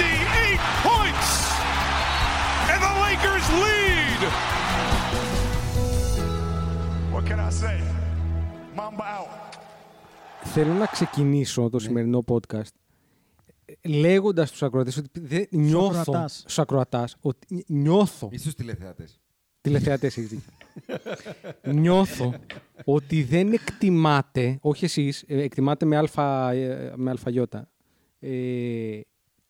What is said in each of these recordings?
58 points! And the Lakers lead! What can I say? Mamba out. Θέλω να ξεκινήσω το σημερινό podcast λέγοντας στου ακροατές ότι δεν νιώθω. ακροατάς. Στου ακροατάς ότι νιώθω. Ή στους τηλεθεατές. Τηλεθεατές έχει δίκιο. νιώθω ότι δεν εκτιμάτε, όχι εσείς, εκτιμάτε με, αλφα, ε, με αλφαγιώτα, ε,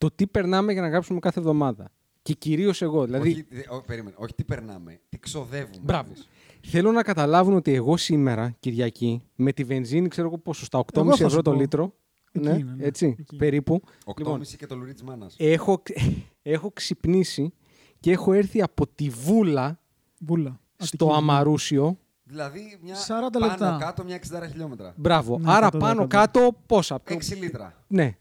το τι περνάμε για να γράψουμε κάθε εβδομάδα. Και κυρίως εγώ. Δηλαδή, Όχι, δε- ό, περίμενε. Όχι τι περνάμε, τι ξοδεύουμε. Μπράβο. εμείς. Θέλω να καταλάβουν ότι εγώ σήμερα, Κυριακή, με τη βενζίνη, ξέρω εγώ πόσο, στα 8,5 Εγώ θα ευρώ σου το πω. λίτρο. Εκεί ναι, είναι, ναι. έτσι, Εκεί. περίπου. 8,5 Λοιπόν, και το λουρί της μάνας. έχω, έχω ξυπνήσει και έχω έρθει από τη Βούλα Βούλα. στο Αττική. Αμαρούσιο. Δηλαδή μια 40 πάνω λεπτά. κάτω μια 60 χιλιόμετρα. Μπράβο. Ναι, Άρα 100%. πάνω κάτω πόσα; 6 λίτρα. Ναι.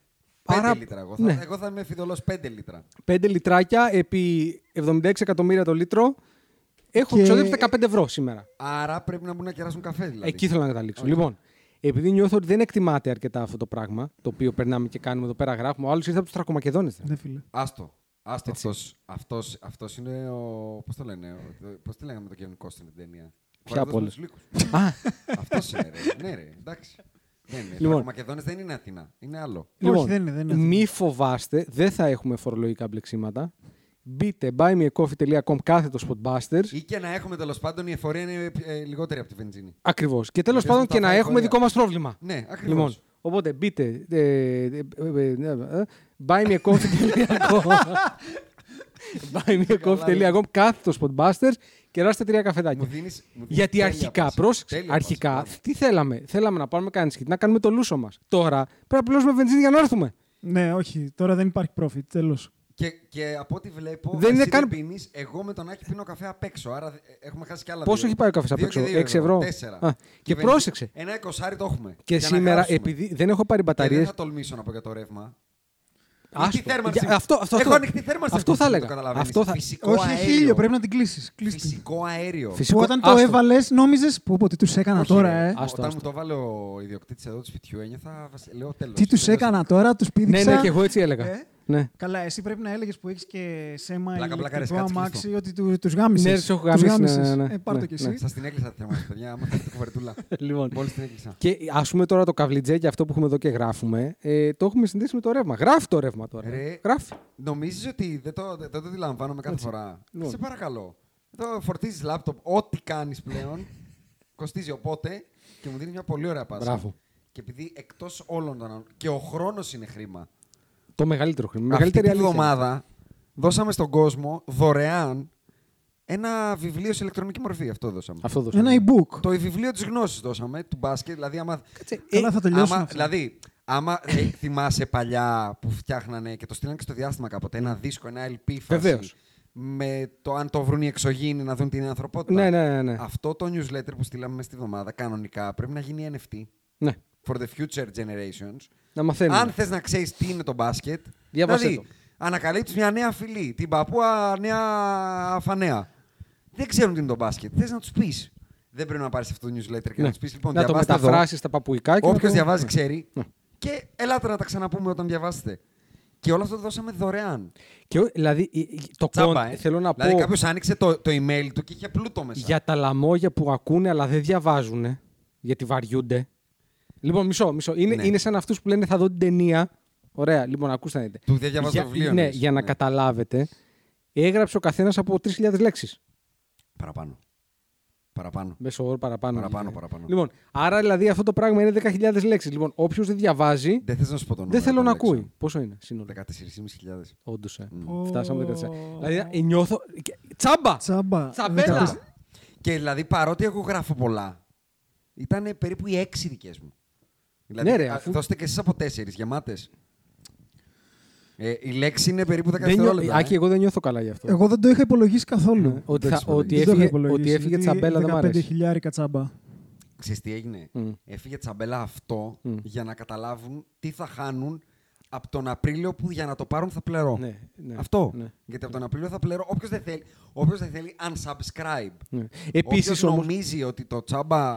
5 Άρα, λίτρα εγώ. Θα, ναι. εγώ θα είμαι φιδωλός 5 λίτρα. 5 λιτράκια επί 76 εκατομμύρια το λίτρο. Έχω Και- ξοδέψει 15 ευρώ σήμερα. Άρα πρέπει να μπουν να κεράσουν καφέ δηλαδή. Εκεί θέλω να καταλήξω. Όχι. Λοιπόν, επειδή νιώθω ότι δεν εκτιμάται αρκετά αυτό το πράγμα, το οποίο περνάμε και κάνουμε εδώ πέρα, γράφουμε. Ο άλλος ήρθε από τους Τρακομακεδόνες. Ναι, φίλε. Άστο. Άστο Έτσι. αυτός, αυτός, αυτός είναι ο... Πώς το λένε, ο, πώς τη λέγαμε το Kevin Costner την ταινία; Ποια Χορηγός από με όλες; τους λύκους. Α, Αυτός είναι ρε. Ναι ρε, εντάξει. Δεν είναι. Λοιπόν. Λοιπόν. Μακεδόνες δεν είναι Αθήνα. Είναι άλλο. λοιπόν, δεν είναι, δεν είναι μη φοβάστε, δεν θα έχουμε φορολογικά μπλεξίματα. Μπείτε buymeacoffee.com κάθετο spotbusters. Ή και να έχουμε τέλο πάντων η εφορία είναι ε, λιγότερη από τη βενζίνη. Ακριβώ. Και τέλο Πες πάντων μου τα και να φάει έχουμε φορεία. δικό μα πρόβλημα. Ναι, ακριβώς. Λοιπόν, οπότε μπείτε. ε, ε, ε, ε, ε, buymeacoffee.com buymeacoffee.com κάθετος spotbusters και ράστε τρία καφεδάκια. Μου δίνεις, μου δίνεις Γιατί τέλεια αρχικά, πάση. πρόσεξε, Τέλεια αρχικά, πάση, μπράβο. τι θέλαμε; Θέλαμε να πάρουμε κάνει σκητ, να κάνουμε το λούσο μας. Τώρα πρέπει να πληρώσουμε βενζίνη για να έρθουμε. Ναι, όχι. Τώρα δεν υπάρχει profit. Τέλος. Και, και από ό,τι βλέπω, Δεν είναι εσύ καν- πίνεις, εγώ με τον Άκη πίνω καφέ απ' έξω. Άρα ε, έχουμε χάσει κι άλλα Πόσο δύο. έχει πάει ο καφές απ' Δύο έξω, και δύο έξι ευρώ; Τέσσερα. Α, και βενζίνη- πρόσεξε. Ένα εικοσάρι το έχουμε. Και για να σήμερα, γράψουμε. επειδή δεν έχω πάρει Και μπαταρίε. δεν θα τολμήσω να πω για το ρεύμα. Άστο. Ανοιχτή θέρμανση. Για- αυτό- αυτό- Έχω αυτό- ανοιχτή θέρμανση. αυτό θα δεν το έλεγα. καταλαβαίνεις. Αυτό θα- Φυσικό Όχι, αέριο. έχει ήλιο. Πρέπει να την κλείσεις. Φυσικό αέριο. Φυσικό- Που όταν το άστο. έβαλες, νόμιζε. Που πω, τι τους έκανα Όχι, τώρα, ρε. ε; Άστο, Όταν άστο. μου το έβαλε ο ιδιοκτήτης εδώ του σπιτιού, ένιωθα. βασι- Λέω τέλος. Τι τους έκανα τώρα, τους Ναι, πήδηξα. ναι, και εγώ έτσι έλεγα. Ε; Ναι. Καλά, εσύ πρέπει να έλεγες που έχεις και σέμα Πλάκα, πλάκα, ρε, ηλεκτρικό σκάτσε αμάξι κλειστό. ότι του τους γάμισες. Ναι, τους έχω γάμισει, ναι, ναι, ναι. Ε, πάρ' το Ναι, κι ναι. εσύ. Σας την έκλεισα τη θέρμανση, παιδιά. Άμα θέλετε κουβερτούλα. Λοιπόν. Μόλις την έκλεισα. Και ας πούμε τώρα το καβλιτζέκι αυτό που έχουμε εδώ και γράφουμε, ε, το έχουμε συνδέσει με το ρεύμα. Γράφει το ρεύμα τώρα. Ρε. Γράφει. Νομίζεις ότι δεν το, δεν το αντιλαμβάνομαι κάθε φορά; Λοιπόν. Σε παρακαλώ. Εδώ φορτίζεις λάπτοπ, ό,τι κάνεις πλέον. κοστίζει οπότε και μου δίνει μια πολύ ωραία πάσα. Μπράβο. Και επειδή εκτός όλων των. άλλων- και ο χρόνος είναι χρήμα. Το μεγαλύτερο χρήμα. Αυτή Μεγαλύτερη τη αλήθεια. εβδομάδα δώσαμε στον κόσμο δωρεάν ένα βιβλίο σε ηλεκτρονική μορφή. Αυτό δώσαμε. Αυτό δώσαμε. Ένα e-book. Το βιβλίο της γνώσης δώσαμε, του μπάσκετ. Δηλαδή, άμα. Καλά, θα τελειώσουν άμα, αυτά. δηλαδή, άμα ε, θυμάσαι παλιά που φτιάχνανε και το στείλανε και στο διάστημα κάποτε, ένα δίσκο, ένα LP φάση, Βεβαίως. με το αν το βρουν οι εξωγήινοι να δουν την ανθρωπότητα. Ναι, ναι, ναι, ναι. Αυτό το newsletter που στείλαμε μέσα στη βδομάδα, κανονικά πρέπει να γίνει NFT. Ναι. for the future generations. Να μαθαίνουμε. Αν θες να ξέρεις τι είναι το μπάσκετ, Διάβασέ δηλαδή, το. ανακαλύπτεις μια νέα φυλή, την παππούα νέα αφανέα. Δεν ξέρουν τι είναι το μπάσκετ. Θες να τους πεις. Δεν πρέπει να πάρεις αυτό το newsletter και Ναι. να τους πεις: Λοιπόν, να το διαβάστε εδώ. μεταφράσεις στα παπουικά και. να Όποιος το- διαβάζει Ναι. ξέρει. Ναι. Και ελάτε να τα ξαναπούμε όταν διαβάσετε. Και όλο αυτό το δώσαμε δωρεάν. Και, ο- δηλαδή, η- η- το Τσάμπα, κον- ε. θέλω να δηλαδή πω κάποιος άνοιξε το, το email του και είχε πλούτο μέσα. για τα λαμόγια που ακούνε αλλά δεν διαβάζουν, γιατί βαριούνται. Λοιπόν, μισό, μισό. Είναι, Ναι. είναι σαν αυτούς που λένε θα δω την ταινία. Ωραία, λοιπόν, ακούστε να δείτε. Του δεν διαβάζω για, το βιβλίο. Ναι, εννοείς. για να Ναι. καταλάβετε, έγραψε ο καθένας από 3.000 λέξεις. Παραπάνω. Παραπάνω. Μέσω όρο παραπάνω. Παραπάνω, Ε, παραπάνω. Λοιπόν, άρα δηλαδή αυτό το πράγμα είναι 10.000 λέξεις. Λοιπόν, όποιος δεν διαβάζει, Δεν θες να σου πω το νούμερο. δεν θέλω των να λέξεων. ακούει. Πόσο είναι σύνολο; 14.500. Όντως. Ε. Ω. Φτάσαμε 14. Δηλαδή, ε, νιώθω. και- Τσάμπα! Τσάμπα. Τσαμπέλα! 14. Και δηλαδή παρότι εγώ γράφω πολλά, ήταν περίπου οι έξι δικές μου. Δηλαδή, Ναι, ρε, α, αφού- δώστε και εσείς από τέσσερις γεμάτες. Ε, η λέξη είναι περίπου 10 Δεν νιώ... δευτερόλεπτα. Άκη, ε. εγώ δεν νιώθω καλά γι' αυτό. Εγώ δεν το είχα υπολογίσει καθόλου. Ναι, ότι, δεν θα, σου πω, ότι, Δεν το είχα έφυγε, υπολογίσει, ότι έφυγε γιατί τσαμπέλα δεν μ' 15 αρέσει. χιλιάρικα τσάμπα. Ξέρεις τι έγινε; Μμ. Έφυγε τσαμπέλα αυτό Μμ. για να καταλάβουν τι θα χάνουν από τον Απρίλιο που για να το πάρουν θα πληρώ. Ναι, ναι, αυτό. ναι. Γιατί από τον Απρίλιο θα πληρώ. Όποιος δεν θέλει, όποιος δεν θέλει unsubscribe. Ναι. Επίσης Επίσης όμως, νομίζει ότι το τσάμπα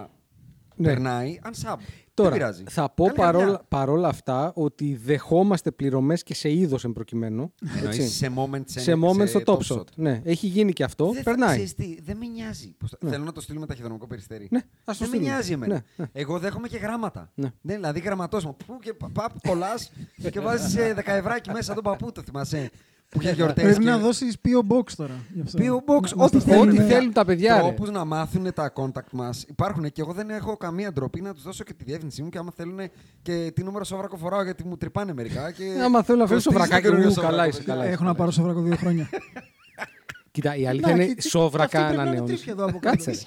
Ναι. περνάει, unsub. Τώρα, δεν πειράζει. θα πω Καλή παρόλα, καρδιά. παρόλα αυτά ότι δεχόμαστε πληρωμές και σε είδος εν προκειμένου. Εννοείς έτσι. σε moment, σε, σε moment στο top shot. shot. Ναι, έχει γίνει και αυτό. Δεν θα- περνάει. ξέρεις τι, δεν με νοιάζει. Πώς θα- Ναι. Θέλω να το στείλουμε ταχυδρομικό περιστέρι. Ναι, ας το δεν με στείλουμε. νοιάζει εμένα. Ναι, ναι. Εγώ δέχομαι και γράμματα. Ναι. Ναι, δηλαδή γραμματόσημα. Πού και παπ, κολλάς και βάζεις 10 ευράκι μέσα τον παππού, το θυμάσαι. Που είχε γιορτές. Πρέπει να δώσεις PO Box τώρα. γι' αυτό. PO Box, Να- να ό,τι στο θέλουν. Ό,τι στέλνουν, θέλουν τα παιδιά. ρε. Τρόπους να μάθουν τα contact μας υπάρχουν και εγώ δεν έχω καμία ντροπή να τους δώσω και τη διεύθυνσή μου και άμα θέλουν και τι νούμερο σόβρακο φοράω γιατί μου τρυπάνε μερικά. Και Άμα θέλουν να φέρουν κοστίζει το σοβρακάκι καινούριο μου, σόβρακο, καλά είσαι, παιδιά. καλά είσαι. Έχω να πάρω σοβρακό δύο χρόνια. Κοίτα, η αλήθεια Να, είναι και τι- σόβρακα αυτή πρέπει να είναι ανανεώνει. τρίπια εδώ από κάτω. Κάτσε.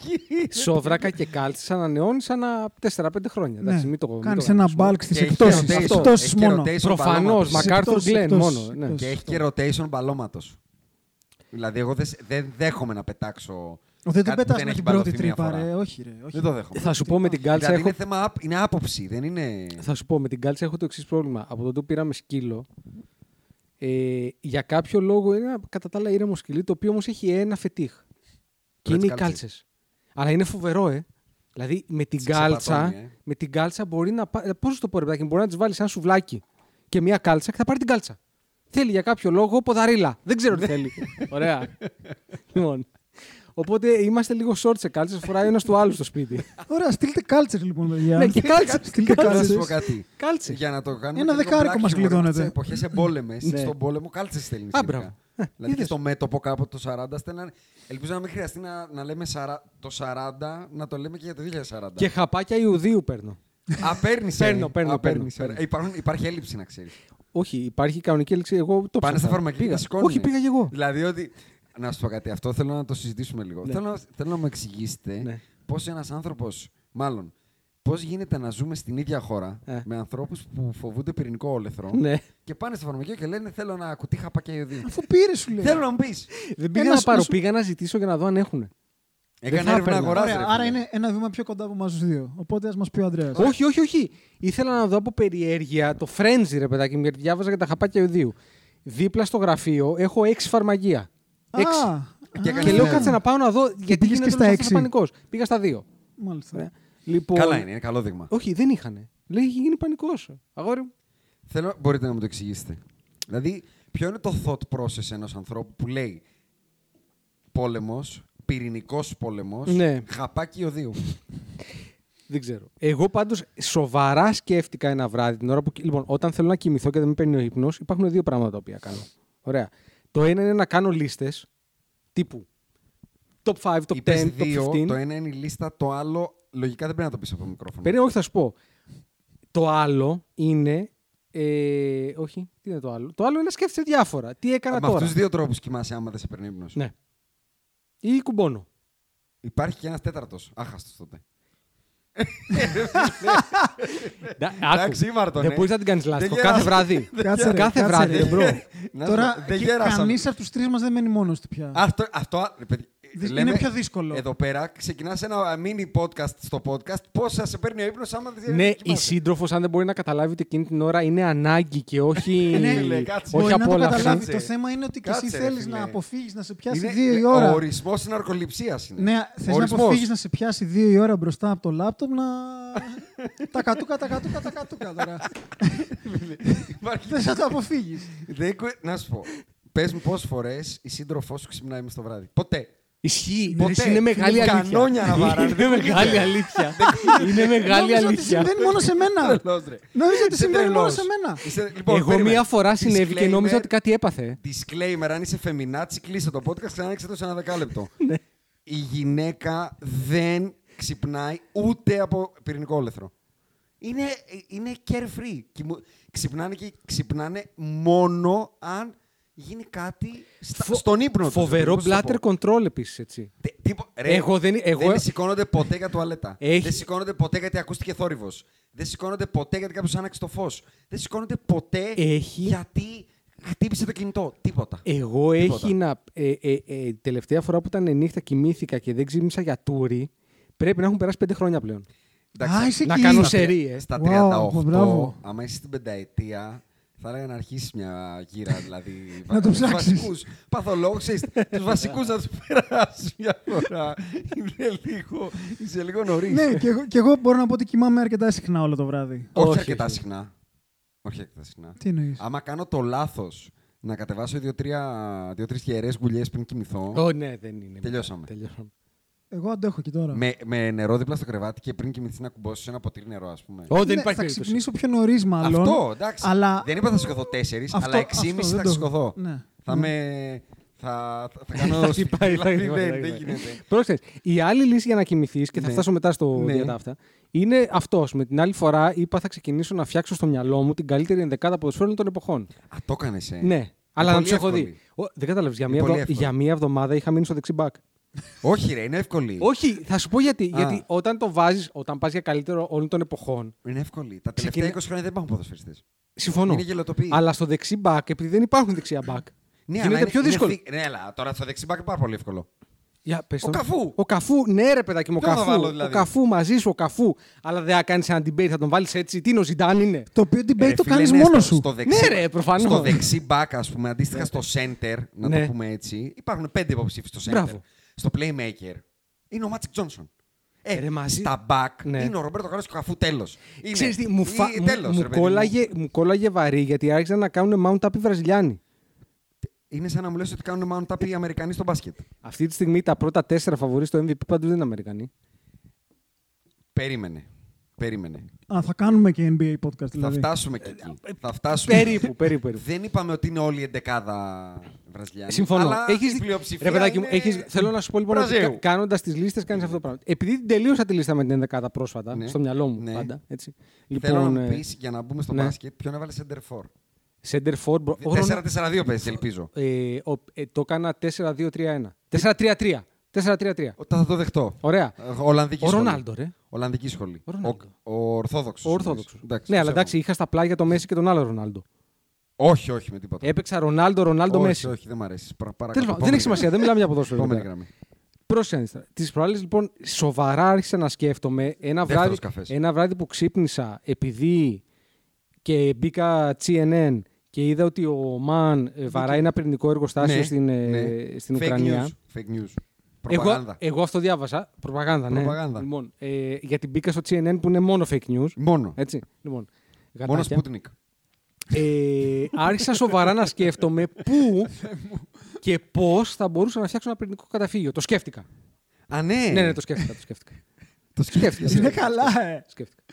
Σόβρακα και κάλτσε ανανεώνεις ανά 4-5 χρόνια. Ναι. Εντάξει, μην το μην το Κάνεις ένα γράψουμε. bulk στις Και έχει εκπτώσεις. rotation, Εκπτώσει έχει και μόνο. rotation Προφανώ, μπαλώματος. MacArthur Εκτός, Glenn εκτός, μόνο. ναι. εκτός. Και έχει και rotation μπαλώματο. Δηλαδή, εγώ δεν, δεν δέχομαι να πετάξω. Δεν το κάτι που πετάς δεν με έχει την πρώτη μπαλωθεί μία τρύπα, φορά. ρε. Όχι, ρε. όχι. Δεν το δέχομαι. Θα σου πω με την κάλτσα Δηλαδή, έχω είναι θέμα, απ- είναι άποψη, δεν είναι. Θα σου πω, με την κάλτσα έχω το εξής πρόβλημα. Από τότε που πήραμε σκύλο, ε, για κάποιο λόγο είναι ένα κατά τα άλλα ήρεμο σκυλί, το οποίο όμως έχει ένα φετίχ. Και Πρέπει είναι οι κάλτσες. κάλτσες. Αλλά είναι φοβερό, ε. Δηλαδή με την Σε κάλτσα, ξεπατώνει, ε. με την κάλτσα μπορεί να πάρει. Πώς το πω, ρε παιδάκι, μου, μπορεί να της βάλεις ένα σουβλάκι και μία κάλτσα και θα πάρει την κάλτσα. Θέλει για κάποιο λόγο ποδαρίλα. Δεν ξέρω τι θέλει. Ωραία. λοιπόν. Οπότε είμαστε λίγο short σε κάλτσε, φοράει ένας του άλλου στο σπίτι. Ωραία, στείλτε κάλτσερ λοιπόν, παιδιά. Ναι, και κάλτσες. Στείλτε Να σου κάλτσες. πω κάτι. Κάλτσε. Για να το κάνουμε. Ένα και λίγο δεκάρικο black μας humor, κλειδώνεται. Σε εποχές εμπόλεμες, Ναι. στον πόλεμο, κάλτσε στέλνει. Α, μπράβο. Ε, Δηλαδή και είδες. στο μέτωπο κάπου το 40 στέλνανε. Ελπίζω να μην χρειαστεί να, να λέμε σαρα- το 40, να το λέμε και για το 2040. Και χαπάκια Ιουδίου παίρνω. Α, παίρνεις, ε. Παίρνω, παίρνω, Α, παίρνω, παίρνεις, παίρνω. ε. Υπάρχουν, υπάρχει έλλειψη, να ξέρεις. Όχι, υπάρχει κανονική έλεξη. Εγώ το Πάνε στα ψάχνα. φαρμακεία και Πήγα. τα σηκώνουν. Όχι, πήγα και εγώ. Δηλαδή ότι. Να σου πω κάτι, αυτό θέλω να το συζητήσουμε λίγο. Ναι. Θέλω, να- θέλω να μου εξηγήσετε Ναι. πώς ένας άνθρωπος, μάλλον, πώς γίνεται να ζούμε στην ίδια χώρα Ε. με ανθρώπους που φοβούνται πυρηνικό όλεθρο Ναι. και πάνε στο φαρμακείο και λένε Θέλω ένα κουτί χαπάκια ιωδίου. Αφού πήρες, σου λέει. Θέλω να μου πεις. Δεν πήγα Ένας να σου- πάρω, να σου- πήγα να ζητήσω για να δω αν έχουν. Έκανε θα έρευνα έπαιρνα. αγοράς. Ωραία, άρα είναι ένα βήμα πιο κοντά από εμά του δύο. Οπότε ας μας πει ο Αντρέα. Όχι, όχι, όχι. Ήθελα να δω από περιέργεια το frenzy, ρε παιδάκι μου, γιατί διάβαζα για τα χαπάκια Ιουδίου. Δίπλα στο γραφείο έχω έξι φαρμακεία. Έξι. Α, Και α, έκανες Και λέω ναι. κάτσε να πάω να δω γιατί πήγες γίνεται και στα τόσο έξι. πανικός. Πήγα στα δύο. Μάλιστα. Ωραία. Λοιπόν, Καλά είναι, είναι καλό δείγμα. Όχι, δεν είχαν. Λέει, έχει γίνει πανικός. Αγόρι μου. Θέλω, μπορείτε να μου το εξηγήσετε. Δηλαδή, ποιο είναι το thought process ενός ανθρώπου που λέει πόλεμος, πυρηνικός πόλεμος, Ναι. χαπάκι ιωδίου. Δεν ξέρω. Εγώ πάντως σοβαρά σκέφτηκα ένα βράδυ την ώρα που. Λοιπόν, όταν θέλω να κοιμηθώ και δεν με παίρνει ο ύπνος, υπάρχουν δύο πράγματα τα οποία κάνω. Ωραία. Το ένα είναι να κάνω λίστες τύπου top 5, top 10, Είπες top δύο, 15. το ένα είναι η λίστα, το άλλο λογικά δεν πρέπει να το πεις από το μικρόφωνο. Περίμενε, όχι, θα σου πω. Το άλλο είναι. Ε, όχι, τι είναι το άλλο; Το άλλο είναι να σκέφτεσαι διάφορα. Τι έκανα Με τώρα; αυτούς του δύο τρόπους κοιμάσαι άμα δεν σε παίρνει ύπνος. Ναι. Ή κουμπώνω. Υπάρχει και ένας τέταρτος. Άχαστος τότε. Ντα- άκου. Εντάξει, ήμαρτον, Δεν ε. μπορείς να την κάνεις Δεν λάστιχο. γεράς. Κάθε βράδυ. Κάτσε, ρε, Κάθε κάτσε, βράδυ, ρε. μπρο. Να σου πω, Τώρα δεν και γέρασαμε. κανείς από τους τρεις μας δεν μένει μόνος του πια. Αυτό, αυτό ρε, παιδί, Δυ- λέμε, είναι πιο δύσκολο. Εδώ πέρα ξεκινάς ένα mini podcast στο podcast. Πώ θα σε παίρνει ο ύπνος άμα δεν Ναι, η κοιμάσαι. σύντροφος, αν δεν μπορεί να καταλάβει ότι εκείνη την ώρα είναι ανάγκη και όχι, Ναι, λέει, κάτσε. όχι Μπορεί να το απόλαυση. καταλάβει. Κάτσε. Το θέμα είναι ότι και εσύ Κάτσε, ρε θέλεις φίλε. να αποφύγεις να σε πιάσει Είναι- δύο η είναι- ώρα. Ο ορισμός τη ναρκοληψία είναι. Ναι, θες να Ορισμός. αποφύγεις να σε πιάσει δύο η ώρα μπροστά από το λάπτοπ να. τα κατούκα, τα κατούκα, τα κατούκα τώρα. Υπάρχει- Θες να το αποφύγεις. Δεν κου- Να σου πω. Πες μου πόσες φορές η σύντροφός σου ξυπνάει μες το βράδυ. Ποτέ. Ισχύει. Ποτέ. Ρε, Είναι μεγάλη Είναι αλήθεια. κανόνια να βαράνε, Είναι δεν μεγάλη αλήθεια. Είναι μεγάλη Νόμιζα ότι αλήθεια. συμβαίνει μόνο σε μένα. Τρελός, ρε. Νόμιζα ότι Είσαι συμβαίνει μόνο τρελός. σε μένα. Είσαι- λοιπόν, Εγώ περίμενε. μία φορά συνέβη και Disclaimer, νόμιζα ότι κάτι έπαθε. Disclaimer, αν είσαι φεμινάτσι, κλείσε το podcast, ξανά ανοίξτε το σε ένα δεκάλεπτο. Ναι. Η γυναίκα δεν ξυπνάει ούτε από πυρηνικό όλεθρο. Είναι, είναι carefree. Κοιμου- Ξυπνάνε και ξυπνάνε μόνο αν γίνει κάτι στα- Φο- στον ύπνο τους. Φοβερό Πώς θα bladder πω. control επίσης έτσι. Τε- τίπο- ρε, Εγώ δεν- εγώ- δεν σηκώνονται ποτέ για τουαλέτα. Έχει- Δεν σηκώνονται ποτέ γιατί ακούστηκε θόρυβος. Δεν σηκώνονται ποτέ γιατί κάποιος άναξε το φως. Δεν σηκώνονται ποτέ Έχει- γιατί χτύπησε το κινητό. Τίποτα. Εγώ Τίποτα. έχει να. Ε, ε, ε, τελευταία φορά που ήταν νύχτα κοιμήθηκα και δεν ξύπνησα για τούρι, πρέπει να έχουν περάσει πέντε χρόνια πλέον. Α, είσαι Να εκεί. κάνω στα, σερί, ε. Στα Wow, 38, μπράβο. άμα είσαι στην πενταετία, θα έλεγα να αρχίσεις μια γύρα. Δηλαδή, Να το τους ψάξεις. βασικούς παθολόγους, ξέρεις, τους βασικούς να τους περάσεις μια φορά. Είναι λίγο, είσαι λίγο νωρίς. Ναι, και εγώ, και εγώ μπορώ να πω ότι κοιμάμαι αρκετά συχνά όλο το βράδυ. Όχι, Όχι, αρκετά όχι. συχνά. Όχι αρκετά συχνά. Τι εννοείς; Άμα κάνω το λάθος να κατεβάσω δύο-τρία δύο-τρεις γερές γουλιές πριν κοιμηθώ, Ω, ναι, δεν είναι. Τελειώσαμε. Τελειώσαμε. Εγώ αντέχω και τώρα. με, με νερό δίπλα στο κρεβάτι και πριν κοιμηθείς να κουμπώσεις ένα ποτήρι νερό, ας πούμε. Ω, δεν Ναι, υπάρχει θα περίπτωση. ξυπνήσω πιο νωρίς, μάλλον. Αυτό, εντάξει. Αλλά... Δεν είπα θα σηκωθώ 4, Αυτό- αλλά 6,5 αυτό δεν θα το- σηκωθώ. Ναι. Θα Ναι. με. Θα, θα, θα κάνω. Θα χτυπάει, θα δηλαδή, χτυπάει, δεν, θα δεν χτυπάει. γίνεται. Πρόσεξε, η άλλη λύση για να κοιμηθείς και θα Ναι. φτάσω μετά στο Ναι. ναι. αυτά, είναι αυτός. Με την άλλη φορά είπα θα ξεκινήσω να φτιάξω στο μυαλό μου την καλύτερη ενδεκάδα ποδοσφαίρων των εποχών. Α, το έκανε. Ε. Ναι, αλλά να πολύ τους έχω δει. εύκολη. Ο, δεν κατάλαβες. Για, Είναι μία πολύ εβδο- εύκολη. για μία εβδομάδα είχα μείνει στο δεξί μπακ. Όχι, ρε, είναι εύκολη. Όχι, θα σου πω γιατί. Α. Γιατί όταν το βάζεις, όταν πας για καλύτερο όλων των εποχών. Είναι εύκολη. Τα τελευταία Ξεκινά- 20 χρόνια δεν υπάρχουν ποδοσφαιριστές. Συμφωνώ. Είναι γελοιότητα. Αλλά στο δεξί μπακ, επειδή δεν υπάρχουν δεξιά μπακ. Ναι, γίνεται αλλά πιο είναι- δύσκολο. είναι θη- Ναι, αλλά τώρα στο δεξί μπακ είναι πάρα πολύ εύκολο. Για, πες Ο τον. Καφού. Ο Καφού, ναι, ρε παιδάκι μου, ο Ποιον θα Καφού. βάλω, δηλαδή; Ο Καφού μαζί σου, ο Καφού. Αλλά δεν θα κάνεις ένα debate, θα τον βάλεις έτσι. Τι είναι ο Ζιντάν είναι; Το οποίο debate Ρε, το φίλε, κάνεις ναι, μόνος στο- σου. Στο δεξί, Ναι, ρε, προφανώς. Στο δεξί μπακ, ας πούμε, αντίστοιχα στο center, να Ναι. το πούμε έτσι, υπάρχουν πέντε υποψήφοι στο center. Μπράβο. Στο playmaker είναι ο Μάτζικ Τζόνσον. Ε, Ρε, μαζί- Στα back Ναι. είναι ο Ρομπέρτο Κάρλος και ο Καφού τέλος. Ξέρεις τι, μου, φα... μου- τέλος, μου, ρε παιδί μου. κόλλαγε, μου κόλλαγε βαρύ γιατί άρχισαν να κάνουν mount up οι Βραζιλιάνοι. Είναι σαν να μου λες ότι κάνουν mount up οι Αμερικανοί στο μπάσκετ. Αυτή τη στιγμή τα πρώτα τέσσερα φαβορείς στο MVP παντού δεν είναι Αμερικανοί. Περίμενε. Περίμενε. Α, θα κάνουμε και NBA podcast Θα δηλαδή. φτάσουμε και εκεί. Θα φτάσουμε. περίπου, περίπου. περίπου. Δεν είπαμε ότι είναι όλη η εντεκάδα Βραζιλιάνοι. Συμφωνώ. Αλλά Έχεις... η πλειοψηφία Ρε παιδάκι μου, είναι... έχεις... θέλω να σου πω λοιπόν ότι Βραζίου. κάνοντας τις λίστες κάνεις αυτό το πράγμα. Επειδή την τελείωσα τη λίστα με την 11 πρόσφατα, Ναι. στο μυαλό μου Ναι. πάντα. Έτσι. Θέλω να μου ε, πεις, για να μπούμε στο ναι. μπάσκετ, ποιον έβαλε center for. Center for. μπρο- ο Ρονα- 4-4-2 παίζει, ελπίζω. Ε, ο- ε, το έκανα 4-2-3-1. 4-3-3. 4-3-3. Όταν θα το δεχτώ. Ωραία. Ε, Ολλανδική Ο σχολή. Ρονάλντο, ρε. Ολλανδική σχολή. Ο Ρονάλντο. Ο, ο Ορθόδοξος. Ο Ορθόδοξος. Εντάξει, Ναι, το αλλά εντάξει, σέβομαι. είχα στα πλάγια το Μέση και τον άλλο Ρονάλντο. Όχι, όχι με τίποτα. Έπαιξα Ρονάλντο, Ρονάλντο, όχι, Μέση. όχι, δεν μ' αρέσει. Πρα- παρακαλώ, Τέλος πάντων, δεν επόμενη έχει σημασία, δεν μιλάμε για ποδόσφαιρο. Επόμενη εδώ πέρα. γραμμή. Πρόσεχε. Τις προάλλες λοιπόν σοβαρά άρχισα να σκέφτομαι ένα Δεύτερος βράδυ, καφές. ένα βράδυ που ξύπνησα επειδή και μπήκα CNN και είδα ότι ο Μαν ε, βαράει ένα πυρηνικό εργοστάσιο Ναι, στην, ε, ναι. στην Fake Ουκρανία. News. Fake news. Εγώ, Προπαγάνδα. εγώ αυτό διάβασα. Προπαγάνδα, ναι. Προπαγάνδα. Λοιπόν, ε, γιατί μπήκα στο CNN που είναι μόνο fake news. Μόνο. Έτσι. Λοιπόν, Μόνο γατάκια. Sputnik. Ε, άρχισα σοβαρά να σκέφτομαι πού και πώς θα μπορούσα να φτιάξω ένα πυρηνικό καταφύγιο. Το σκέφτηκα. Α, ναι. Ναι, ναι, το σκέφτηκα. Το σκέφτηκα. Το σκέφτηκες. Είναι καλά, ε. σκέφτηκα.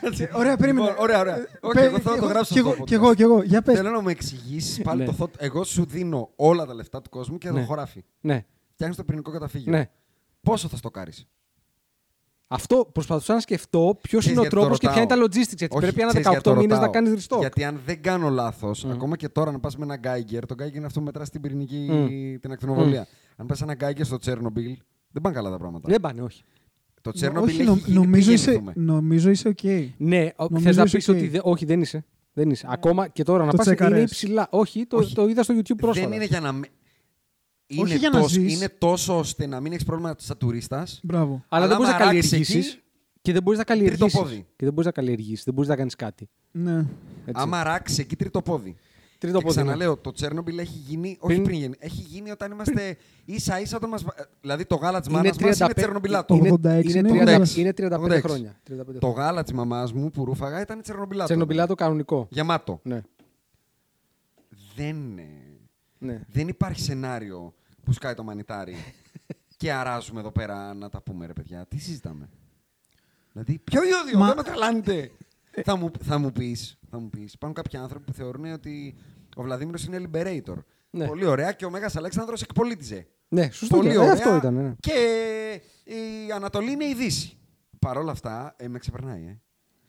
Κάτσε. Ωραία, περίμενε. Λοιπόν, Ωραία, ωραία. Ε, Όχι, πε- εγώ θα κι το γράψω κι αυτό εγώ, το κι εγώ, podcast. κι εγώ. Για πες. Θέλω να μου εξηγήσεις πάλι Ναι. το thought. Εγώ σου δίνω όλα τα λεφτά του κόσμου και το Ναι. χωράφι. Ναι, Φτιάχνεις το πυρηνικό καταφύγιο. ναι. Πόσο θα στο κάνει. Αυτό προσπαθούσα να σκεφτώ ποιος Ξέρεις είναι ο γιατί το τρόπος και ποια είναι τα ρωτάω; logistics. Έτσι. Όχι, Πρέπει ένα ξέρεις γιατί 18 το μήνες να ρωτάω; κάνεις restore. Γιατί αν δεν κάνω λάθος, ακόμα και τώρα να πας με ένα Γκάιγκερ, το Γκάιγκερ είναι αυτό που μετράς στην πυρηνική την ακτινοβολία. Αν πας ένα Γκάιγκερ στο Τσέρνομπιλ, δεν πάνε καλά τα πράγματα. Δεν πάνε, όχι. Το Τσέρνομπιλ Όχι, έχει νο- γίνει νομίζω, πριν είσαι, γεννηθούμε. νομίζω είσαι οκ. Ναι, Νομίζω θες να είσαι πεις ok. ότι. δε- όχι, δεν είσαι. Δεν είσαι. Ακόμα και τώρα να Το πας είναι τσεκαρες. υψηλά. Όχι, το, Όχι. το είδα στο YouTube πρόσφατα. Δεν είναι για να. Με- είναι, Όχι για να τόσο, ζεις. είναι τόσο ώστε να μην έχεις πρόβλημα σαν τουρίστας. Μπράβο. Αλλά, δεν άμα μπορείς να ράξεις καλλιεργήσεις. εκεί, Και δεν μπορείς να καλλιεργήσεις. πόδι. Και δεν μπορείς να καλλιεργήσεις. Δεν μπορείς να κάνεις κάτι. Ναι. Έτσι. Άμα ράξει εκεί τρίτο πόδι. Τρίτο και πόδι, ναι. ξαναλέω, το Τσέρνομπιλ έχει γίνει. Όχι Πριν- πριν γίνει. Έχει γίνει όταν είμαστε ίσα ίσα όταν μας... Δηλαδή το γάλα της Είναι μάνας μας είναι 35 Τσερνομπιλάτο. Είναι, 86 είναι, είναι 30 86. είναι 35 86. χρόνια. 35 Το χρόνια. γάλα της μαμάς μου που ρούφαγα ήταν Τσερνομπιλάτο. Τσερνομπιλάτο κανονικό. Γεμάτο. Ναι. Δεν, ε, ναι. δεν υπάρχει σενάριο που σκάει το μανιτάρι και αράζουμε εδώ πέρα να τα πούμε ρε παιδιά. Τι συζητάμε; Δηλαδή, ποιο ιόδιο, Μα- δεν με τρελάνετε; θα μου, θα μου πεις, θα μου πεις, υπάρχουν κάποιοι άνθρωποι που θεωρούν ότι ο Βλαδίμηρος είναι liberator. Ναι. Πολύ ωραία και ο Μέγας Αλέξανδρος εκπολίτιζε. Ναι, σωστό. Πολύ και- ε, ωραία. αυτό ήταν. Ναι. Και η Ανατολή είναι η Δύση. Παρ' όλα αυτά, ε, με ξεπερνάει. Ε.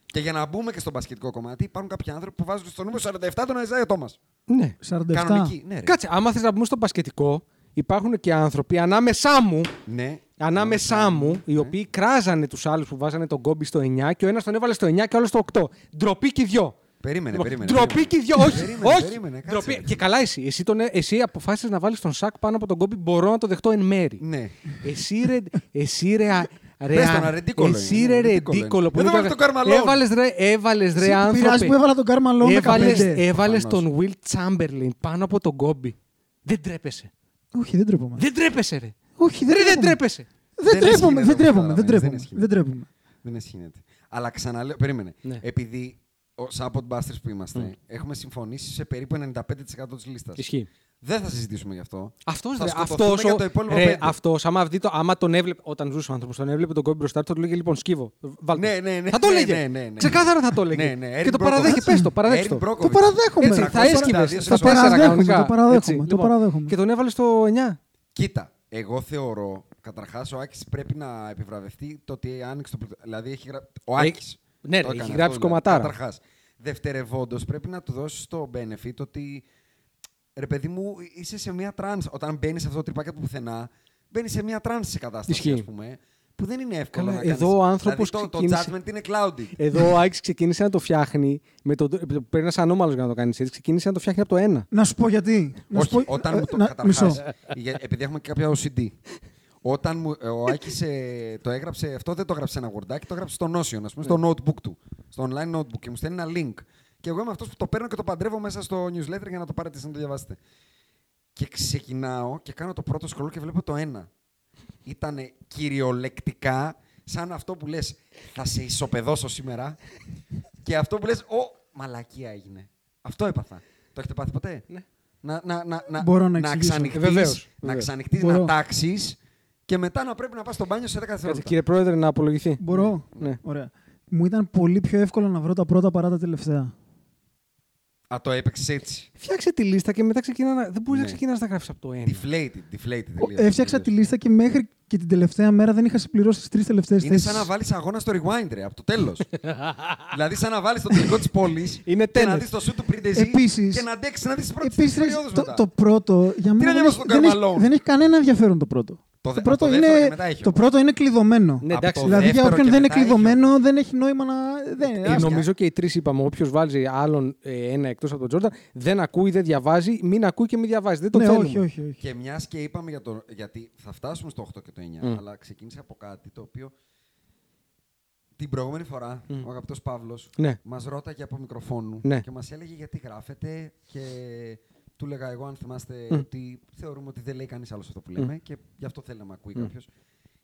Και για να μπούμε και στο μπασκετικό κομμάτι, υπάρχουν κάποιοι άνθρωποι που βάζουν στο νούμερο 47 τον Αϊζάιο Τόμα. ναι. 47. Κανονική. Ναι, ρε. Κάτσε, άμα θες να πούμε στο μπασκετικό, υπάρχουν και άνθρωποι ανάμεσά μου, Ναι. ανάμεσά μου, οι οποίοι κράζανε τους άλλους που βάζανε τον κόμπι στο 9 και ο ένας τον έβαλε στο 9 και ο άλλος στο 8. Ντροπή και οι δυο. Περίμενε, Λοιπόν, περίμενε. Ντροπή περίμενε. και οι δυο, όχι. Περίμενε, όχι. περίμενε, κάτσε, Ντροπή. ρε. Και καλά εσύ. Εσύ, τον, εσύ αποφάσισες να βάλεις τον σακ πάνω από τον κόμπι. Μπορώ να το δεχτώ εν μέρη. Ναι. Εσύ ρε. Εσύ ρε. α- ρε Πες α- τον, αρεντίκολο Εσύ είναι, ρε αρεντίκολο είναι. ρεντίκολο. Δεν έβαλε τον Καρμαλόν. Έβαλες ρε, έβαλες ρε Εσύ πειράζει άνθρωπε. που έβαλα τον Κάρμα Λόν Έβαλες, 15. έβαλες Προφανώς. τον Will Chamberlain πάνω από τον κόμπι. Δεν τρέπεσαι. Όχι, δεν τρέπομαι. Δεν τρέπεσαι ρε. Όχι, δεν Ρε, δεν τρέπομαι. τρέπεσαι. Δεν Δεν τρέπομαι, αισχύνεται δεν αυτό, τρέπομαι, δεν καταλαβαίνεις, δεν τρέπομαι. αισχύνεται. Δεν τρέπομαι. Δεν αισχύνεται. Αλλά ξαναλέω, περίμενε. Ναι. Επειδή ο, σαν podbusters που είμαστε, έχουμε συμφωνήσει σε περίπου 95% της λίστας. Ισχύει. Δεν θα συζητήσουμε γι' αυτό. Αυτός, θα ρε, σκοτωθούμε αυτός, για ο- το υπόλοιπο ρε, πέντε. αυτός, άμα, δει το, άμα τον έβλεπε, όταν ζούσε ο άνθρωπος, τον έβλεπε τον κόμπι μπροστά του, θα του λέγε λοιπόν σκύβο. Βάλτε. Ναι, ναι, ναι, θα το ναι, έλεγε. ναι, ναι, ναι. Ξεκάθαρα θα το έλεγε. Ναι, ναι, και Eric το παραδέχει, Brockovich. πες το, παραδέχει Eric το. Brockovich. Το παραδέχομαι. Έτσι, θα 342 έσκυβε στα στο τέσσερα παραδέχομαι, κανονικά. το παραδέχομαι, Έτσι, το λοιπόν. παραδέχομαι. Και τον έβαλες στο 9. Κοίτα, εγώ θεωρώ, καταρχάς ο Άκης πρέπει να επιβραβευτεί το ότι άνοιξε το πρωτο- Δηλαδή έχει γρα... Ο Έχει- Άκης. Ναι, ρε, έχει γράψει κομματάρα. Καταρχάς. Δευτερευόντως, πρέπει να του δώσεις το benefit ότι ρε παιδί μου, είσαι σε μια τρανς. Όταν μπαίνεις σε αυτό το τριπάκι του πουθενά, μπαίνεις σε μια τρανς σε κατάσταση, Ισχύει. ας πούμε, που δεν είναι εύκολο Καλά, να κάνεις. εδώ ο άνθρωπος δηλαδή, το, ξεκίνησε- το judgment είναι clouded. Εδώ ο Άκης ξεκίνησε να το φτιάχνει. Με το, πρέπει να είσαι ανώμαλος για να το κάνεις έτσι. Ξεκίνησε να το φτιάχνει από το 1. Να σου πω γιατί. Να σου Όχι, πω... όταν ε, μου το. να- Καταρχάς, Μισό. για- επειδή έχουμε και κάποια OCD. Όταν μου, ε, ο Άκης ε, το έγραψε, αυτό δεν το έγραψε σε ένα wordάκι, το έγραψε στο Notion, ας πούμε, στο notebook του. Στο online notebook και μου στέλνει ένα link. Και εγώ είμαι αυτός που το παίρνω και το παντρεύω μέσα στο newsletter για να το πάρετε να το διαβάσετε. Και ξεκινάω και κάνω το πρώτο scroll και βλέπω το ένα. Ήταν κυριολεκτικά σαν αυτό που λες θα σε ισοπεδώσω σήμερα και αυτό που λες ο μαλακία έγινε. Αυτό έπαθα. Το έχετε πάθει ποτέ; Ναι. Να, να, να, να, Μπορώ να να εξηγήσω. ξανοιχτείς, Ε, βεβαίως, να, βεβαίως. ξανοιχτείς, Μπορώ. να τάξεις και μετά να πρέπει να πας στο μπάνιο σε 10 Κάτσε, δευτερόλεπτα. κύριε Πρόεδρε, να απολογηθεί. Μπορώ. Ναι. Ωραία. Μου ήταν πολύ πιο εύκολο να βρω τα πρώτα παρά τα τελευταία. Α, το έπαιξες έτσι. Φτιάξε τη λίστα και μετά ξεκινά να. Δεν μπορείς Ναι. να ξεκινάς να τα γράφει από το 1. Deflated, deflated. Ο- τελείως, Έφτιαξα τη τελείως. λίστα και μέχρι και την τελευταία μέρα δεν είχα συμπληρώσει τις τρεις τελευταίες θέσεις. Είναι σαν να βάλεις αγώνα στο rewind, ρε, από το τέλος. δηλαδή, σαν να βάλεις το τελικό της πόλης Είναι και να tennis. δεις το σου του Πριντεζή Επίσης- και να αντέξεις να δεις τις πρώτες Επίσης, περιόδους το, μετά. το πρώτο για μένα δεν νοιάζει έχει, τον δεν, έχει, Καρμαλόν. δεν έχει κανένα ενδιαφέρον το πρώτο. Το δε- πρώτο από το δεύτερο είναι, και μετά έχει το όμως. πρώτο είναι κλειδωμένο. Ναι, Από εντάξει. το δηλαδή για δεύτερο όποιον και δεν είναι μετά έχει κλειδωμένο δεν έχει νόημα να. Δεν, Ε, άσχετα. νομίζω και οι τρεις είπαμε: Όποιος βάζει άλλον ε, ένα εκτός από τον Τζόρνταν, δεν ακούει, δεν διαβάζει, μην ακούει και μην διαβάζει. Δεν το ναι, θέλουμε. όχι, όχι, όχι. Και μιας και είπαμε για το. Γιατί θα φτάσουμε στο 8 και το 9, Μμ. αλλά ξεκίνησε από κάτι το οποίο. Την προηγούμενη φορά ο αγαπητός Παύλος Ναι. μας ρώταγε από μικροφόνου Ναι. και μας έλεγε γιατί γράφετε και του έλεγα εγώ, αν θυμάστε, Μμ. ότι θεωρούμε ότι δεν λέει κανείς άλλος αυτό που λέμε και γι' αυτό θέλει να με ακούει Μμ. κάποιος.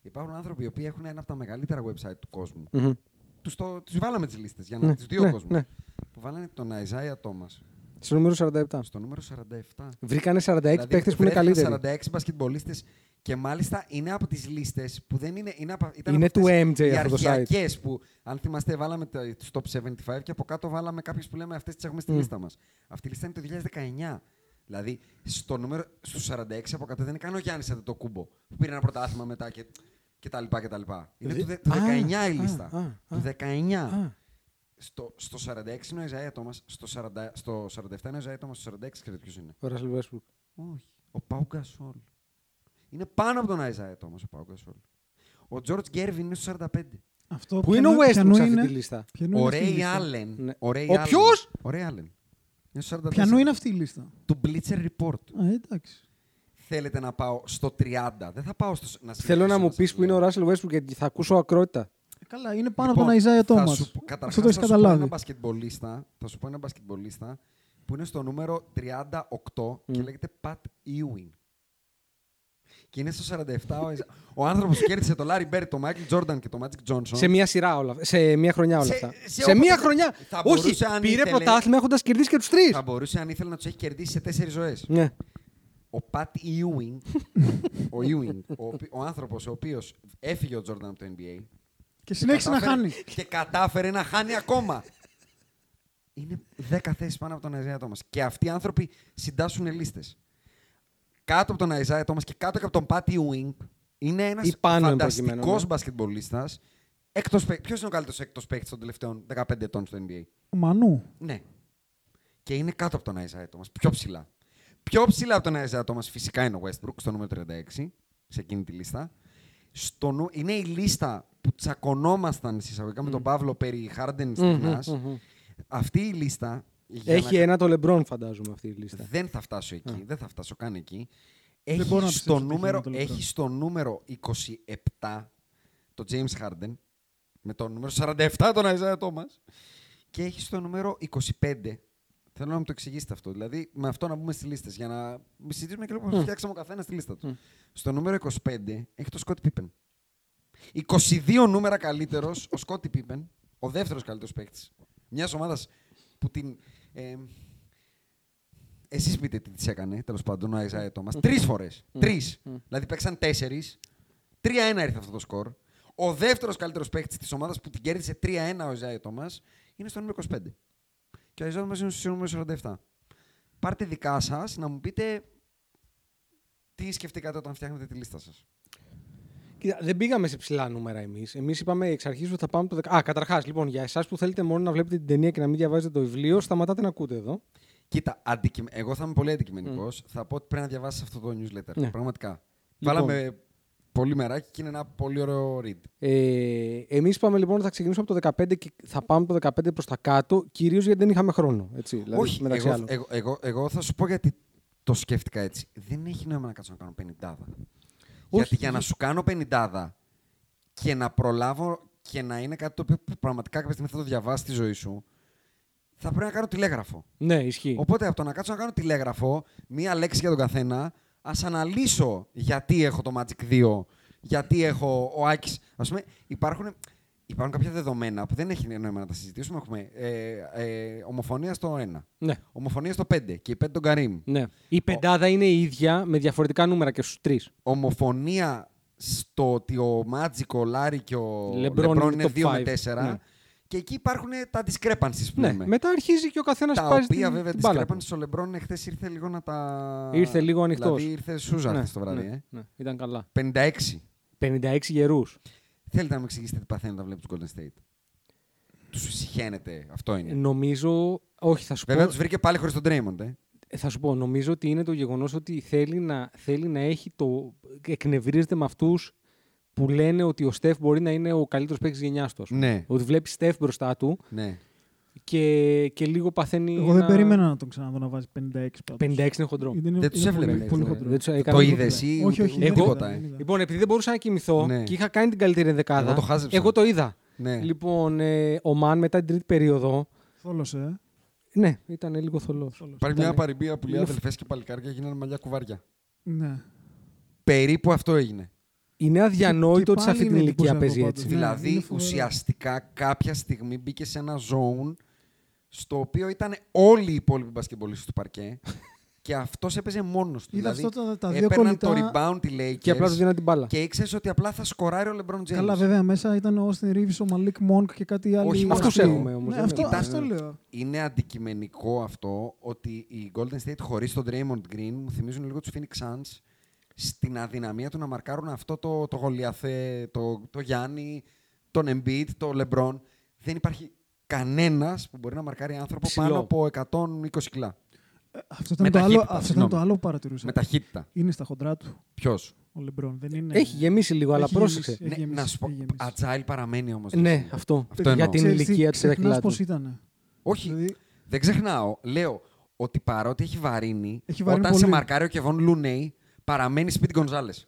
Υπάρχουν άνθρωποι οι οποίοι έχουν ένα από τα μεγαλύτερα website του κόσμου. Μμμ. Τους, το, τους βάλαμε τις λίστες για να Ναι, τις δύο ναι, κόσμους. ναι. Που βάλανε τον Αϊζάια Τόμας Στο νούμερο 47. στο νούμερο 47. Βρήκανε 46 Δηλαδή, παίχτε που είναι βρέθηκαν καλύτεροι. 46 μπασκετμπολίστες και μάλιστα είναι από τις λίστες που δεν είναι... Είναι, από, ήταν Είναι από του αυτές MJ οι αυτό το site. αρχαιακές που, αν θυμάστε, βάλαμε τα- τους top 75 και από κάτω βάλαμε κάποιους που λέμε αυτές τις έχουμε στη Μμ. λίστα μας. Αυτή η λίστα είναι το 2019. Δηλαδή, στο νούμερο, στους 46 από κάτω δεν είναι καν ο Γιάννης Αντετοκούμπο που πήρε ένα πρωτάθλημα μετά και, και τα λοιπά και τα λοιπά. Είναι Δι- του, δε- του Α, 19 η α, λίστα. α, α. Του 19. Α, Στο, στο 46 είναι ο Αϊζάια Τόμας, στο, 40, στο 47 είναι ο Αϊζάια Τόμας, στο 46 ξέρετε ποιος είναι. ο Ράσελ Westbrook. Όχι. Ο Πάου Γκασόλ. Είναι πάνω από τον Αϊζάια Τόμας ο Πάου Γκασόλ. Ο Τζορτζ Γκέρβιν είναι στο 45. Αυτό Πού είναι ο ποιανού- Westbrook ποιανού σε αυτή είναι- τη λίστα; ποιανού Ο είναι αυτή η Ρέι λίστα; Άλεν. Ναι. Ο, Ray Ο Allen. ποιος; Ο Ρέι Άλεν. Είναι στο 44. Ποιανού είναι αυτή η λίστα; Του Bleacher Report. Α, εντάξει. θέλετε να πάω στο 30. Δεν θα πάω στο. Να Θέλω να συνεχίσω μου σας πεις που είναι ο λέω. Ράσελ Westbrook γιατί θα ακούσω ακρότητα. Ε, Καλά, είναι πάνω Λοιπόν, από τον Αϊζάια θα Τόμα. σου πω- καταρχάς Αυτό το έχεις θα σου πω Ένα καταλάβει. μπασκετμπολίστα, θα σου πω ένα μπασκετμπολίστα που είναι στο νούμερο 38 και λέγεται Pat Ewing. Και είναι στο 47. Ο, Αϊζα- ο άνθρωπος που κέρδισε το Larry Bird, το Michael Jordan και το Magic Johnson. Σε μία σειρά όλα αυτά. Σε μία χρονιά όλα Σε- αυτά. σε Σε, όποτε- μία χρονιά. θα Όχι, μπορούσε, αν πήρε ήθελε- πρωτάθλημα έχοντας κερδίσει και τους τρεις. Θα μπορούσε, αν ήθελε, να τους έχει κερδίσει σε τέσσερις ζωές. Ναι. Ο Pat Ewing, ο, Ewing, ο, οποί- ο άνθρωπος ο οποίος έφυγε ο Jordan από το NBA Και συνέχισε να κατάφερε- χάνει. Και κατάφερε να χάνει ακόμα. Είναι 10 θέσεις πάνω από τον Αϊζάια Τόμα. Και αυτοί οι άνθρωποι συντάσσουν λίστες. Κάτω από τον Αϊζάια Τόμα και κάτω και από τον Πάτι Ουίνγκ είναι ένας Ή πάνω εν φανταστικός προκειμένου, ναι. μπασκετμπολίστας. Ποιος είναι ο καλύτερος έκτος παίκτης των τελευταίων 15 ετών στο NBA. Ο Μανού. Ναι. Και είναι κάτω από τον Isaiah Thomas. Πιο ψηλά. Πιο ψηλά από τον Isaiah Thomas φυσικά είναι ο Westbrook στο νούμερο 36 σε εκείνη τη λίστα. Στο νου... Είναι η λίστα που τσακωνόμασταν συσσαγωγικά με τον Παύλο περί Harden στιγμάς. Αυτή η λίστα. Για Έχει να- ένα το Λεμπρόν, φαντάζομαι αυτή η λίστα. Δεν θα φτάσω εκεί. Δεν θα φτάσω καν εκεί. μπορώ να Έχει πιστέψω στο, ότι έχει νούμερο, ένα το LeBron. έχει στο νούμερο 27 το James Harden. Με το νούμερο 47 τον Isaiah Thomas. Και έχει στο νούμερο 25. Θέλω να μου το εξηγήσετε αυτό. Δηλαδή, με αυτό να μπούμε στις λίστες. Για να συζητήσουμε και λίγο πώ φτιάξαμε ο καθένας τη λίστα του. Στο νούμερο 25 έχει το Scottie Pippen. 22 νούμερα καλύτερος ο Scottie Pippen, ο δεύτερος καλύτερος παίκτης μιας ομάδας που την. Ε, Εσείς πείτε τι της έκανε, τέλος πάντων, ο Isaiah Thomas. Τρεις φορές. Τρεις. Δηλαδή παίξαν τέσσερις. 3-1 ήρθε αυτό το σκορ. Ο δεύτερος καλύτερος παίκτης της ομάδας που την κέρδισε 3-1 ο Isaiah Thomas είναι στο νούμερο 25. Και ο Isaiah Thomas είναι στο νούμερο 47. Πάρτε δικά σας να μου πείτε τι σκεφτήκατε όταν φτιάχνετε τη λίστα σας. Κοίτα, δεν πήγαμε σε ψηλά νούμερα εμείς. Εμείς είπαμε εξ αρχής ότι θα πάμε το 10. Α, καταρχάς, λοιπόν, για εσάς που θέλετε μόνο να βλέπετε την ταινία και να μην διαβάζετε το βιβλίο, σταματάτε να ακούτε εδώ. Κοίτα, αντικει... εγώ θα είμαι πολύ αντικειμενικός. Θα πω ότι πρέπει να διαβάσεις αυτό το newsletter. Ναι. Πραγματικά. Λοιπόν. Βάλαμε πολύ μεράκι και είναι ένα πολύ ωραίο read. Ε, Εμείς είπαμε λοιπόν ότι θα ξεκινήσουμε από το 15 και θα πάμε το 15 προς τα κάτω, κυρίως γιατί δεν είχαμε χρόνο. Έτσι, δηλαδή, Όχι, μεταξύ εγώ, άλλων. εγώ, εγώ, εγώ θα σου πω γιατί το σκέφτηκα έτσι. Δεν έχει νόημα να κάτσω να κάνω 50. Γιατί για να σου κάνω 50 και να προλάβω και να είναι κάτι το οποίο πραγματικά κάποια στιγμή θα το διαβάσεις στη ζωή σου, θα πρέπει να κάνω τηλέγραφο. Ναι, ισχύει. Οπότε από το να κάτσω να κάνω τηλέγραφο, μία λέξη για τον καθένα, ας αναλύσω γιατί έχω το Magic 2, γιατί έχω ο Άκης. Α πούμε, υπάρχουν, υπάρχουν κάποια δεδομένα που δεν έχει νόημα να τα συζητήσουμε. Έχουμε ε, ε, ομοφωνία στο 1, Ναι. ομοφωνία στο 5 και η 5 τον Καρύμ. Ναι. Η πεντάδα είναι η ίδια με διαφορετικά νούμερα και στους τρεις. Ομοφωνία στο ότι ο Magic, ο Λάρι και ο LeBron Λεμπρόν είναι είναι top 2 με five. 4. Ναι. Και εκεί υπάρχουν τα discrepancies που Ναι. λέμε. Μετά αρχίζει και ο καθένας τα πάει οποία στην, βέβαια την μπάλα του. discrepancies ο Λεμπρόν χθε ήρθε λίγο να τα. Ήρθε λίγο ανοιχτός. Δηλαδή ήρθε σούζα Ναι, χθες το βράδυ. ναι, ε. ναι, ήταν καλά. 56. 56 γερούς. Θέλετε να μου εξηγήσετε τι παθαίνει όταν βλέπει τους Golden State. Τους συχαίνεται. Αυτό είναι. Νομίζω. Όχι, θα σου Βέβαια πω. τους βρήκε πάλι χωρίς τον Draymond. Ε. Ε, Θα σου πω, νομίζω ότι είναι το γεγονός ότι θέλει να, θέλει να έχει το... εκνευρίζεται με αυτούς που λένε ότι ο Στεφ μπορεί να είναι ο καλύτερος παίκτης της γενιάς του. ας πούμε. Ναι. Ότι βλέπει Στεφ μπροστά του ναι. Και, και λίγο παθαίνει Εγώ δεν ένα- περίμενα να τον ξαναδώ να βάζει 56 πάντως. 56 είναι χοντρό. Γιατί είναι- Δεν τους είναι έβλεπε, πολύ- δεν Πολύ τους χοντρό. Δεν τους Το έκανα είδες τίποτα. ή Όχι, όχι, ούτε δεν τίποτα. είδα, ε; δεν είδα. Λοιπόν, επειδή δεν μπορούσα να κοιμηθώ Ναι. και είχα κάνει την καλύτερη δεκάδα, Εγώ το χάζεψα. εγώ το είδα. Ναι. Λοιπόν, ε, ο Μαν μετά την τρίτη περίοδο, Θόλωσε, ε. ναι, ήταν λίγο θολός. Υπάρχει μια παροιμία που λέει Λίγο- αδελφές και παλικάρια γίνανε μαλλιά κουβάρια. Ναι. Περίπου αυτό έγινε. Είναι αδιανόητο ότι σε πάλι αυτή την είναι ηλικία εντυπωσιακό παίζει πάντως. έτσι. Ναι, δηλαδή είναι φοβερό. ουσιαστικά κάποια στιγμή μπήκε σε ένα zone στο οποίο ήταν όλοι οι υπόλοιποι μπασκεμπολίστες του παρκέ και αυτός έπαιζε μόνος του. Είδα δηλαδή, αυτό τα- τα δύο έπαιρναν κολλητά- το rebound οι Lakers Και απλά τους δίναν την μπάλα. και ήξερες ότι απλά θα σκοράρει ο LeBron James. Καλά, βέβαια μέσα ήταν ο Austin Reeves, ο Malik Monk και κάτι άλλο. Όχι, με αυτούς έχουμε όμως, Ναι, δεν αυτό, έχουμε. αυτό λέω. Είναι αντικειμενικό αυτό ότι οι Golden State χωρίς τον Draymond Green μου θυμίζουν λίγο τους Phoenix Suns στην αδυναμία του να μαρκάρουν αυτό το, το Γολιαθέ, το, το Γιάννη, τον Embiid, το LeBron. Δεν υπάρχει κανένας που μπορεί να μαρκάρει άνθρωπο Ψηλό. πάνω από 120 κιλά. Αυτό ήταν, Με το άλλο, ταχύτητα, αυτό ήταν συγγνώμη. το άλλο που παρατηρούσα. Με ταχύτητα. Είναι στα χοντρά του Ποιος; ο Λεμπρόν. Δεν είναι... Έχει γεμίσει λίγο, αλλά Έχει πρόσεξε. γεμίσει. Έχει Ναι, να σου πω, έχει γεμίσει. agile παραμένει όμως. Ναι, αυτό. Αυτό Για εννοώ. την Ξέρεις τι, ηλικία της ξεχνάς δεκιλά πώς του. ήταν. Όχι, Δηλαδή, δεν ξεχνάω. Λέω ότι παρότι έχει βαρύνει, Έχει βαρύνει όταν σε πολύ. μαρκάρει ο Κεβόν Λούνεϊ, παραμένει σπίτι Γκονζάλες.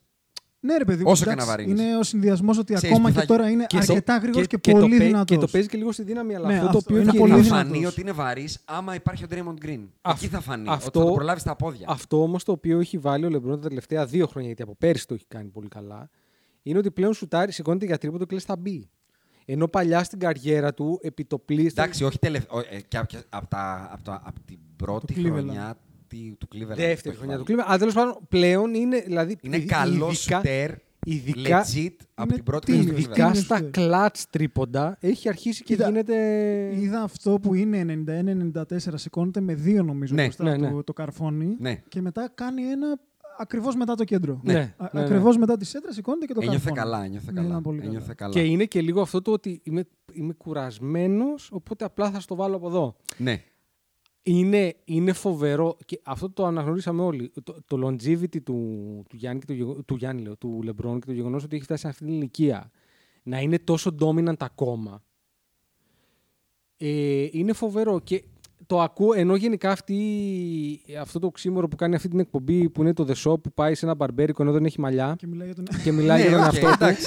Ναι, ρε παιδί μου. Όσο και εντάξει, να βαρύνεις. Είναι ο συνδυασμός ότι Ξέρεις ακόμα που και θα- τώρα είναι Και το- αρκετά γρήγορος και, και το πολύ παί- δυνατό. Και το παίζεις και λίγο στη δύναμη, αλλά Ναι, αυτό το αυτό οποίο είναι έχει πολύ θα λύσει- δυνατός. φανεί ότι είναι βαρύς άμα υπάρχει ο Draymond Green. Αυ- Εκεί θα φανεί. αυτό- Ότι θα το προλάβεις στα πόδια. Αυτό όμως το οποίο έχει βάλει ο Λεμπρόν τα τελευταία δύο χρόνια, γιατί από πέρυσι το έχει κάνει πολύ καλά, είναι ότι πλέον σουτάρει, σηκώνεται για τρίποντο και λες θα μπει. Ενώ παλιά στην καριέρα του, επί το πλήστο. Εντάξει, όχι τελευταία. Από από την πρώτη Cleveland. χρονιά τι- του Cleveland. Δεύτερη το έχει χρονιά του βάλει. Cleveland. Αλλά τέλος πάντων πλέον είναι. Δηλαδή, Είναι ει- καλός ειδικά- σουτέρ. ειδικά- Legit από είναι την πρώτη τίμιος, χρονιά του Ειδικά Cleveland. τίμιος στα σουτέρ. κλατ τρίποντα έχει αρχίσει και Κοίτα, γίνεται. Είδα αυτό που είναι 91-94, σηκώνεται με δύο νομίζω Ναι, μπροστά ναι, του ναι. το καρφώνι Ναι. και μετά κάνει ένα ακριβώς μετά το κέντρο. Ναι, Α- ναι, ναι. Ακριβώς μετά τη σέντρα σηκώνεται και το Ένιωθε καρφώνει. καλά, ένιωθε Ναι, καλά. ήταν πολύ καλά. Ένιωθε καλά. Και είναι και λίγο αυτό το ότι είμαι, είμαι κουρασμένος, οπότε απλά θα στο βάλω από εδώ. Ναι. Είναι, είναι φοβερό και αυτό το αναγνωρίσαμε όλοι. Το, το longevity του, του Γιάννη, και το, γεγο- του, Γιάννη λέω, του Λεμπρόν και το γεγονός ότι έχει φτάσει σε αυτή την ηλικία να είναι τόσο dominant ακόμα. Ε, είναι φοβερό και το ακούω ενώ γενικά αυτή, αυτό το οξύμωρο που κάνει αυτή την εκπομπή που είναι το The Shop που πάει σε ένα μπαρμπέρικο ενώ δεν έχει μαλλιά Και μιλάει για τον... και μιλάει για Ναι, τον οκ, εαυτό του.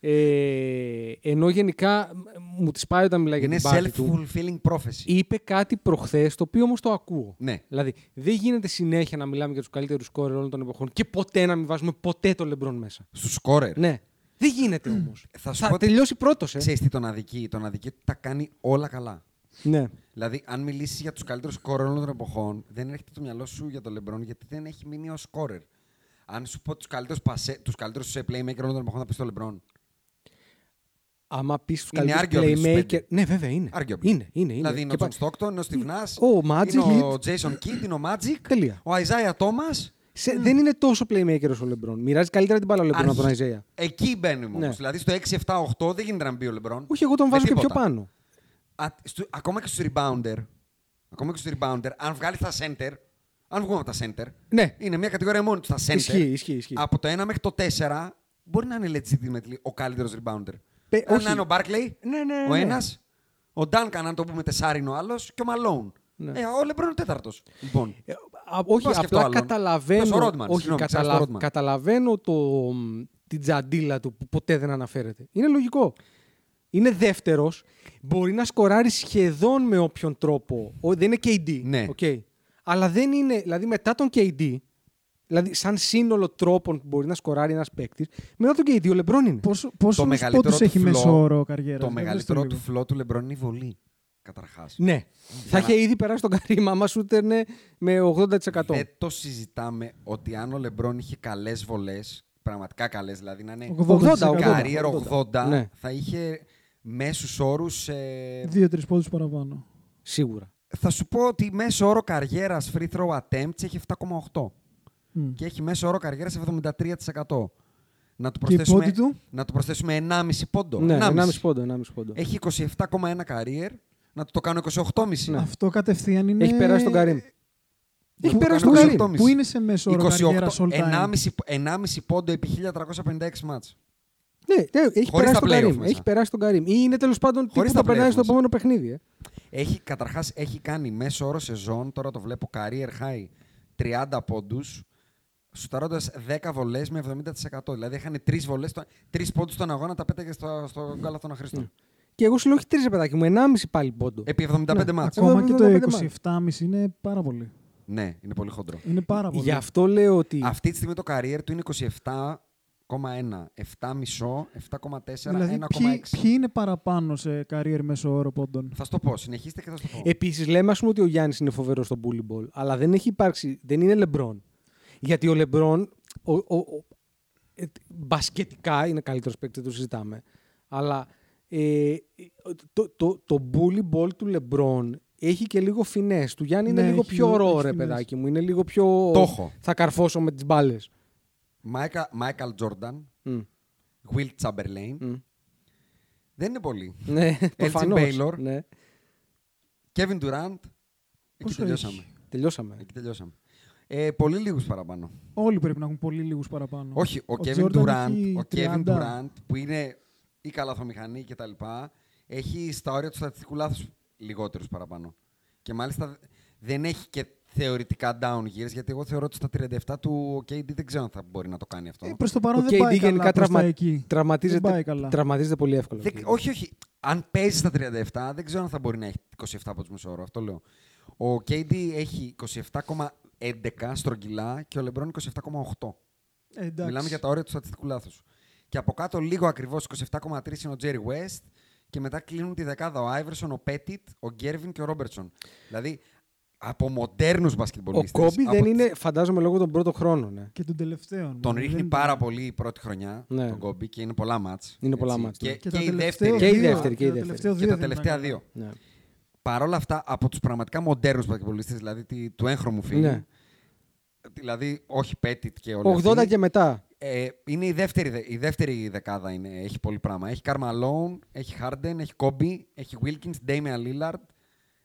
Εντάξει. Ε, ενώ γενικά μ, μου της πάει όταν μιλάει για Είναι την πάρτη του. self-fulfilling prophecy. Είπε κάτι προχθές, το οποίο όμως το ακούω. Ναι. Δηλαδή, δεν γίνεται συνέχεια να μιλάμε για τους καλύτερους σκόρερ όλων των εποχών και ποτέ να μην βάζουμε ποτέ το Λεμπρόν μέσα. Στους σκόρερ. Ναι. Δεν γίνεται όμως. Θα σου Θα πω- τελειώσει πρώτος, ε. Ξέρεις τι τον αδικεί. Τον αδικεί ότι τα κάνει όλα καλά. Ναι. Δηλαδή, αν μιλήσεις για τους καλύτερους σκόρερ όλων των εποχών, δεν έρχεται το μυαλό σου για τον Λεμπρόν γιατί δεν έχει μείνει ως σκόρερ. Αν σου πω τους καλύτερους τους καλύτερους playmaker όλων των εποχών, θα πεις το Λεμπρόν. Άμα πεις τους Είναι καλύτερους arguably στους playmaker. πέντε. Ναι, βέβαια είναι. Arguably. Είναι, είναι. είναι. Δηλαδή είναι Και ο Τζον πα- Στόκτον, είναι ο Steve Nash, Ο Magic. είναι ο Jason Kidd, είναι ο Magic, Τελεία. ο Isaiah Thomas. Σε- Δεν είναι τόσο playmaker όσο ο Λεμπρόν. Μοιράζει καλύτερα την μπάλα ο Λεμπρόν από τον Αρχι- Αιζέα. Εκεί μπαίνουμε όμως. Ναι. Δηλαδή στο 6-7-8 δεν γίνεται να μπει ο Λεμπρόν. Όχι, εγώ τον Με βάζω και πιο τίποτα. πάνω. Α, στο- ακόμα και στους rebounder. Ακόμα και στους rebounder, αν βγάλει τα center, αν βγούμε από τα center, Ναι. είναι μια κατηγορία μόνη τους τα center. Ισχύει, ισχύει, ισχύει. Από το 1 μέχρι το 4 μπορεί να είναι legitimately ο καλύτερος rebounder. Πε- αν όχι. να είναι ο Barkley, Ναι, ναι, ο ναι. ένας, ο Duncan, αν το πούμε τεσσάρινο ο άλλος, και ο Malone. Ναι. Ε, ο Λεμπρόν είναι ο τέταρτος. Λοιπόν. Ε, α, όχι, Πάω σκεφτώ απλά άλλον. καταλαβαίνω. Πες ο Ρόντμαν, όχι, συγγνώμη, καταλα- ξέρεις το Ρόντμαν. καταλαβαίνω το, μ, την τσαντίλα του που ποτέ δεν αναφέρεται. Είναι λογικό. Είναι δεύτερος. Μπορεί να σκοράρει σχεδόν με όποιον τρόπο. Ο, δεν είναι KD. Ναι. οκ. Αλλά δεν είναι. Δηλαδή μετά τον KD, δηλαδή σαν σύνολο τρόπων που μπορεί να σκοράρει ένας παίκτης, μετά τον KD ο Λεμπρόν είναι. Πόσο, πόσο μεγαλύτερο πόντους του έχει flow- μέσο όρο καριέρας; Το μεγαλύτερο του φλό του Λεμπρόν είναι η βολή. Καταρχάς. Ναι. Θα είχε ήδη περάσει τον Καρύμα άμα σου έτερνε με 80%. Δεν το συζητάμε ότι αν ο Λεμπρόν είχε καλές βολές, πραγματικά καλές, δηλαδή να είναι 80, καριέρα 80, 80, ναι. θα είχε μέσους όρους. Ε, Δύο-τρεις πόντους παραπάνω. Σίγουρα. θα σου πω ότι μέσο όρο καριέρας free throw attempts έχει 7,8 Μμ. και έχει μέσο όρο καριέρας 73%. Να του Και η προσθέσουμε, πόντη του; να του προσθέσουμε 1,5 πόντο. Ναι, 1,5. 1,5 πόντο. 1,5 πόντο. Έχει 27,1 career. Να του το κάνω 28,5. Ναι. Αυτό κατευθείαν είναι. Έχει περάσει τον Καρύμ. Έχει Που- περάσει που τον είναι- Καρύμ. Που είναι σε μέσο όρο καριέρας all time; 1,5 1,5 πόντο επί 1356 μάτς. Ναι, ναι, έχει Χωρίς περάσει τα τον play-off Καρύμ. μέσα. Έχει περάσει τον Καρύμ. Ή είναι τέλος πάντων τι Χωρίς που θα τα περνάει play-off στο μέσα. επόμενο παιχνίδι. Ε. Έχει, καταρχάς, έχει κάνει μέσο όρο σεζόν, τώρα το βλέπω, career high 30 πόντους, σουταρώντας 10 βολές με 70%. Δηλαδή είχαν 3 βολές, 3 πόντους στον αγώνα, τα πέταγε στο, στο γκάλα των αχρήστων. Και εγώ σου λέω όχι τρεις ρε παιδάκι μου, 1,5 πάλι πόντο. Επί 75 μάτς. Ακόμα και το 75 μάτς. 27,5 είναι πάρα πολύ. Ναι, είναι πολύ χοντρό. Είναι πάρα πολύ. Γι' αυτό λέω ότι. Αυτή τη στιγμή το career του είναι 27,1. 7,5, 7,4, Δηλαδή, 1,6. ποιοι, ποιοι είναι παραπάνω σε καριέρ μέσο όρο πόντων; Θα σου το πω, συνεχίστε και θα σου το πω. Επίσης, λέμε ας πούμε, ότι ο Γιάννης είναι φοβερός στο bully ball, αλλά δεν έχει υπάρξει. Δεν είναι λεμπρόν. Γιατί ο λεμπρόν. Ο, ο, ο- ε, μπασκετικά είναι καλύτερος παίκτης, δεν το συζητάμε. Αλλά ε, το, το, το bully ball του λεμπρόν έχει και λίγο φινέ. Του Γιάννη είναι Ναι, λίγο έχει πιο λίγο- ωραίο, έχει ρε φινές. παιδάκι μου. Είναι λίγο πιο. Το έχω. Θα καρφώσω με τις μπάλες. Μάικαλ Τζόρνταν, Wilt Chamberlain. Δεν είναι πολύ. Ναι, Elgin προφανώς. Baylor. Ναι. Kevin Durant. Εκεί Πόσο τελειώσαμε. έχεις; Τελειώσαμε. Εκεί τελειώσαμε. Ε, πολύ λίγους παραπάνω. Όλοι πρέπει να έχουν πολύ λίγους παραπάνω. Όχι, ο, Kevin Jordan Durant, έχει ο Kevin 30. Durant που είναι η καλαθομηχανή και τα λοιπά, έχει στα όρια του στατιστικού λάθους λιγότερους παραπάνω. Και μάλιστα δεν έχει και θεωρητικά down years, γιατί εγώ θεωρώ ότι στα 37 του ο KD δεν ξέρω αν θα μπορεί να το κάνει αυτό. Ε, προς το παρόν Ο δεν KD πάει γενικά καλά προς τα τραυμα- εκεί. Δεν πάει τραυματίζεται, καλά. τραυματίζεται πολύ εύκολα. Δεν- όχι, όχι. Αν παίζει στα 37, δεν ξέρω αν θα μπορεί να έχει 27 από του μεσόωρο. Αυτό λέω. Ο KD έχει 27,11 στρογγυλά και ο LeBron 27,8. Ε, εντάξει. Μιλάμε για τα όρια του στατιστικού λάθους. Και από κάτω λίγο ακριβώς 27,3 είναι ο Jerry West και μετά κλείνουν τη δεκάδα ο Άιβερσον, ο Πέτιτ, ο Γκέρβιν και ο Ρόμπερτσον. Δηλαδή από μοντέρνους Ο μπασκετμπολίστες. Κόμπι από δεν τις- είναι, φαντάζομαι, λόγω των πρώτων χρόνων. Ναι. Και των τελευταίων. Τον Δεν- ρίχνει πάρα πολύ η πρώτη χρονιά Ναι. τον Κόμπι και είναι πολλά μάτς. Είναι πολλά έτσι. μάτς, Και, ναι. και, τα η τελευταία δεύτερη. Και η δύο- δεύτερη, και η τα δεύτερη. τελευταία Και δύο τα δεν ήταν τελευταία καλά. δύο. Ναι. Παρ' όλα αυτά, από τους πραγματικά μοντέρνους μπασκετμπολίστες, δηλαδή τη- του έγχρωμου φίλου. Ναι. Δηλαδή, όχι Πέτιτ και όλοι 80 αυτοί, και μετά. Ε, είναι η δεύτερη, δε- η δεύτερη δεκάδα, είναι, έχει πολύ πράγμα. Έχει Καρλ Μαλόν, έχει Χάρντεν, έχει Κόμπι, έχει Wilkins, Damian Lillard.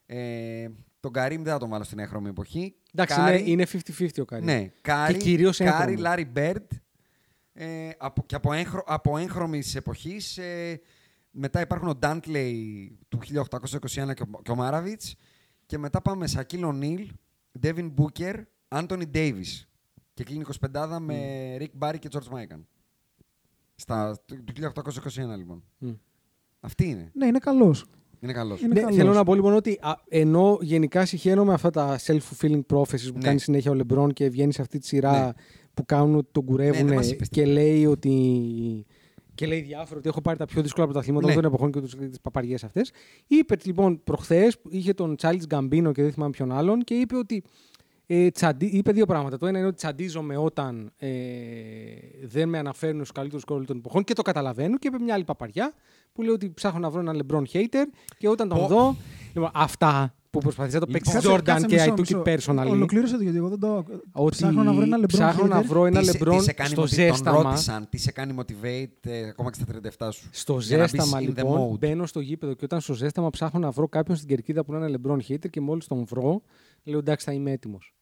Ε, τον Καρίμ δεν θα τον βάλω στην έγχρωμη εποχή. Εντάξει, Κάρι- είναι, είναι 50-50 ο Κάρι. Ναι, Κάρι, κυρίως Κάρι έγχρωμο. Λάρι Μπέρντ. Ε, από, και από, έγχρο, από έγχρωμης εποχής. Ε, μετά υπάρχουν ο Ντάντλεϊ του 1821 και ο, και ο Μάραβιτς. Και μετά πάμε Σακίλ Ονίλ, Ντέβιν Μπούκερ, Άντωνι Ντέιβις. Και κλείνει 25 με Ρικ Μπάρι και Τζορτζ Μάικαν. Στα, του του 1821 λοιπόν. Μμ. Αυτή είναι. Ναι, είναι καλός. Είναι καλός. Είναι Ναι, καλός. θέλω να πω λοιπόν ότι α, ενώ γενικά σιχαίνομαι αυτά τα self-fulfilling prophecies που Ναι. κάνει συνέχεια ο Λεμπρόν και βγαίνει σε αυτή τη σειρά Ναι. που κάνουν ότι τον κουρεύουν δεν μας είπες και τίποτα. λέει ότι. Και λέει διάφορα ότι έχω πάρει τα πιο δύσκολα πρωταθλήματα Ναι. όλων των εποχών και τις παπαριές αυτές. Είπε λοιπόν προχθές, είχε τον Τσάλιτ Γκαμπίνο και δεν θυμάμαι ποιον άλλον και είπε ότι. Ε, τσαντι... Είπε δύο πράγματα. Το ένα είναι ότι τσαντίζομαι όταν ε, δεν με αναφέρουν στους καλύτερους κόλλου των εποχών και το καταλαβαίνω. Και είπε μια άλλη παπαριά που λέει ότι ψάχνω να βρω έναν LeBron hater και όταν τον Ω. δω. Λοιπόν, αυτά που προσπαθείς να το παίξεις Κάτσε- Jordan κάτσε και μισό, I took μισό. it personally. Ολοκλήρωσε το γιατί εγώ δεν το. Ότι Ψάχνω να βρω ένα LeBron ψάχνω να hater. βρω ένα Τι σε- τι LeBron σε κάνει στο motivate- Τον ζέσταμα. ρώτησαν τι σε κάνει motivate ε, ακόμα και στα 37 σου. Στο Για να μπεις ζέσταμα in the λοιπόν mode. μπαίνω στο γήπεδο και όταν στο ζέσταμα ψάχνω να βρω κάποιον στην κερκίδα που να είναι LeBron hater και μόλις τον βρω λέω εντάξει θα είμαι έτοιμος.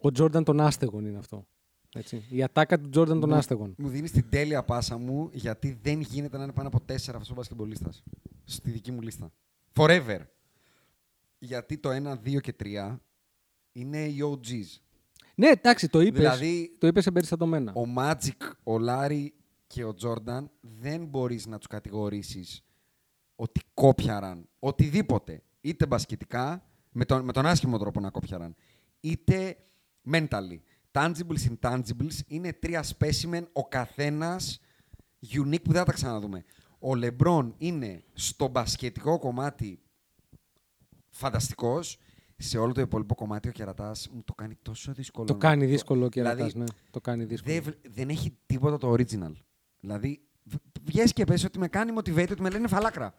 Ο Τζόρνταν των άστεγων είναι αυτό. Έτσι. Η ατάκα του Τζόρνταν των Μου- άστεγων. Μου δίνεις την τέλεια πάσα μου γιατί δεν γίνεται να είναι πάνω από τέσσερα αυτός ο μπασκετμπολίστας. Στη δική μου λίστα. Forever. Γιατί το 1, 2 και 3 είναι οι OGs. Ναι, εντάξει, το είπες. Δηλαδή- Το είπες εμπεριστατωμένα. Ο Magic, ο Λάρι και ο Τζόρνταν δεν μπορείς να τους κατηγορήσεις ότι κόπιαραν οτιδήποτε. Είτε μπασκετικά, με τον, με τον άσχημο τρόπο να κόπιαραν, είτε mentally. Tangibles, intangibles είναι τρία specimen ο καθένας unique που δεν θα τα ξαναδούμε. Ο LeBron είναι στο μπασκετικό κομμάτι φανταστικός. Σε όλο το υπόλοιπο κομμάτι ο κερατάς μου το κάνει τόσο δύσκολο. Το να- κάνει δύσκολο και δηλαδή, ρατάς, ναι. Το κάνει δύσκολο. δεν, βλ- δεν έχει τίποτα το original. Δηλαδή, βγες και πες ότι με κάνει motivate, ότι με λένε φαλάκρα.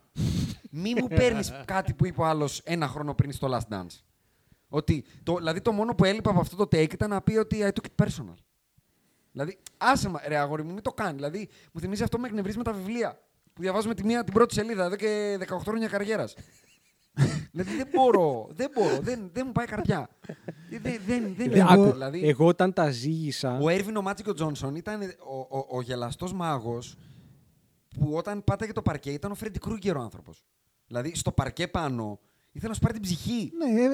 Μη μου παίρνεις κάτι που είπε ο άλλος ένα χρόνο πριν στο Last Dance. Ότι, το, δηλαδή, το μόνο που έλειπε από αυτό το take ήταν να πει ότι I took it personal. Δηλαδή, άσε μα, ρε αγόρι μου, μην το κάνει. Δηλαδή, μου θυμίζει αυτό που με εκνευρίζει με τα βιβλία. Που διαβάζουμε τη μία την πρώτη σελίδα εδώ και 18 χρόνια καριέρας. δηλαδή, δεν μπορώ, δεν μπορώ, δεν, δεν μου πάει η καρδιά. δεν, δεν, δεν, δεν Ε, είναι άκου, δηλαδή, Εγώ όταν τα ζήγησα. ο Έρβιν ο Μάτσικο Τζόνσον ήταν ο, ο, ο γελαστός μάγος που όταν πάταγε το παρκέ ήταν ο Φρέντι Κρούγκερ ο άνθρωπος. Δηλαδή στο παρκέ πάνω ήθελε να σου πάρει την ψυχή. Ναι, ε,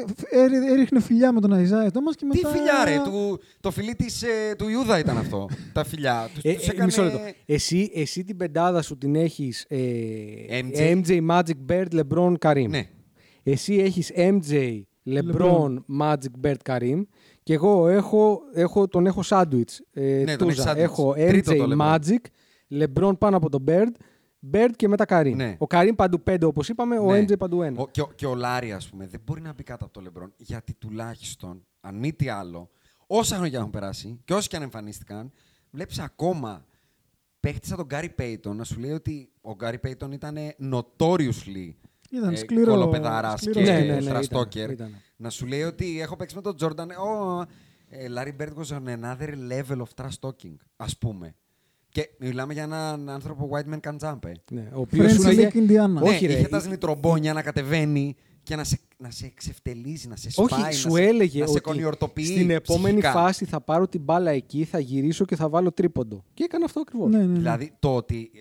ε, ε, έριχνε φιλιά με τον Αϊζάη Τόμας και Τι μετά... φιλιά, ρε, του, το φιλί της, ε, του Ιούδα ήταν αυτό. τα φιλιά. Τους, Ε, τους ε, έκανε... μισό λεπτό. Εσύ, εσύ την πεντάδα σου την έχεις ε, MJ. MJ, Magic, Bird, LeBron, Karim. Ναι. Εσύ έχεις MJ, LeBron, Magic, Bird, Karim. Και εγώ έχω, έχω, τον έχω sandwich. Ε, Ναι, τον τούζα. έχεις sandwich. Έχω Τρίτο MJ, το LeBron. Magic, LeBron πάνω από τον Bird, Bird και μετά Karim. Ναι. Ο Karim παντού πέντε όπως είπαμε, ο Ναι. MJ παντού ένα. Ο, και, ο, και ο Λάρη, ας πούμε, δεν μπορεί να μπει κάτω από το Λεμπρόν. Γιατί τουλάχιστον, αν μη τι άλλο, όσα χρόνια έχουν περάσει και όσοι και αν εμφανίστηκαν, βλέπεις ακόμα παίχτη σαν τον Γκάρι Πέιτον να σου λέει ότι ο Γκάρι Πέιτον ήταν notoriously Ήταν ε, σκληρό- κολοπεδαράς σκληρό και Ναι, ναι, ναι, trash ήταν, talker. ήταν. Να σου λέει ότι έχω παίξει με τον Τζόρνταν. Ο Λάρι Μπέρντ was on another level of trash talking, ας πούμε. Και μιλάμε για έναν άνθρωπο white man can jump. ε. Ναι, ο οποίος σου Friends λέγε... Lake Indiana. Όχι, ναι, ρε, είχε τα η- σνιτρομπόνια να κατεβαίνει και να σε, να σε εξευτελίζει, να σε σπάει, Όχι, να σου σε, έλεγε να σε ότι κονιορτοποιεί στην επόμενη ψυχικά. φάση θα πάρω την μπάλα εκεί, θα γυρίσω και θα βάλω τρίποντο. Και έκανε αυτό ακριβώς. Ναι, ναι, ναι. Δηλαδή το ότι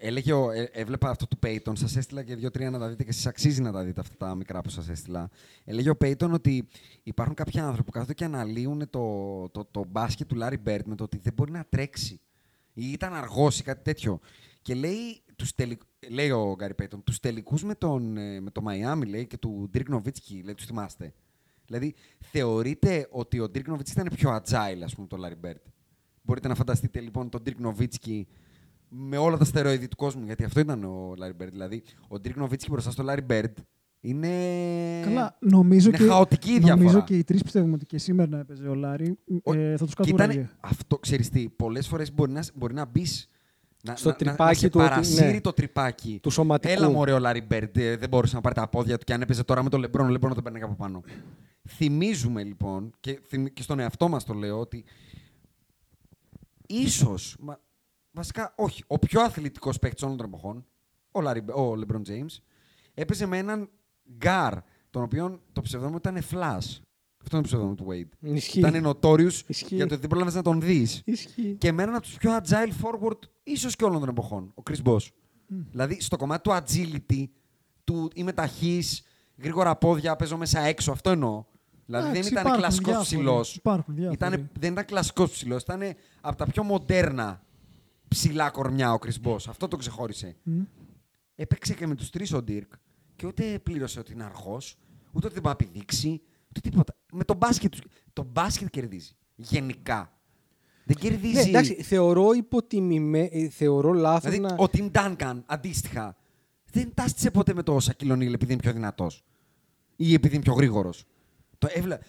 Έλεγε, ο- ε, έβλεπα αυτό του Peyton, σας έστειλα και δύο-τρία να τα δείτε και σας αξίζει να τα δείτε αυτά τα μικρά που σας έστειλα. Έλεγε ο Peyton ότι υπάρχουν κάποιοι άνθρωποι που κάθονται και αναλύουν το, το, το μπάσκετ του Larry Bird με το ότι δεν μπορεί να τρέξει ή ήταν αργός ή κάτι τέτοιο. Και λέει, τους τελικ... λέει ο Γκάρι Peyton, τους τελικούς με, τον, ε, με το Miami λέει, και του Dirk Nowitzki, λέει, τους θυμάστε. Δηλαδή, θεωρείτε ότι ο Dirk Nowitzki ήταν πιο agile, ας πούμε, το Larry Bird. Μπορείτε να φανταστείτε λοιπόν τον Dirk Nowitzki με όλα τα στερεοειδή του κόσμου, γιατί αυτό ήταν ο Larry Bird. Δηλαδή, ο Dirk Nowitzki μπροστά στο Larry Bird είναι. Καλά, νομίζω είναι και, χαοτική η διαφορά. νομίζω και οι τρεις πιστεύουμε ότι και σήμερα να έπαιζε ο Λάρη Ο- ε, θα τους Και ήταν κατουράγε. αυτό, ξέρεις τι, πολλές φορές μπορεί να, μπορεί να μπεις. Να, Στο να, να, να τρυπάκι σε του ότι- παρασύρει ναι. το τριπάκι. Του σωματικού. Έλα μωρέ ο Λάρι Μπέρντ, ε, δεν μπορούσε να πάρει τα πόδια του και αν έπαιζε τώρα με τον Λεμπρόν, ο Λεμπρόν να τον παίρνει από πάνω. Θυμίζουμε λοιπόν, και, θυμ- και στον εαυτό μας το λέω, ότι ίσως, μα, βασικά όχι, ο πιο αθλητικός παίκτης όλων των εποχών, ο, Larry, ο Λεμπρόν James, έπαιζε με έναν γκάρ, τον οποίο το ψευδόνιμο ήταν Flash. Αυτό είναι το ψευδόνιμο του Wade. Ισχύει. Ήταν notorious Ισχύει. για το ότι δεν πρόλαβες να τον δεις. Ισχύει. Και με έναν από τους πιο agile forward ίσως και όλων των εποχών, ο Chris Bosh. Δηλαδή στο κομμάτι του agility, του είμαι ταχύς, γρήγορα πόδια, παίζω μέσα έξω, αυτό εννοώ. Δηλαδή Εντάξει, δεν ήταν υπάρχουν κλασικός διάφοροι. ψηλός. Υπάρχουν διάφοροι. Δεν ήταν κλασικός ψηλός. Ήταν από τα πιο μοντέρνα ψηλά κορμιά ο Chris Bosh. Αυτό το ξεχώρισε. Έπαιξε και με τους τρεις ο Dirk και ούτε πλήρωσε ότι είναι αργό, ούτε ότι δεν μπορεί να πηδήξει, ούτε τίποτα. Με το μπάσκετ, τους- το μπάσκετ κερδίζει. Γενικά. Δεν κερδίζει. Ναι, εντάξει, θεωρώ υποτιμημέ, ε, θεωρώ λάθος Δηλαδή, να... ο Tim Duncan αντίστοιχα δεν τάστησε ποτέ με το Shaquille O'Neal επειδή είναι πιο δυνατός ή επειδή είναι πιο γρήγορος.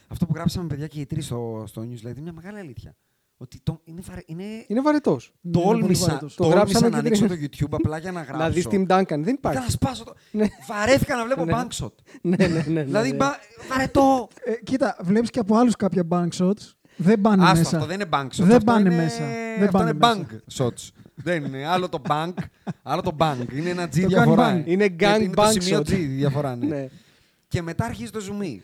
Αυτό που γράψαμε παιδιά και οι τρεις στο, στο newsletter είναι μια μεγάλη αλήθεια. Ότι το, είναι, βαρε, είναι, Είναι βαρετός. Ναι, είναι πολύ τόλμησα, βαρετός. Το τόλμησα γράψαμε να και ανοίξω το δεν- YouTube απλά για να γράψω. Να δεις Tim Duncan. Δεν Ήθελα υπάρχει. να σπάσω το... Ναι. Βαρέθηκα να βλέπω Ναι. bankshot. ναι, ναι, ναι, ναι, δηλαδή, ναι. μπα- βαρετό. Ε, κοίτα, βλέπεις και από άλλους κάποια bank shots. Δεν πάνε Άστο, μέσα. αυτό δεν είναι bank shots. Δεν αυτό πάνε είναι... μέσα. Δεν αυτό πάνε είναι μέσα. bank shots. δεν είναι. Άλλο το bank, άλλο το bank. Είναι ένα G Το διαφορά. gangbang. Είναι Γιατί gang είναι το bank σημείο shot. G διαφορά, ναι. Ναι. Και μετά αρχίζει το zoom.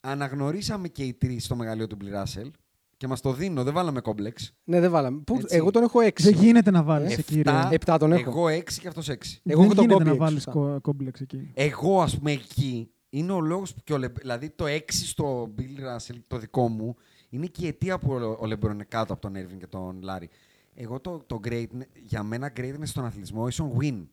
Αναγνωρίσαμε και οι τρεις στο μεγαλείο του Μπλι Ράσελ και μας το δίνω, δεν βάλαμε κόμπλεξ. Ναι, δεν βάλαμε. Πού, Έτσι. εγώ τον έχω Δεν έξι. γίνεται να βάλεις Εφτά, εκεί. ρε. Επτά τον έχω. Εγώ έξι και αυτός έξι. Εγώ Δεν έχω τον γίνεται κόμπι να έξι, βάλει σωστά. κόμπλεξ εκεί. Εγώ, ας πούμε, εκεί είναι ο λόγος που. και ο Λε- Δηλαδή, το 6 στο Bill Russell, το δικό μου, είναι και η αιτία που ο, ο Λεμπρόν είναι κάτω από τον Έρβιν και τον Λάρι. Εγώ το, το great, για μένα greatness στον αθλητισμό ίσον win.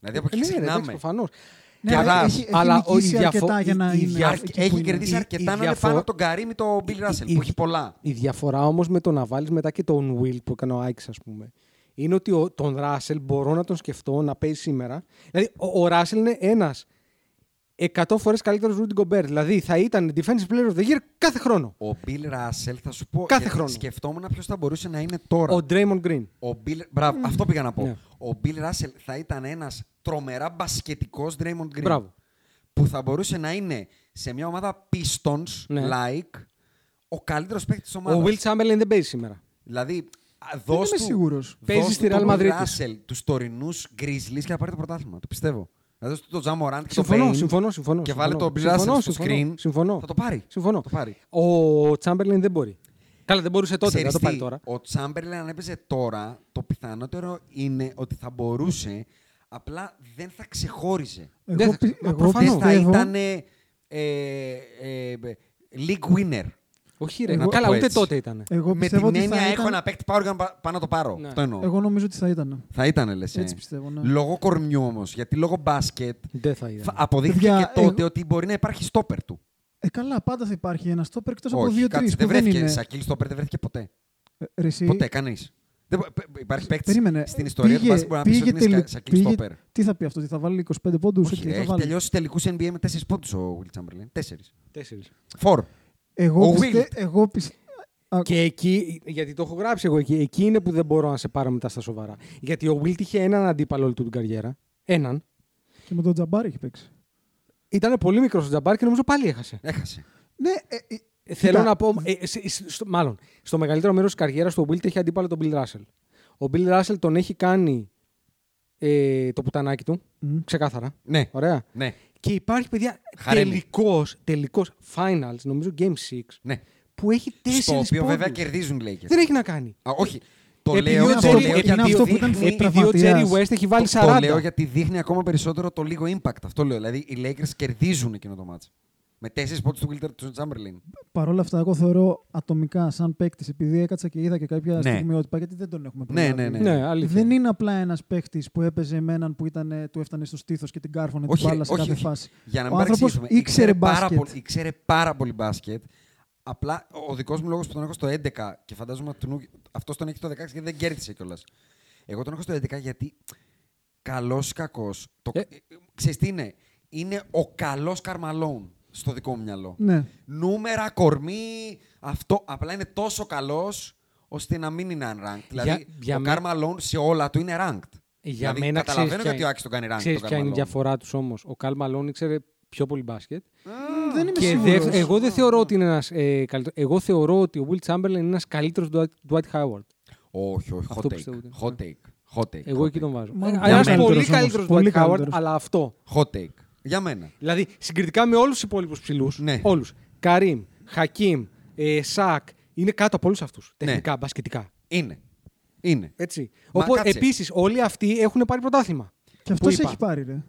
Δηλαδή από εκεί Ναι, ρε, εντάξει, ξεκινάμε. προφανώς. Ναι, Και αλλά αλλά- έχει, έχει αλλά νικήσει ο- η διαφο- αρκετά για να η- η είναι δια- εκεί που έχει είναι. κερδίσει Η- αρκετά η να είναι διαφο- πάνω από τον Καρύμι το Bill η- Russell η- που έχει πολλά. Η διαφορά όμως με το να βάλει μετά και τον Will που έκανε ο Άκη, ας πούμε, είναι ότι ο, τον Ράσελ μπορώ να τον σκεφτώ να παίζει σήμερα. Δηλαδή, ο, ο Ράσελ είναι ένας 100 φορές καλύτερος Rudy Gobert. Δηλαδή, θα ήταν defensive player of the year κάθε χρόνο. Ο Bill Russell, θα σου πω. Κάθε γιατί χρόνο. Σκεφτόμουν ποιος θα μπορούσε να είναι τώρα. Ο Draymond Green. Ο Bill... Μπράβο, αυτό πήγα να πω. Ναι. Ο Bill Russell θα ήταν ένας τρομερά μπασκετικός Draymond Green. Μπράβο. Που θα μπορούσε να είναι σε μια ομάδα Pistons Ναι. like ο καλύτερος παίκτης της Ο ομάδας. Will Chamberlain δεν παίζει σήμερα. Δηλαδή, α, Δεν δώσ' είμαι του, σίγουρος. Παίζει δώσ' στη του Real τον Bill Madrid. Russell, τους τωρινούς Grizzlies και να πάρει το πρωτάθλημα. Το πιστεύω. Δηλαδή, δώσ' του τον Τζα Morant και τον Συμφωνώ, Bane συμφωνώ, συμφωνώ. και συμφωνώ. βάλε τον Bill Συμφωνώ, Russell στο συμφωνώ, screen. Συμφωνώ. Θα το πάρει. Συμφωνώ. Θα το πάρει. Ο Chamberlain δεν μπορεί. Καλά, δεν μπορούσε τότε, Ξέρεις δεν το πάρει τι, τώρα. Ο Τσάμπερλεν αν έπαιζε τώρα, το πιθανότερο είναι ότι θα μπορούσε, απλά δεν θα ξεχώριζε. Εγώ, Δεν θα- πι- μα εγώ προφανώς. Δεν θα πιστεύω, ήταν ε, ε, league winner. Όχι, ρε. Εγώ- Καλά, το ούτε έτσι. τότε ήταν. εγώ Με πιστεύω την ότι έννοια θα έχω ήταν... ένα παίκτη power gun πα- πάνω να το πάρω. Ναι. Αυτό εννοώ. Εγώ νομίζω ότι θα ήταν. Θα ήταν, λες. ε. Έτσι πιστεύω, ναι. Λόγω κορμιού όμως. Γιατί λόγω μπάσκετ Δεν θα ήταν. θα- αποδείχθηκε Παιδιά, και τότε εγώ- ότι μπορεί να υπάρχει στόπερ του. Ε, καλά, πάντα θα υπάρχει ένα στόπερ εκτός από Όχι, δύο-τρεις. κάτσε, που δεν βρέθηκε. είναι. Σακίλ στόπερ δεν βρέθηκε ποτέ. Ε, ρε, εσύ, Ποτέ, κανείς. Υπάρχει παίκτης Περίμενε. στην ιστορία του πήγε- μπάσκετ που μπορεί να πει πήγε ότι είναι τελει- Σακίλ πήγε- στόπερ. Τι θα πει αυτό, ότι θα βάλει 25 πόντους. Όχι, ρε, έχει τελειώσει τελικούς NBA με 4 πόντους ο Will Chamberlain. 4. Τέσσερις. Φορ. Εγώ, Ο πιστε, Wilt. εγώ πιστε, Α, Και εκεί, γιατί το έχω γράψει εγώ εκεί, εκεί είναι που δεν μπορώ να σε πάρω μετά στα σοβαρά. Γιατί ο Wilt είχε έναν αντίπαλο όλη του την καριέρα. Έναν. Και με τον Τζαμπάρ έχει παίξει. Ήταν πολύ μικρός ο Τζαμπάρ και νομίζω πάλι έχασε. Έχασε. Ναι, ε, ε, Ε, Θέλω Κοίτα, να πω. ε, σε- σε- στο- μάλλον, στο μεγαλύτερο μέρος της καριέρας του ο Wilt έχει αντίπαλο τον Bill Russell. Ο Bill Russell τον έχει κάνει ε, το πουτανάκι του. Μμ. Ξεκάθαρα. Ναι. Ωραία. Ναι. Και υπάρχει, παιδιά, Χαρέμι. τελικός, τελικός finals, νομίζω Game 6, ναι. που έχει Στο τέσσερις οποίο βέβαια πόντους. κερδίζουν οι Lakers. Δεν έχει να κάνει. Α, όχι. Το Επειδή λέω, ο το Τζέρι- λέω επειδή γιατί ο- αυτό που ήταν δείχνει- επειδή ο Τζέρι West έχει βάλει το, 40. το λέω γιατί δείχνει ακόμα περισσότερο το λίγο impact. Αυτό λέω. Δηλαδή οι Lakers κερδίζουν εκείνο το μάτς. Με τέσσερις πόντους του Wilter του Chamberlain. Παρ' όλα αυτά, εγώ θεωρώ ατομικά σαν παίκτης, επειδή έκατσα και είδα και κάποια Ναι. στιγμιότυπα, γιατί δεν τον έχουμε Ναι, προλάβει. ναι, ναι. Ναι, αλήθεια. Δεν είναι απλά ένας παίκτης που έπαιζε με έναν που ήταν, ε, του έφτανε στο στήθος και την κάρφωνε την Όχι, μπάλα σε όχι, κάθε όχι. φάση. Για να Ο μην άνθρωπος παρεξηγήσουμε. ήξερε πάρα μπάσκετ. πολύ, ήξερε πάρα πολύ μπάσκετ. Απλά ο δικός μου λόγος που τον έχω στο 11 και φαντάζομαι ότι αυτός τον έχει το 16 γιατί δεν κέρδισε κιόλας. Εγώ τον έχω στο 11 γιατί καλός ή κακός. Ε. Ξέρεις τι είναι; Είναι ο καλός Καρμαλόν στο δικό μου μυαλό. Ναι. Νούμερα, κορμί, αυτό. Απλά είναι τόσο καλός ώστε να μην είναι unranked. Δηλαδή, για ο μέ- Καρμαλόν σε όλα του είναι ranked. Για δηλαδή, μένα καταλαβαίνω ξέρεις γιατί ποια ο Άκης τον κάνει ranked. Ξέρεις τον ποια είναι η Karl Malone. διαφορά τους όμως. Ο Καλ Μαλόν ήξερε πιο πολύ μπάσκετ. Δεν είμαι Και σίγουρος. δε- εγώ δεν θεωρώ ότι είναι ένας. Ε, καλύτερο- εγώ θεωρώ ότι ο Will Chamberlain είναι ένας καλύτερος του Dwight Howard. Όχι, όχι. Αυτό Hot take. πιστεύω ότι- Hot take. Hot take. Εγώ hot εκεί take. τον βάζω. Μάλλον Ένας καλύτερος πολύ όμως, καλύτερος πολύ Dwight Howard, καλύτερος. αλλά αυτό. Hot take. Για μένα. Δηλαδή συγκριτικά με όλους τους υπόλοιπους ψηλούς. Ναι. Όλους. Καρύμ, Χακίμ, ε, Σακ. Είναι κάτω από όλους αυτούς. Ναι. Τεχνικά, μπασκετικά. Είναι. Είναι. Έτσι. Μα Οπότε κάτσε. επίσης όλοι αυτοί έχουν πάρει πρωτάθλημα. Και αυτός Που είπα. έχει πάρει, ρε.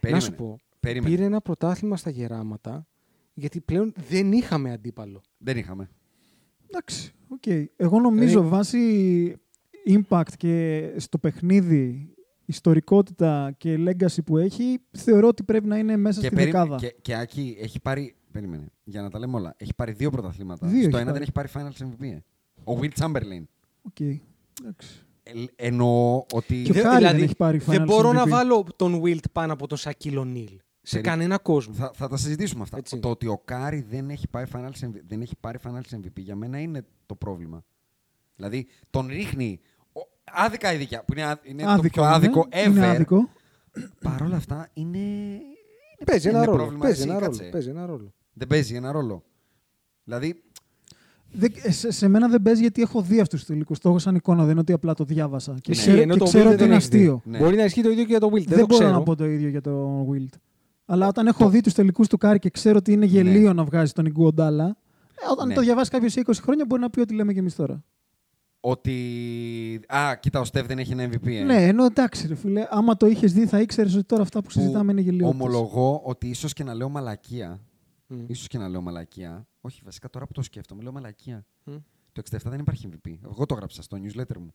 Περίμενε. Να σου πω. Περίμενε. Πήρε ένα πρωτάθλημα στα γεράματα γιατί πλέον δεν είχαμε αντίπαλο. Δεν είχαμε. Εντάξει, οκ. Εγώ νομίζω Δηλαδή- βάσει impact και στο παιχνίδι, ιστορικότητα και legacy που έχει, θεωρώ ότι πρέπει να είναι μέσα στη περί- δεκάδα. και, και Άκη έχει πάρει. Περίμενε. Για να τα λέμε όλα. Έχει πάρει δύο πρωταθλήματα. Δύο Στο έχει ένα πάρει. δεν έχει πάρει Finals MVP. ε. Ο Wilt Chamberlain. Οκ. Εντάξει. Ε, εννοώ ότι. Και ο Δεν- Κάρι δεν δηλαδή, έχει πάρει δεν Finals μπορώ να MVP. βάλω τον Wilt πάνω από τον Σακίλ O'Neal. Σε Περί- κανένα κόσμο. Θα, θα τα συζητήσουμε αυτά. Έτσι. Το ότι ο Κάρι δεν έχει, πάει Finals MVP, δεν έχει πάρει Finals MVP για μένα είναι το πρόβλημα. Δηλαδή τον ρίχνει ο- άδικα η δικιά, που είναι, ά- είναι το Άδικο πιο είναι. άδικο ever. Είναι άδικο. Παρ' όλα αυτά είναι. Παίζει ένα είναι ρόλο. πρόβλημα, Παίζει εσύ, ένα κάτσε. ρόλο. Παίζει ένα ρόλο. Δεν παίζει ένα ρόλο. Δηλαδή, Δεν- ε, σε, σε μένα δεν παίζει γιατί έχω δει αυτούς τους τελικούς. Το έχω σαν εικόνα, δεν είναι ότι απλά το διάβασα. Και, Ισχύει, ξέρω, ενώ και το ξέρω Wilt ότι δεν είναι έχει δει. αστείο. Ναι. Μπορεί να ισχύει το ίδιο και για τον Wilt. Δεν, Δεν, το μπορώ ξέρω. να πω το ίδιο για το Wilt. Αλλά όταν έχω δει τους τελικούς του Κάρι και ξέρω ότι είναι γελοίο να βγάζει τον Ιγκουοντάλα, ε, όταν Ναι. το διαβάσει κάποιος σε 20 χρόνια μπορεί να πει ότι λέμε και εμείς τώρα. Ότι. Α, κοίτα, ο Στεφ δεν έχει ένα MVP. Ε. Ναι, ενώ εντάξει, ρε φίλε, άμα το είχες δει θα ήξερες ότι τώρα αυτά που Που συζητάμε είναι γελοίο. Ομολογώ ότι ίσως και να λέω μαλακία. Μμ. Ίσως και να λέω μαλακία. Όχι, βασικά τώρα που το σκέφτομαι, λέω μαλακία. Μμ. Το 67 δεν υπάρχει MVP. Εγώ το έγραψα στο newsletter μου.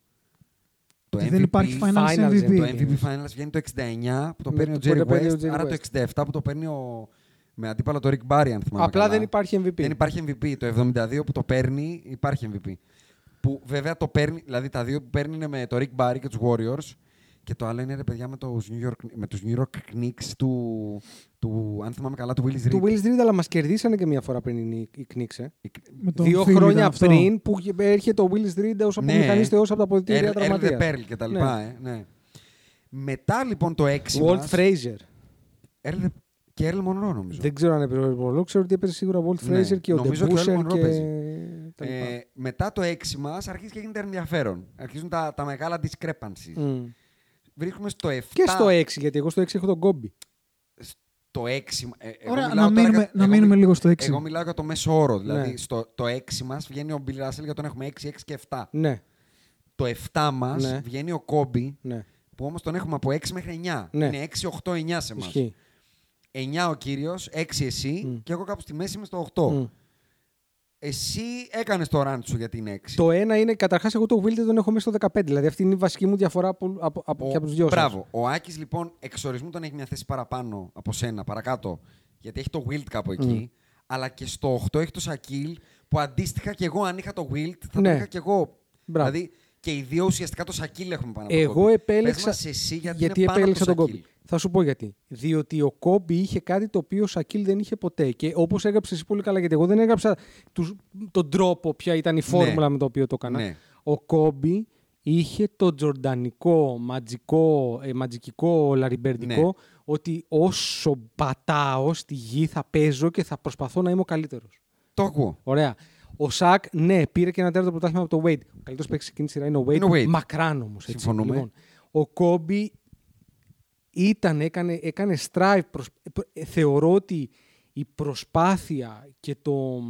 Το δεν υπάρχει Finals, Finals MVP. Το MVP Finals βγαίνει το 69 που το Με παίρνει ο το- Jerry πότε παίρνει ο West, Jerry άρα το West. 67 που το παίρνει ο... με αντίπαλο το Rick Barry, αν θυμάμαι Απλά καλά. δεν υπάρχει MVP. Δεν υπάρχει MVP. Το 72 που το παίρνει υπάρχει MVP. Που βέβαια το παίρνει, δηλαδή τα δύο που παίρνει είναι με το Rick Barry και τους Warriors και το άλλο είναι ρε παιδιά με τους New York, με τους New York Knicks του, του, αν θυμάμαι καλά, του Willis Reed. Του Willis Reed, αλλά μας κερδίσανε και μια φορά πριν οι, οι Knicks. ε. Με τον Δύο Phil ήταν χρόνια αυτό. πριν που έρχεται ο Willis Reed ως απομηχανής θεός από τα αποδητήρια Earl- Earl the τραυματίας. Pearl και τα λοιπά, ε, ναι. Μετά λοιπόν το 6 Walt μας, Frazier. Earl the- και Earl Monroe νομίζω. Δεν ξέρω αν έπαιζε ο Monroe, ξέρω ότι έπαιζε σίγουρα ο Walt Ναι, Frazier και ο νομίζω και ο DeBusser Earl Monroe και παίζει. τα λοιπά. Ε, μετά το 6 μας αρχίζει και γίνεται ενδιαφέρον. Αρχίζουν τα, τα μεγάλα discrepancies. Μμ. Βρίσκουμε στο 7. Και στο 6, γιατί εγώ στο 6 έχω τον Κόμπι. Το 6. Ε, εγώ Ωραία, μιλάω να τώρα μείνουμε, για- να εγώ μείνουμε μι- λίγο στο 6. Εγώ μιλάω για το μέσο όρο. Δηλαδή Ναι. στο το 6 μας βγαίνει ο Bill Russell για τον έχουμε 6, 6 και 7. Ναι, Το 7 μας Ναι. βγαίνει ο Kobe ναι. που όμως τον έχουμε από 6 μέχρι 9. Ναι. Είναι 6, 8, 9 σε εμάς. Ισχύει. 9 ο κύριος, 6 εσύ Μμ. και εγώ κάπου στη μέση είμαι στο 8. Μμ. Εσύ έκανες το run σου για την 6. Το ένα είναι, καταρχάς, εγώ το Wilt τον έχω μέσα στο 15. Δηλαδή αυτή είναι η βασική μου διαφορά από, από, από, και από τους δυο σας. Μπράβο. Ο Άκης λοιπόν εξορισμού τον έχει μια θέση παραπάνω από σένα, παρακάτω. Γιατί έχει το Wilt κάπου εκεί. Αλλά και στο 8 έχει το Σακίλ που αντίστοιχα και εγώ αν είχα το Wilt θα Ναι. το είχα και εγώ. Μπράβο. Δηλαδή και οι δύο ουσιαστικά το Σακίλ έχουμε πάνω από Εγώ Kobe. επέλεξα. Πες μας εσύ γιατί, γιατί είναι πάνω από επέλεξα το τον Σακίλ. Κόμπι. Θα σου πω γιατί. Διότι ο Κόμπι είχε κάτι το οποίο ο Σακίλ δεν είχε ποτέ. Και όπως έγραψες εσύ πολύ καλά, γιατί εγώ δεν έγραψα τους, τον τρόπο, ποια ήταν η φόρμουλα με το οποίο το έκανα. Ναι. Ο Κόμπι είχε το τζορντανικό, ματζικό, ε, ματζικικό, λαριμπερντικό, Ναι. ότι όσο πατάω στη γη θα παίζω και θα προσπαθώ να είμαι ο καλύτερος. Το ακούω. Ωραία. Ο Σακ, ναι, πήρε και ένα τέταρτο πρωτάθλημα από το Wade. Ο καλύτερος παίκτης εκείνη τη σειρά είναι ο Wade. Είναι ο Wade. Μακράν όμως. Συμφωνούμε. Λοιπόν, ο Κόμπι ήταν, έκανε, έκανε strive. προς- ε, θεωρώ ότι η προσπάθεια και το,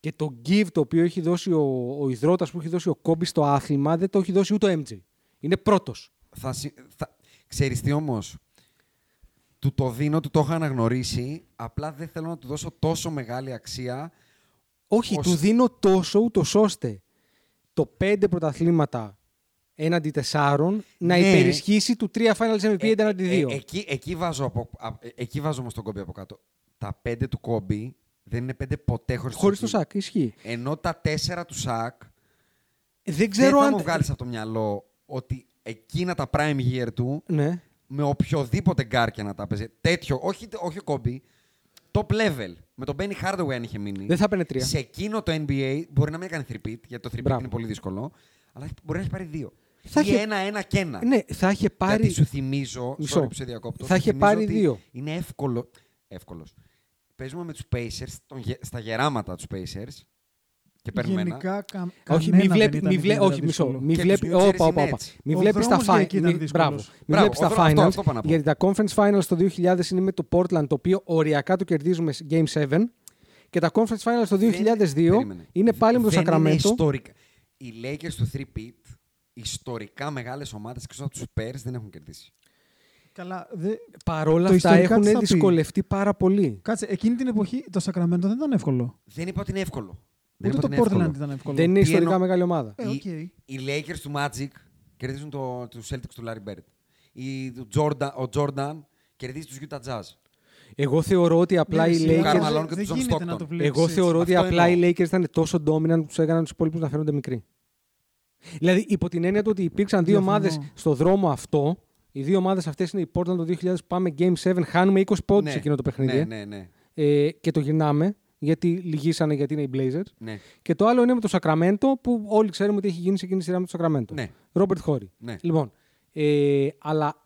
Και το give το οποίο έχει δώσει ο, ο υδρότας που έχει δώσει ο Κόμπι στο άθλημα δεν το έχει δώσει ούτε ο MJ. Είναι πρώτος. Θα, συ- θα... Ξέρεις τι όμως, του το δίνω, του το έχω αναγνωρίσει, απλά δεν θέλω να του δώσω τόσο μεγάλη αξία. Όχι, Ως- του δίνω τόσο ούτως ώστε το πέντε πρωταθλήματα έναντι τεσσάρων να Ναι. υπερισχύσει του τρία Finals MVP έναντι δύο. Ε, εκεί, εκεί, βάζω από, α, ε, εκεί βάζω όμως τον Κόμπι από κάτω. Τα πέντε του Κόμπι δεν είναι πέντε ποτέ χωρίς, Χωρίς το Σακίλ. Σακ, ισχύει. Ενώ τα τέσσερα του Σακ Δεν ξέρω δεν θα αν... μου βγάλεις από το μυαλό ότι εκείνα τα prime year του Ναι. με οποιοδήποτε γκαρντ και να τα παίζει. Τέτοιο, όχι, όχι ο Κόμπι, top level. Με τον Penny Hardaway αν είχε μείνει. Δεν θα έπαιρνε τρία. Σε εκείνο το NBA μπορεί να μην έκανε 3 γιατί το 3 Μπράβο. είναι πολύ δύσκολο, αλλά μπορεί να έχει πάρει δύο. Θα Ή είχε- ένα-ένα και ένα. Ναι, θα είχε πάρει... Γιατί σου θυμίζω. Μισό. sorry που σε διακόπτω, Θα σου είχε θυμίζω πάρει ότι δύο. Είναι εύκολο. Εύκολος. Παίζουμε με τους Pacers τον γε- στα γεράματα τους Pacers. Και παίρνουμε ένα. Γενικά, κα, Όχι, κανένα μη δεν βλέπει, ήταν μη βλέ... ιδιαίτερα όχι μισό. δύσκολο. Μη Και βλέπει, τους New Jersey όπα, όπα, όπα. Nets. Μη Ο βλέπεις τα δρόμος για finals. εκεί ήταν Μη... δύσκολος. Μπράβο. Μη Μπράβο, βλέπεις ο τα δρόμος- αυτό- finals. αυτό πάω να πω. Γιατί τα conference finals το 2000 είναι με το Portland, το οποίο οριακά το κερδίζουμε σε Game 7. Και τα conference finals το 2002 Περίμενε. είναι πάλι με το Δεν είναι Sacramento. ιστορικά. Οι Lakers του 3-peat, ιστορικά μεγάλες ομάδες εκτός από τους Spurs δεν έχουν κερδίσει. Καλά, δε... Παρόλα Το αυτά ιστορικά έχουν τι θα πει; δυσκολευτεί πάρα πολύ. Κάτσε, εκείνη την εποχή το Sacramento δεν ήταν εύκολο. Δεν είπα ότι είναι εύκολο. Δεν Ούτε είπα το ότι είναι Portland εύκολο. ήταν εύκολο. Δεν είναι Τι ιστορικά εννοώ- μεγάλη ομάδα. Ε, οκ. Οι, οι Lakers του Magic κερδίζουν το, τους Celtics του Larry Bird. Οι, του Jordan, ο Jordan κερδίζει τους Utah Jazz. Εγώ θεωρώ ότι απλά Ναι, οι σιγά, Karl Lakers. Malone και δεν τους John γίνεται να Stockton. το βλέπεις Εγώ έτσι. θεωρώ ότι Αυτό απλά οι εννοώ. Lakers ήταν τόσο dominant που τους έκαναν τους υπόλοιπους να φαίνονται μικροί. Δηλαδή, υπό την έννοια του ότι υπήρξαν δύο Διαφωνώ. ομάδες στο δρόμο αυτό, οι δύο ομάδες αυτές είναι η Portland το 2000 που πάμε Game 7, χάνουμε 20 πόντους Ναι, εκείνο το παιχνίδι. Ναι, ναι, ναι. Ε, και το γυρνάμε γιατί λυγίσανε γιατί είναι οι Blazers. ναι. Και το άλλο είναι με το Sacramento που όλοι ξέρουμε ότι έχει γίνει σε εκείνη τη σειρά με το Sacramento. Ναι. Ρόμπερτ Χόρι. Ναι. Λοιπόν, ε, αλλά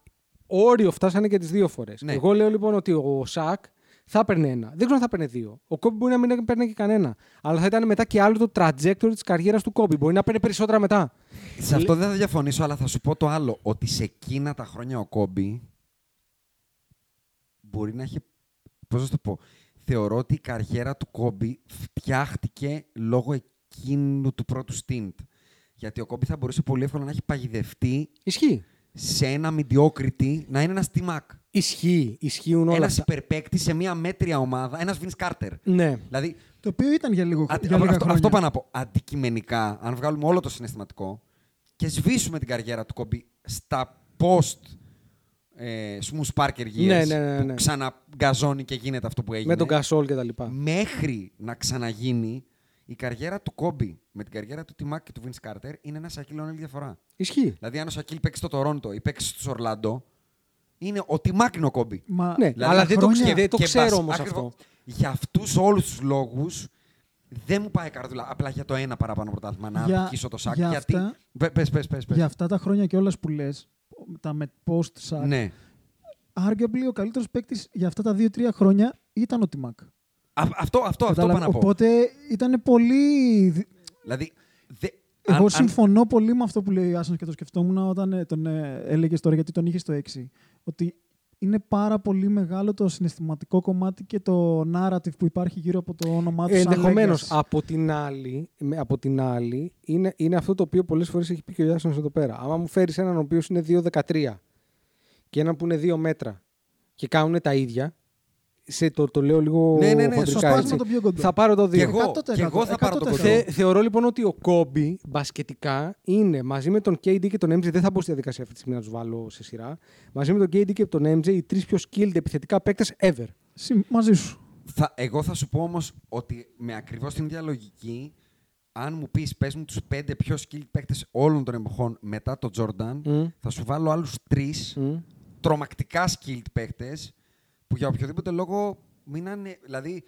όριο φτάσανε και τις δύο φορές. Ναι. Εγώ λέω λοιπόν ότι ο Σακ θα έπαιρνε ένα. Δεν ξέρω αν θα έπαιρνε δύο. Ο Κόμπι μπορεί να μην έπαιρνε και κανένα. Αλλά θα ήταν μετά και άλλο το trajectory της καριέρας του Κόμπι. Μπορεί να παίρνει περισσότερα μετά. Σε αυτό δεν θα διαφωνήσω, αλλά θα σου πω το άλλο. Ότι σε εκείνα τα χρόνια ο Κόμπι μπορεί να έχει. Πώς να σου το πω; Θεωρώ ότι η καριέρα του Κόμπι φτιάχτηκε λόγω εκείνου του πρώτου stint. Γιατί ο Κόμπι θα μπορούσε πολύ εύκολα να έχει παγιδευτεί Ισχύει. σε ένα mediocrity να είναι ένας τιμάκ. Ισχύει. Ισχύουν όλα Ένας αυτά. υπερπαίκτη σε μια μέτρια ομάδα, ένας Vince Carter. Ναι. Δηλαδή, Το οποίο ήταν για λίγο Αντι- για λίγα αυτό, χρόνια. αυτό πάω να πω. Αντικειμενικά, αν βγάλουμε όλο το συναισθηματικό και σβήσουμε την καριέρα του Κόμπι στα post ε, smooth Parker years Ναι, ναι, ναι, ναι. που ξαναγκαζώνει και γίνεται αυτό που έγινε. Με τον Κασόλ και τα λοιπά. Μέχρι να ξαναγίνει η καριέρα του Κόμπι με την καριέρα του Τιμάκ και του Vince Carter είναι ένας Σακίλ Όνελ διαφορά. Ισχύει. Δηλαδή, αν ο Σακίλ παίξει στο Τορόντο ή παίξει στο Ορλάντο, είναι ο Τιμάκ είναι ο Κόμπι. Μα Ναι, Δηλαδή, αλλά δεν το, χρόνια- ξε- δεν το Και ξέρω μπας- όμως ακριβώς. αυτό. Για αυτούς όλους τους λόγους δεν μου πάει καρδούλα. Απλά για το ένα παραπάνω πρωτάθλημα να Για- αδικήσω το σάκ. για γιατί. αυτά- Πε- Πες, πες, πες, πες. για αυτά τα χρόνια κιόλας που λες, τα με post sack, Ναι. arguably ο καλύτερος παίκτης για αυτά τα δύο-τρία χρόνια ήταν ο Τιμάκ. Α- αυτό αυτό, αυτό Κατάλαβε. πάω να πω. Οπότε ήταν πολύ. δι- Δηλαδή. δε- Εγώ αν- αν- συμφωνώ πολύ με αυτό που λέει ο Άσονς και το σκεφτόμουν όταν ε, τον ε, έλεγες τώρα γιατί τον είχες στο 6. Ότι είναι πάρα πολύ μεγάλο το συναισθηματικό κομμάτι και το narrative που υπάρχει γύρω από το όνομά τους. σαν Ενδεχομένως. legacy. Από την άλλη, με- από την άλλη είναι, είναι αυτό το οποίο πολλές φορές έχει πει και ο Γιάννη εδώ πέρα. Άμα μου φέρεις έναν ο οποίος είναι 2,13 και έναν που είναι 2 μέτρα και κάνουν τα ίδια. Σε το, το λέω λίγο Ναι, ναι, ναι, χοντρικά, σωστά, έτσι. το πιο κοντά. Θα πάρω το 2. Και εγώ, 100%, και εγώ θα πάρω το 100%. κοντό. Θε, θεωρώ λοιπόν ότι ο Κόμπι μπασκετικά είναι μαζί με τον KD και τον MJ. Δεν θα μπω στη διαδικασία αυτή τη στιγμή να τους βάλω σε σειρά. Μαζί με τον KD και τον MJ, οι τρεις πιο skilled επιθετικά παίκτες ever. Συμ- Μαζί σου. Θα, εγώ θα σου πω όμως ότι με ακριβώς την ίδια λογική, αν μου πεις, πες μου τους πέντε πιο skilled παίκτες όλων των εποχών μετά τον Jordan, Μμ. θα σου βάλω άλλους τρεις Μμ. τρομακτικά skilled παίκτες που για οποιοδήποτε λόγο μείνανε. Δηλαδή,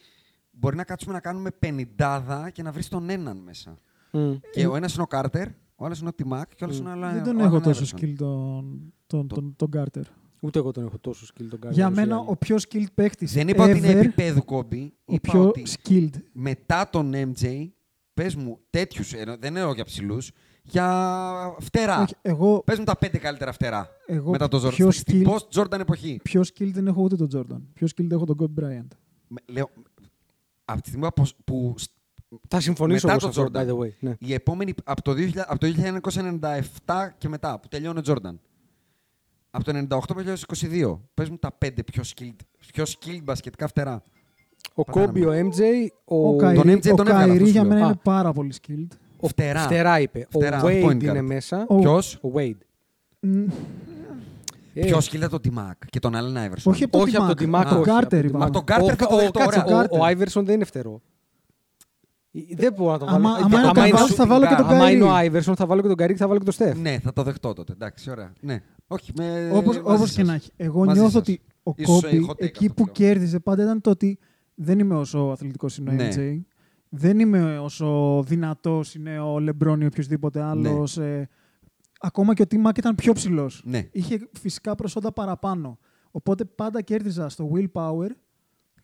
μπορεί να κάτσουμε να κάνουμε πενιντάδα και να βρεις τον έναν μέσα. Μμ. Και ο ένας είναι ο Κάρτερ, ο άλλος είναι ο Τιμάκ και ο άλλος είναι ο Δεν Αλάν- τον ο έχω Αλάν τόσο Iverson. skill τον, τον, τον, τον Carter. Ούτε εγώ τον έχω τόσο skilled τον Carter. Για όσο οι μένα άλλοι. ο πιο skilled παίκτη. Δεν είπα ότι είναι επίπεδου κόμπι. Ο Είπα πιο ότι skilled. μετά τον MJ, πες μου τέτοιους, δεν εννοώ για ψηλούς, για φτερά. Όχι, εγώ Πες μου τα πέντε καλύτερα φτερά Εγώ μετά τον πιο Jordan. Στην skill- post Jordan εποχή. πιο skilled δεν έχω ούτε τον Jordan. Πιο skilled έχω τον Kobe Bryant. Με- Λέω, από τη στιγμή που, που σ- Θα συμφωνήσω μετά εγώ σε τον αυτό, by Τζόρνταν. the way. Ναι. Η επόμενη, από το, 2000, από το 1997 και μετά, που τελειώνει ο Τζόρνταν. Από το 98 μέχρι το 2022. Πες μου τα πέντε πιο skilled, πιο skilled μπασκετικά φτερά. Ο Πατάνα Κόμπι, μου. ο MJ, ο, Ο, Τον Καϊρή, MJ ο τον έβγαλα, Καϊρή αυτό για σου μένα λέω. είναι πάρα πολύ skilled. Ο Φτερά. Φτερά είπε. Φτερά, ο Wade point είναι guard. μέσα. Ο- Ποιος? Ο Wade. Μ, Ε, Πιο skilled από τον Τιμάκ και τον Allen Iverson. Όχι από τον όχι από τον Τιμάκ, Τιμάκ, από τον όχι, Κάρτερ από τον είπαμε. Από τον Κάρτερ θα το ο- δεχτώ, κάτσε, ωραία. ο- Ο Άιβερσον δεν είναι φτερό. Ε, Δεν μπορώ να το βάλω. Άμα- Ε, άμα είναι άμα το είναι Καβάλ, σου- θα βάλω και τον άμα είναι ο Καϊρή. Άιβερσον, θα βάλω και τον Καρί και θα βάλω και τον Στεφ. Ναι, θα το δεχτώ τότε. Εντάξει, ωραία. Ναι. Όχι, με, Όπως, μαζί όπως σας. και να έχει. Εγώ Μαζί νιώθω σας. ότι ο Ίσως, ε, Κόμπι hot take εκεί αυτό που λέω. κέρδιζε πάντα ήταν το ότι δεν είμαι όσο αθλητικός είναι ο Ναι. MJ. Δεν είμαι όσο δυνατός είναι ο Λεμπρόν ή οποιοδήποτε άλλος. ε, ακόμα και ο Τιμάκ ήταν πιο ψηλός. Ναι. Είχε φυσικά προσόντα παραπάνω. Οπότε πάντα κέρδιζα στο willpower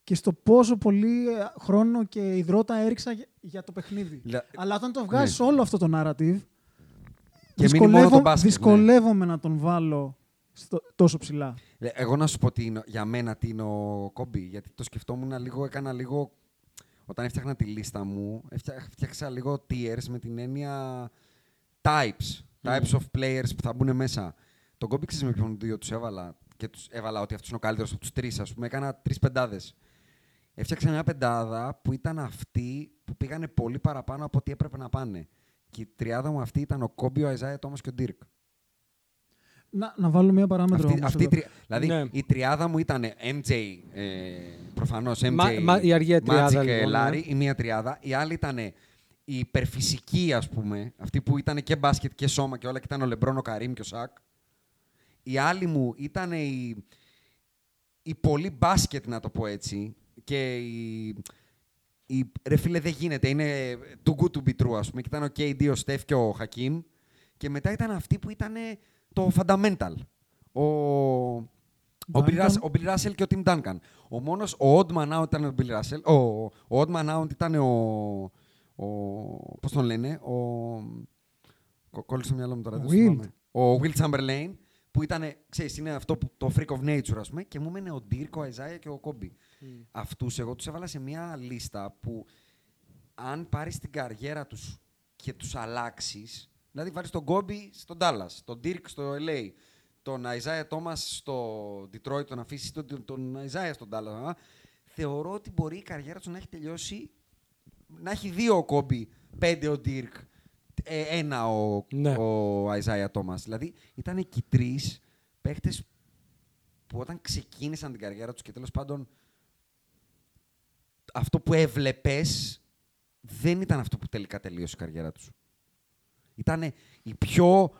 και στο πόσο πολύ ε, χρόνο και υδρότα έριξα για- για το παιχνίδι. Λα- Αλλά όταν το βγάζεις Ναι. όλο αυτό το narrative, Και μείνει μόνο το μπάσκετ, ναι. δυσκολεύομαι να τον βάλω στο, τόσο ψηλά. Ε, Εγώ να σου πω τι είναι, για μένα τι είναι ο Κόμπι, γιατί το σκεφτόμουν λίγο, έκανα λίγο, όταν έφτιαχνα τη λίστα μου, έφτια- φτιάξα λίγο tiers με την έννοια types, types of players που θα μπουν μέσα. Τον Κόμπι ξέρεις με ποιον δύο τους έβαλα και τους έβαλα ότι αυτός είναι ο καλύτερος από τους τρεις, ας πούμε, έκανα τρεις πεντάδες. Έφτιαξα μια πεντάδα που ήταν αυτοί που πήγανε πολύ παραπάνω από ό,τι έπρεπε να πάνε. Και η τριάδα μου αυτή ήταν ο Κόμπι, ο Αϊζάια Τόμας και ο Ντύρκ. Να, να βάλω μία παράμετρο Αυτή, όμως αυτή η εδώ. τρι- Δηλαδή Ναι. η τριάδα μου ήταν MJ, ε, προφανώς MJ, Μα- μα- η αργία τριάδα, Magic, ε, λοιπόν, ναι. Larry, η μία τριάδα. Η άλλη ήταν η υπερφυσική, ας πούμε, αυτή που ήταν και μπάσκετ και σώμα και όλα και ήταν ο Λεμπρόν, ο Καρύμ και ο Σακ. Η άλλη μου ήταν η, η πολύ μπάσκετ, να το πω έτσι, και η, η, ρε φίλε δεν γίνεται, είναι too good to be true, ας πούμε, και ήταν ο KD, ο Στεφ και ο Χακίμ. Και μετά ήταν αυτή που ήταν το fundamental. Ο, ο, Bill Duncan. Russell, ο Bill Russell και ο Tim Duncan. Ο μόνος, ο odd man out ήταν ο Bill Russell. Ο, ο odd man out ήταν ο, ο πώς τον λένε, ο, κο- κόλλησε το μυαλό μου τώρα, δεν Ο το Wilt. θυμάμαι. Ο Will Chamberlain, που ήταν, ξέρεις, είναι αυτό που, το freak of nature, ας πούμε, και μου έμενε ο Dirk, ο Isaiah και ο Kobe. Αυτούς εγώ τους έβαλα σε μια λίστα που αν πάρεις την καριέρα τους και τους αλλάξεις, δηλαδή βάλεις τον Kobe στον Dallas, τον Dirk στο LA, τον Isaiah Thomas στο Detroit, τον αφήσεις τον, τον, τον Isaiah στον Dallas, α, θεωρώ ότι μπορεί η καριέρα του να έχει τελειώσει, να έχει δύο ο Kobe, πέντε ο Dirk, ε, ένα ο, Ναι. ο Isaiah Thomas. Δηλαδή ήταν και οι τρεις παίχτες που όταν ξεκίνησαν την καριέρα τους και τέλος πάντων αυτό που έβλεπες δεν ήταν αυτό που τελικά τελείωσε η καριέρα τους. Ήταν η πιο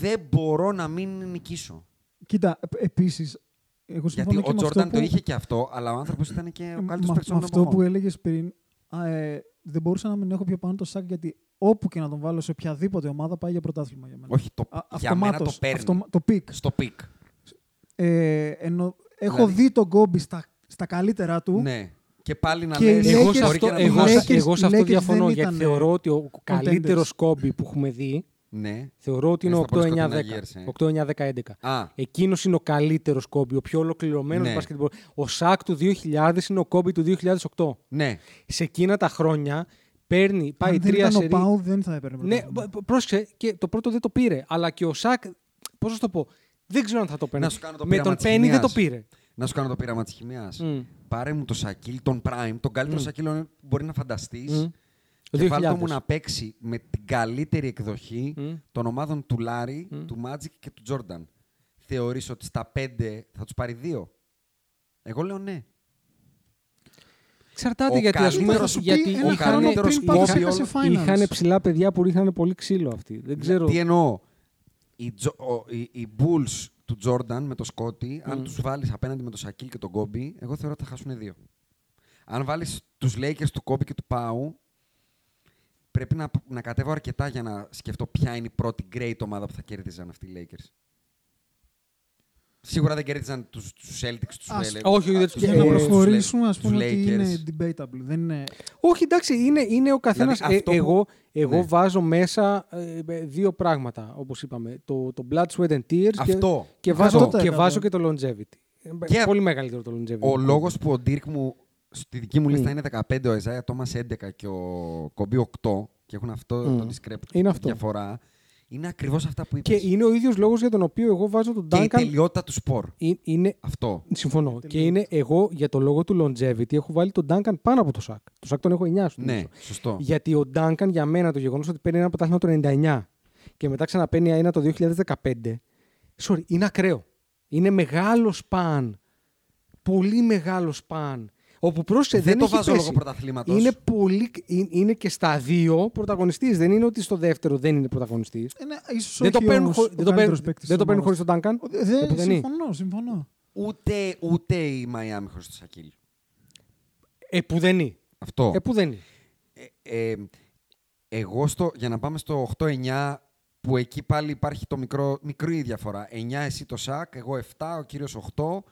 δεν μπορώ να μην νικήσω. Κοίτα, ε, επίσης, εγώ συμφωνώ Γιατί και ο με αυτό Τζόρνταν που... το είχε και αυτό, αλλά ο άνθρωπος ήταν και ο Ε, καλύτερος με- παίκτης με των αυτό εποχών. που έλεγες πριν, α, ε, δεν μπορούσα να μην έχω πιο πάνω το σάκ γιατί όπου και να τον βάλω σε οποιαδήποτε ομάδα πάει για πρωτάθλημα για μένα. Όχι, το, Α, για μένα το αυτομάτως, παίρνει. αυτομα- το πικ. Στο πικ. Ε, ενώ έχω Δηλαδή- δει τον Κόμπι στα, στα καλύτερα του. Ναι. Και πάλι να Και λες, οι Εγώ Lakers- σε μπορεί αυτό, και να εγώ, το σε- χάσεις. Lakers- εγώ σε αυτό Lakers διαφωνώ δεν γιατί ήταν, θεωρώ ότι ο καλύτερος contenders. κόμπι που έχουμε δει Ναι. θεωρώ ότι είναι Είναι ο στα πρώτα 8-9-10. σκοτεινά years, ε. 8-9-10-11. Α, Εκείνος είναι ο καλύτερος κόμπι, ο πιο ολοκληρωμένος Ναι. μπασκετμπολ. Ο Σάκ του 2000 είναι ο Κόμπι του 2008. ναι. Σε εκείνα τα χρόνια παίρνει, πάει Αν δεν τρία ήταν σερί. ο Πάου δεν θα έπαιρνε Ναι, πρωτάθλημα. π- πρόσεξε και το πρώτο δεν το πήρε. Αλλά και ο Σάκ, πώς να σου το πω, δεν ξέρω αν θα το παίρνει. Να σου κάνω το Με πείραμα τον της Πένι δεν το χημείας. πήρε. Να σου κάνω το πείραμα της χημείας. Μμ. Πάρε μου το Σακίλ, τον Prime, τον καλύτερο Μμ. Σακίλ που μπορεί να φανταστείς. Μμ. Το Και βάλτε 2000. μου να παίξει με την καλύτερη εκδοχή Μμ. των ομάδων του Λάρι, Μμ. του Magic και του Τζόρνταν. Θεωρείς ότι στα πέντε θα τους πάρει δύο; Εγώ λέω ναι. Εξαρτάται Ο γιατί, ας πούμε, καλύτερος- γιατί ένα ο είχαν, καλύτερος πριν πάει κόμπι σε όλων- finals. είχαν ψηλά παιδιά που ρίχνανε πολύ ξύλο αυτοί. Δεν ξέρω. Τι εννοώ. Οι, Τζο- ο- οι, οι Bulls του Τζόρνταν με το Σκότι, αν Μμ. τους βάλεις απέναντι με το Σακίλ και τον Κόμπι, εγώ θεωρώ ότι θα χάσουν δύο. Αν βάλεις τους Lakers του Κόμπι και του Πάου, πρέπει να, να κατέβω αρκετά για να σκεφτώ ποια είναι η πρώτη great ομάδα που θα κέρδιζαν αυτοί οι Lakers. Σίγουρα δεν κέρδιζαν τους, τους Celtics, τους Ας- Vele- όχι, δεν τους τους Για Ε, να Bulls, τους προχωρήσουμε, ας τους πούμε ότι Lakers. είναι debatable. Δεν είναι... Όχι, εντάξει, είναι, είναι ο καθένα. Δηλαδή, αυτό που- εγώ εγώ Ναι. βάζω μέσα ε, δύο πράγματα, όπως είπαμε. Το, το Blood, Sweat and Tears και, Αυτό. και, Αυτό. βάζω, το και έκανα. βάζω και το Longevity. Ε, Και Πολύ μεγαλύτερο το Longevity. Ο λόγος που ο Dirk μου Στη δική μου λίστα Μμ. είναι 15, ο Εζάια Τόμα 11 και ο Κομπί 8 και έχουν αυτό Μμ. το discrep Είναι αυτό. Διαφορά. Είναι ακριβώς αυτά που Και είπες. είναι ο ίδιος λόγος για τον οποίο εγώ βάζω τον Και η Duncan. τελειότητα του σπορ. Ε- Είναι, Αυτό. συμφωνώ. Και είναι εγώ για το λόγο του longevity έχω βάλει τον Duncan πάνω από το Σακ. Το Σακ τον έχω 9 στο Ναι, σωστό. Γιατί ο Duncan για μένα το γεγονός ότι παίρνει ένα πρωτάθλημα το 99 και μετά ξαναπαίρνει ένα το 2015. Sorry, είναι ακραίο. Είναι μεγάλος σπαν. Πολύ μεγάλος σπαν. Όπου πρόσεχε, Δεν δεν, το έχει βάζω πέσει. λόγω πρωταθλήματος. Είναι, πολύ, είναι- είναι και στα δύο πρωταγωνιστής. Δεν είναι ότι στο δεύτερο δεν είναι πρωταγωνιστής. Είναι ίσως Δεν το όχι παίρνουν, όμως χω- ο δεν το παίρνουν, καλύτερος παίκτης δεν το της παίρνουν χωρίς ομάδας. τον Duncan; Ο- Δεν, που δεν είναι. συμφωνώ, συμφωνώ. Ούτε, ούτε η Μαϊάμι χωρίς το Σακίλ. Ε, που δεν είναι. Αυτό. Ε, που δεν είναι. Ε, ε, εγώ στο, για να πάμε στο 8-9, που εκεί πάλι υπάρχει το μικρό, μικρή διαφορά. 9 εσύ το ΣΑΚ, εγώ 7, ο κύριος 8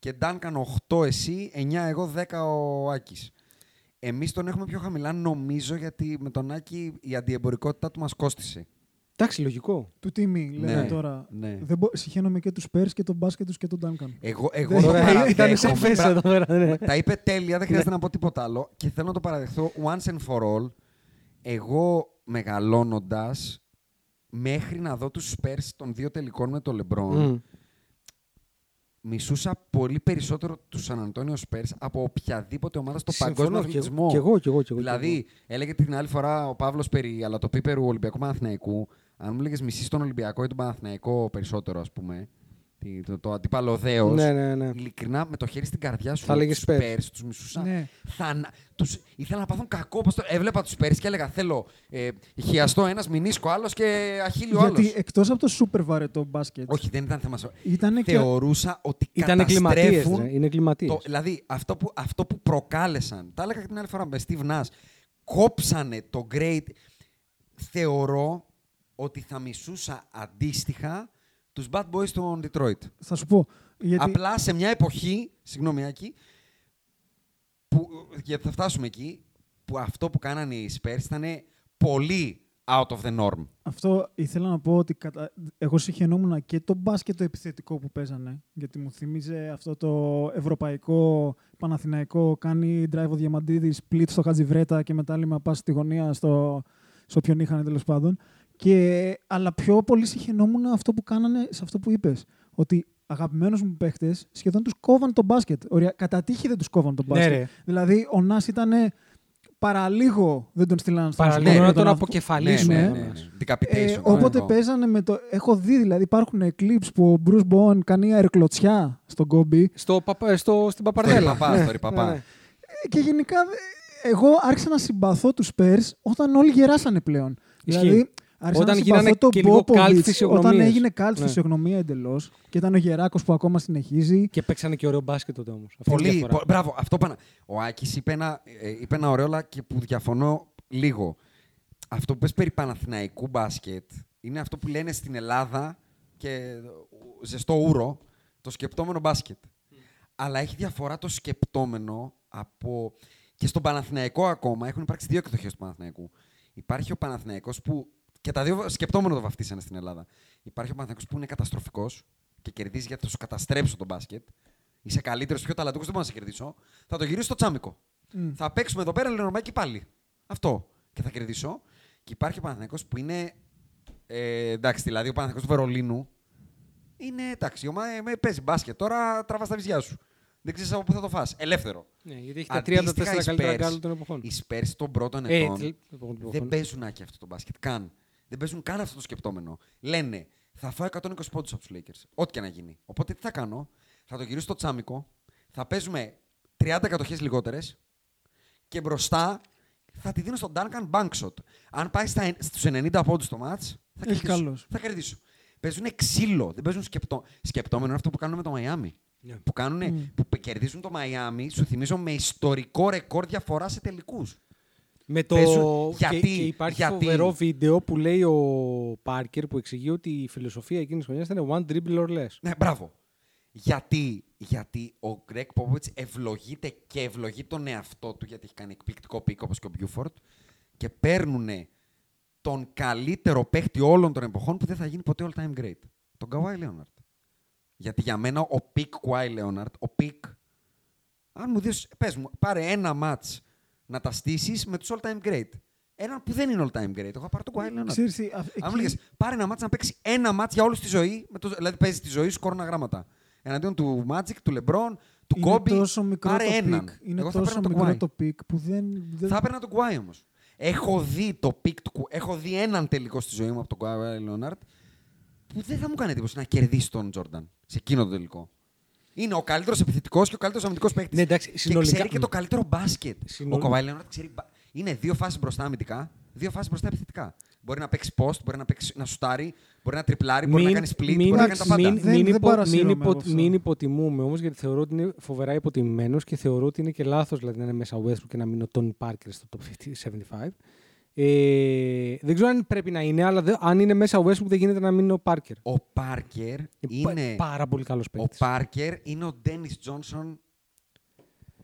και Ντάνκαν 8 εσύ, 9 εγώ, 10 ο Άκης. Εμείς τον έχουμε πιο χαμηλά νομίζω γιατί με τον Άκη η αντιεμπορικότητά του μας κόστησε. Εντάξει, λογικό. Του τίμη, λέμε Ναι, τώρα. ναι. Δεν μπο... Συχαίνομαι και τους Πέρς και τον μπάσκετ τους και τον Duncan. Εγώ, εγώ Δεν- το Ωραία, παραδέχομαι. Ήταν σαφέ Μπρα- εδώ πέρα. ναι. Τα είπε τέλεια, δεν χρειάζεται να πω τίποτα άλλο. Και θέλω να το παραδεχθώ once and for all. Εγώ μεγαλώνοντας, μέχρι να δω τους Spurs των δύο τελικών με το LeBron, Μμ. Μισούσα πολύ περισσότερο τους San Antonio Spurs από οποιαδήποτε ομάδα στο Συμφωνώ παγκόσμιο κι εγώ- αθλητισμό. κι εγώ, κι εγώ, κι εγώ, κι Δηλαδή, έλεγε την άλλη φορά ο Παύλος περί αλατοπίπερου Ολυμπιακού Παναθηναϊκού. Αν μου έλεγε μισή τον Ολυμπιακό ή τον Παναθηναϊκό περισσότερο, ας πούμε, τι- το, το αντίπαλο δέος, Ναι, ναι, ναι. ειλικρινά με το χέρι στην καρδιά σου, Θα έλεγες τους Spurs. Spurs, τους μισούσα. Ναι. Θανα... Τους... Ήθελα να πάθουν κακό. Όπως το... Έβλεπα τους Spurs και έλεγα θέλω ε, χιαστό ένας, μηνίσκο άλλος και αχίλιο Γιατί άλλος. εκτός από το σούπερ βαρετό μπάσκετ, Όχι, δεν ήταν θέμα. σο- Ήτανε και- Θεωρούσα ότι Ήταν εγκληματίες, καταστρέφουν ρε. Είναι εγκληματίες. το, δηλαδή, αυτό που, αυτό που προκάλεσαν, τα έλεγα και την άλλη φορά με Steve Nash, κόψανε το great. Θεωρώ ότι θα μισούσα αντίστοιχα τους bad boys των Detroit. θα σου πω. Γιατί Απλά σε μια εποχή, συγγνώμη Άκη, που, γιατί θα φτάσουμε εκεί, που αυτό που κάνανε οι Spurs ήταν πολύ out of the norm. αυτό ήθελα να πω ότι κατα... εγώ συχαινόμουν και το μπάσκετ το επιθετικό που παίζανε. Γιατί μου θύμιζε αυτό το ευρωπαϊκό Παναθηναϊκό κάνει drive ο Διαμαντίδης, split στο Χατζιβρέτα και μετά λίμα πας στη γωνία στο, σε όποιον είχαν τέλος πάντων. Και... Αλλά πιο πολύ συχαινόμουν αυτό που κάνανε σε αυτό που είπες. Ότι αγαπημένου μου παίχτε σχεδόν τους κόβαν το μπάσκετ. Ωραία, κατά τύχη δεν τους κόβαν το Ναι, μπάσκετ. ρε. Δηλαδή, ο Νας ήταν παραλίγο δεν τον στείλαν στον Παραλίγο Αστέρα να για τον αυ- αποκεφαλίσουν. Ναι, Ναι, ναι, ναι. Decapitation. Ε, ναι, όποτε αυτό. παίζανε με το. Έχω δει δηλαδή υπάρχουν clips που ο Bruce Bowen κάνει αερκλωτσιά στον Κόμπι. Στο, παπα- στο, στην Παπαρδέλα. Παπά, Ναι, στο Παπά. ναι, ναι. Ε, Και γενικά ε, εγώ άρχισα να συμπαθώ τους Spurs όταν όλοι γεράσανε πλέον. Ισχύει. Δηλαδή, άρχισα Όταν να γίνανε συμπαθώ τον και λίγο cult Popovich φυσιογνωμίες. Όταν έγινε καλτ Ναι. φυσιογνωμία εντελώς και ήταν ο Γεράκος που ακόμα συνεχίζει. Και παίξανε και ωραίο μπάσκετ τότε όμως. Πολύ. πο- μπράβο, αυτό πάνω. Ο Άκης είπε, ένα, ε, είπε ένα ωραίο, αλλά και που διαφωνώ λίγο. Αυτό που πες περί Παναθηναϊκού μπάσκετ είναι αυτό που λένε στην Ελλάδα και ε, ζεστό ούρο, το σκεπτόμενο μπάσκετ. Αλλά έχει διαφορά το σκεπτόμενο από. και στον Παναθηναϊκό ακόμα έχουν υπάρξει δύο εκδοχές του Παναθηναϊκού. Υπάρχει ο Παναθηναϊκός που. Και τα δύο σκεπτόμενο το βαφτίσανε στην Ελλάδα. Υπάρχει ο Παναθηναϊκός που είναι καταστροφικός και κερδίζει γιατί θα σου καταστρέψω τον μπάσκετ. Είσαι καλύτερος, πιο ταλαντούχος, δεν μπορώ να σε κερδίσω. Θα το γυρίσω στο τσάμικο. Μμ. Θα παίξουμε εδώ πέρα Λενορμάκη πάλι. Αυτό. Και θα κερδίσω. Και υπάρχει ο Παναθηναϊκός που είναι. Ε, εντάξει, δηλαδή ο Παναθηναϊκός του Βερολίνου είναι εντάξει. Ο, μα- ε, παίζει μπάσκετ τώρα, τραβάς τα βυζιά σου. Δεν ξέρεις από πού θα το φας. Ελεύθερο. Ναι, γιατί έχει τα τρία από τα Αντίστοιχα, τέσσερα οι καλύτερα Spurs- γκάλου των εποχών. Οι Spurs των πρώτων Ε, ετών τε- εποχών των δεν εποχών. παίζουν άκια αυτό το μπάσκετ. Καν. Δεν παίζουν καν αυτό το σκεπτόμενο. Λένε, θα φάω 120 πόντους από τους Lakers. Ό,τι και να γίνει. Οπότε τι θα κάνω, θα το γυρίσω στο τσάμικο, θα παίζουμε 30 κατοχέ λιγότερες και μπροστά θα τη δίνω στον Duncan Bankshot. Αν πάει στα, στους 90 πόντους το μάτς, θα Έχει κερδίσω. καλός. Θα κερδίσω. Παίζουν ξύλο, δεν παίζουν σκεπτό... σκεπτόμενο. Είναι αυτό που κάνουν με το Μαϊάμι. Ναι. Που, κάνουνε, Μμ. που κερδίζουν το Μαϊάμι, σου θυμίζω, με ιστορικό ρεκόρ διαφορά σε τελικούς. Με το... Παίζουν- Και, γιατί- και υπάρχει γιατί- φοβερό βίντεο που λέει ο Πάρκερ που εξηγεί ότι η φιλοσοφία εκείνης τη χρονιάς ήταν one dribble or less. Ναι, μπράβο. Γιατί, γιατί ο Γκρέκ Πόποβιτς ευλογείται και ευλογεί τον εαυτό του, γιατί έχει κάνει εκπληκτικό pick όπως και ο Μπιούφορτ, και παίρνουν τον καλύτερο παίχτη όλων των εποχών που δεν θα γίνει ποτέ all time great. Τον Καουάι Λέοναρτ. Γιατί για μένα ο peak Κουάι Λέοναρτ, ο peak, Αν μου δεις, πες μου, πάρε ένα ματς να τα στήσεις με τους all time great. Έναν που δεν είναι all time great. Εγώ θα πάρω τον Kawhi Leonard. Ξέρεις τι, α- Αν εκεί- μου λέγες, πάρε ένα ματς να παίξει ένα ματς για όλη τη ζωή, με το, δηλαδή παίζει τη ζωή σου κορώνα γράμματα. Εναντίον του Magic, του LeBron, του είναι Kobe, τόσο μικρό πάρε το έναν. peak. Είναι Εγώ θα τόσο παίρνω τον μικρό Kawhi. το peak που δεν. δεν... Θα έπαιρνα τον Kawhi όμως. Έχω δει το peak του Kawhi. Έχω δει έναν τελικό στη ζωή μου από τον Kawhi Leonard που δεν θα μου κάνει εντύπωση να κερδίσει τον Jordan σε εκείνο το τελικό. Είναι ο καλύτερος επιθετικός και ο καλύτερος αμυντικός παίκτης. Ναι, εντάξει, και συνολικά- ξέρει και το καλύτερο μπάσκετ. Συνολ- Ο Kawhi Leonard ξέρει. μπα- Είναι δύο φάσεις μπροστά αμυντικά, δύο φάσεις μπροστά επιθετικά. Μπορεί να παίξει post, μπορεί να, παίξει, να σουτάρει, μπορεί να τριπλάρει, μπορεί να κάνει split, μην, μπορεί να κάνει τα πάντα. μην, Δεν- μην, δεν υπο- παρασύρομαι μην, υπο- από αυτό. μην υποτιμούμε όμως, γιατί θεωρώ ότι είναι φοβερά υποτιμημένο και θεωρώ ότι είναι και λάθος δηλαδή, να είναι μέσα ο Westbrook και να μείνει ο Τόνι Πάρκερ στο top 50, 75. Ε, δεν ξέρω αν πρέπει να είναι, αλλά δε- αν είναι μέσα ο Westbrook δεν γίνεται να μείνει ο Πάρκερ. Ο Πάρκερ είναι. πάρα πολύ καλός Ο παίκτης. Πάρκερ είναι ο Ντένι Τζόνσον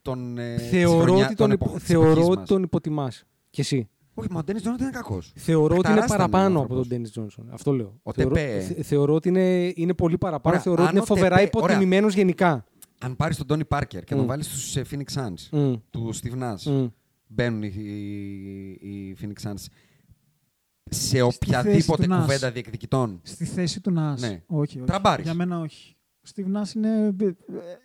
των. Ε, της Θεωρώ χρονιά- ότι των τον, εποχ- υπο- της θεωρώ εποχής ότι μας. τον υποτιμάς. Και εσύ. Όχι, μα ο Ντένι Τζόνσον δεν είναι κακός. Θεωρώ ότι είναι Παιχταράς ήταν ο παραπάνω από άνθρωπος. τον Ντένι Τζόνσον. Αυτό λέω. Ο θεωρώ, Τεπέ. θε- θεωρώ ότι είναι, είναι πολύ παραπάνω. Ωραία, θεωρώ ότι αν είναι ο φοβερά Τεπέ- ωραία. υποτιμημένος γενικά. Αν πάρεις τον Τόνι Πάρκερ και Μμ. τον βάλεις στους Phoenix Suns, Μμ. του Steve Nash, Μμ. Μπαίνουν οι, οι, οι Phoenix Suns σε θέση οποιαδήποτε του Nash. κουβέντα διεκδικητών. Στη θέση του Νάς. Ναι. Όχι, όχι. Τραμπάρεις. Για μένα όχι. Ο Steve Nash είναι,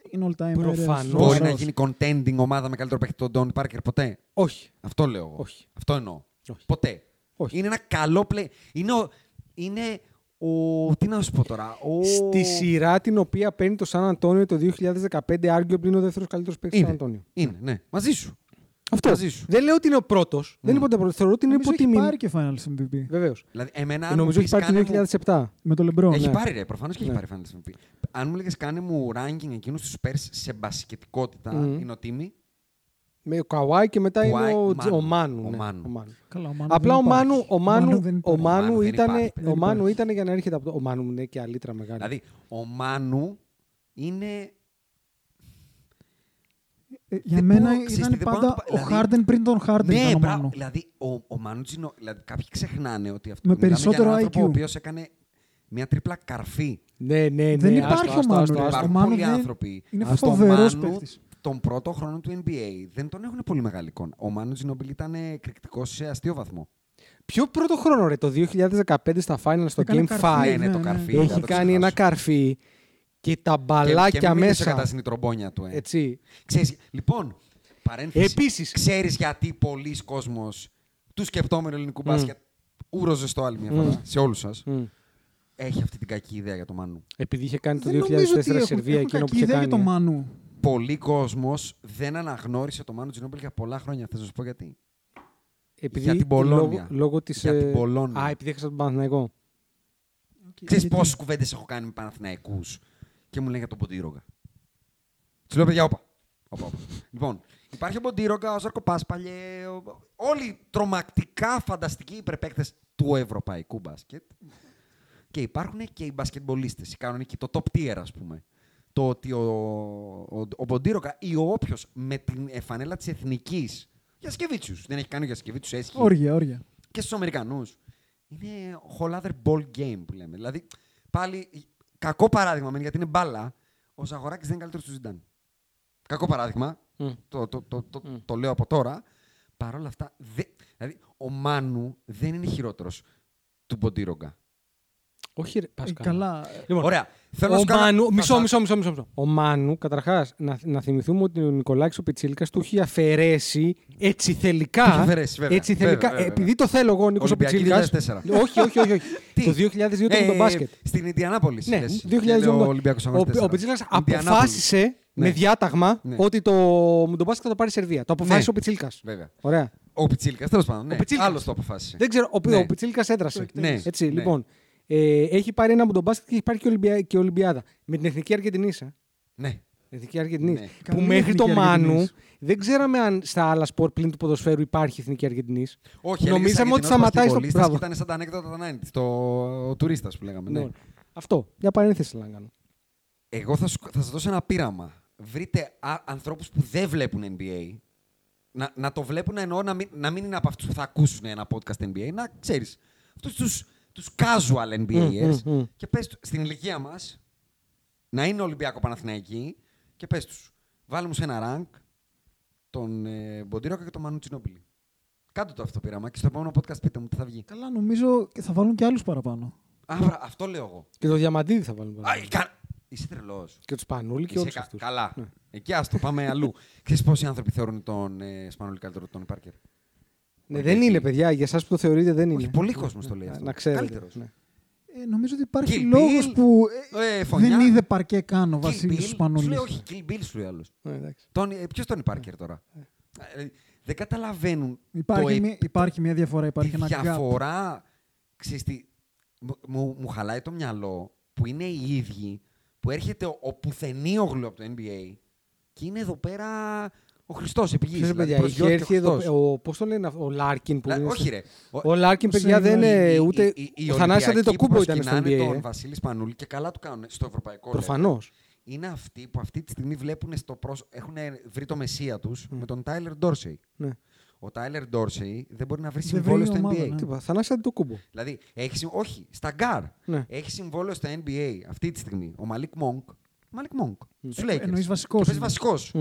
είναι all time. Προφανώς. Μπορεί να Σοβαρός. γίνει contending ομάδα με καλύτερο παίκτη τον Τόνι Πάρκερ ποτέ. Όχι. Αυτό λέω εγώ. Όχι. Αυτό εννοώ. Όχι. Ποτέ. Όχι. Είναι ένα καλό play. Είναι ο. Είναι ο τι να σου πω τώρα. Ο... Στη σειρά την οποία παίρνει το Σαν Αντώνιο το 2015, arguably είναι ο δεύτερος καλύτερος παίκτης του Σαν Είναι. Αντώνιο. Είναι, ναι. Μαζί σου. Αυτό. Μαζί σου. Δεν λέω ότι είναι ο πρώτος. Δεν είναι ποτέ πρώτος. Θεωρώ ότι είναι Νομίζω έχει υποτιμή. πάρει και Finals MVP. Βεβαίως. Δηλαδή, εμένα, αν μου Νομίζω έχει πεις, πάρει το κάνε μου- 2007. Με το LeBron. Έχει ναι. πάρει, ρε. Προφανώς και έχει Ναι. πάρει Finals MVP. Αν μου λέγες κάνε μου ranking εκείνους τους Spurs σε μπασκετικότητα, Μμμ. είναι ο Τίμη; Με ο Καουάι και μετά Κουάι, είναι ο, Μάνου. ο Μάνου. Ο ναι, Μάνου. ο Μάνου. Καλά, ο Μάνου Απλά δεν ο Μάνου, υπάρχει. ο Μάνου, δεν ο υπάρχει. Μάνου Μάνου δεν ήταν, υπάρχει. ο Δεν Μάνου υπάρχει. ήταν για να έρχεται από το. Ο Μάνου είναι και αλήτρα μεγάλη. Δηλαδή, ο Μάνου είναι. Ε, Για δεν μένα μπορώ, ξέρεις τι, ήταν δεν μπορώ να πάντα το ο πα- δηλαδή- Χάρντεν πριν τον Χάρντεν. Ναι, ήταν ο μπράβο. Μάνου. Δηλαδή, ο, ο Μάνου Τζινο, δηλαδή, κάποιοι ξεχνάνε ότι αυτό Με μιλάμε περισσότερο για έναν άνθρωπο IQ. ο οποίος έκανε μια τρίπλα καρφή. Ναι, ναι, ναι. Δεν άστο, υπάρχει ο άστο, Μάνου, άστο, ρε. άστο. Ο Υπάρχουν Μάνου πολλοί δεν- άνθρωποι. είναι στον φοβερός Μάνου, παίκτης. Τον πρώτο χρόνο του NBA δεν τον έχουν πολύ μεγάλη εικόνα. Ο Μάνου Τζινόμπιλ ήταν εκρηκτικός σε αστείο βαθμό. Ποιο πρώτο χρόνο, ρε, το 2015 στα Final στο Έκανε Game καρφί, 5. Ναι, ναι, το ναι, καρφί. ναι. δεν Έχει το κάνει ένα ξεχάσω. καρφί και τα Και- μπαλάκια και μην μείνεις μέσα. κατά στην τρομπόνια του. Ε. Έτσι. Ξέρεις, λοιπόν, παρένθεση. Επίσης. Ξέρεις γιατί πολλοί κόσμος του σκεπτόμενου ελληνικού μπάσκετ ούρωσε στο άλλη μια φορά, σε όλους σας, Μμ. έχει αυτή την κακή ιδέα για το Μάνου. Επειδή είχε κάνει το Δεν νομίζω 2004 ότι έχουν- Σερβία έχουν εκείνο που κακή είχε ιδέα κάνει. για το ε. Μάνου. Πολλοί κόσμος δεν αναγνώρισε το Μάνου Τζινόμπιλ για πολλά χρόνια. Θα σας πω γιατί; Επειδή Για την Πολόνια. Λόγω, λόγω της, Για την ε, Πολόνια. Α, επειδή έχασα τον Παναθηναϊκό. Ξέρεις Γιατί- πόσες κουβέντες έχω κάνει με Παναθηναϊκούς; Και μου λένε για τον Ποντήρογκα. Του λέω, παιδιά, όπα. όπα, όπα. λοιπόν, υπάρχει ο Ποντήρογκα, ο Ζαρκοπάσπαλιε, ο... όλοι τρομακτικά φανταστικοί υπερπαίκτες του ευρωπαϊκού μπάσκετ. Και υπάρχουν και οι μπασκετμπολίστες, οι κανονικοί, το top tier ας πούμε. Το ότι ο, ο, ο Ποντήρογκα ή ο όποιος με την φανέλα της εθνικής για Σκεβίτσιους, δεν έχει κάνει για Σκεβίτσιους, έσχη Όργια, όργια. και στους Αμερικανούς. Είναι whole other ball game που λέμε. Δηλαδή, πάλι κακό παράδειγμα μεν, γιατί είναι μπάλα. Ο Ζαγοράκης δεν είναι καλύτερος του Ζιντάν. Κακό παράδειγμα. Μμ. Το, το, το, το, το λέω από τώρα. Παρ' όλα αυτά, δε, δηλαδή, ο Μάνου δεν είναι χειρότερος του Μποντίρογκα. Όχι, ρε, πας Ε, καλά. Καλά. Λοιπόν, Ωραία. Θέλω να ο σου κάνω- Μάνου, θα μισό, σας- μισό, μισό, μισό, μισό. Ο Μάνου, καταρχάς, να, να θυμηθούμε ότι ο Νικολάκης ο Πιτσίλικας του έχει αφαιρέσει έτσι θελικά. Του έχει αφαιρέσει, βέβαια. Έτσι Βέβαια, θελικά. βέβαια, βέβαια. Επειδή το θέλω εγώ, ο Νίκος ο Ολυμπιακή Πιτσίλικα. 2004. όχι, όχι, όχι. όχι. Τι; το 2002 ήταν Ε, το μπάσκετ. Στην Ιντιανάπολη. Ναι, λες. 2002 Και λέω το- Ολυμπιακός ο, Αγώνας ο 4. Πιτσίλικας Ιντιανάπολη. αποφάσισε Ναι. με διάταγμα Ναι. ότι το, το μπάσκετ θα το πάρει η Σερβία. Το αποφάσισε Ναι. ο Πιτσίλικας. Βέβαια. Ωραία. Ο Πιτσίλικας, τέλος πάντων. Ναι. Ο Πιτσίλικας. Άλλος το αποφάσισε. Δεν ξέρω, ο, Ναι. ο Πιτσίλικας έδρασε. Ναι. Έτσι, Ναι. λοιπόν. Ε, έχει πάρει ένα από τον μπάσκετ και έχει πάρει και, Ολυμπια... και Ολυμπιάδα. Με την εθνική Αργεντινής. Ε. Ναι. Εθνική Αργεντινής. Ναι. Που Καλή μέχρι το εθνική Μάνου Αργεντινής. δεν ξέραμε αν στα άλλα σπορ πλην του ποδοσφαίρου υπάρχει εθνική Αργεντινής. Όχι, Νομίζαμε ότι σταματάει στο. Και Μπράβο. ήταν σαν τα ανέκδοτα των 90 το ο τουρίστας που λέγαμε. Ναι. Ναι. Αυτό. Μια παρένθεση να κάνω. Εγώ θα, σου, θα σας δώσω ένα πείραμα. Βρείτε α, ανθρώπους που δεν βλέπουν NBA. Να, να το βλέπουν εννοώ να μην, να μην είναι από αυτούς που θα ακούσουν ένα podcast NBA. Να ξέρεις. Αυτούς τους, τους casual NBAers. μμ, μμ. Και πες τους, στην ηλικία μας, να είναι Ολυμπιακό Παναθηναϊκή και πες τους. Βάλε μου σε ένα rank τον ε, Μποντίροκα και τον Μανού Τσινόπιλη. Κάντε το αυτό το πείραμα και στο επόμενο podcast πείτε μου τι θα βγει. Καλά, νομίζω και θα βάλουν και άλλους παραπάνω. Α, βρα, αυτό λέω εγώ. Και το διαμαντίδι θα βάλουμε. Α, κα... Είσαι τρελός. Και τους Πανούλη και όλους αυτούς. Καλά. Ναι. Εκεί άστο, πάμε αλλού. Ξέρεις πόσοι άνθρωποι θεωρούν τον ε, Σπανούλη καλύτερο από τον Πάρκερ; Ναι, δεν είναι, παιδιά. Για εσάς που το θεωρείτε, δεν είναι. Όχι, πολλοί κόσμος το λέει Να- αυτό. Να ξέρετε. Καλύτερος. Ναι. Ε, νομίζω ότι υπάρχει Kill λόγος Bill, που ε, ε, φωνιά. δεν είδε παρκέ καν ο Kill Βασίλης Bill, Σου Σπανούλης. λέει όχι, Kill Bill σου λέει άλλος. Ναι, εντάξει. Τον, ε, ποιος τον είναι Πάρκερ τώρα; Ε, δεν καταλαβαίνουν Υπάρχει, το, μια, υπάρχει μια διαφορά, υπάρχει τη ένα gap. διαφορά. Ξέρεις τι, μου, μου, μου χαλάει το μυαλό που είναι οι ίδιοι που έρχεται ο, ο πουθενίογλου από το NBA και είναι εδώ πέρα ο Χριστός επί γης, Ξέρετε, δηλαδή παιδιά, είχε προσγειώθηκε έρθει ο εδώ. Χριστός. Ο, πώς το λένε, αυτό, ο Λάρκιν που Λα- είναι όχι στο- ρε. Ο Λάρκιν, Ο παιδιά, δεν Σέιβρι, είναι Οι- ούτε. οι- οι Ο Θανάσης Ολυμπιακοί το που κούμπο ήταν στο προσκυνάνε NBA. τον ε. Βασίλη Σπανούλη και καλά του κάνουν στο ευρωπαϊκό level. Προφανώς. Είναι αυτοί που αυτή τη στιγμή βλέπουν στο πρόσωπο. Έχουν βρει το μεσσία τους με τον Τάιλερ Ντόρσεϊ. Ναι. Ο Τάιλερ Ντόρσεϊ δεν μπορεί να βρει Δεν συμβόλαιο βρει στο ομάδα, NBA. ναι. Τίποτα. Θανάσης Αντετοκούνμπο. Δηλαδή, έχει, συμ- όχι, στα γκάρ. Ναι. Έχει συμβόλαιο στο NBA αυτή τη στιγμή. Ο Μαλίκ Μονκ. Μαλίκ Μονκ. Τους Lakers. εννοείς βασικός Και παίζει είναι. βασικός.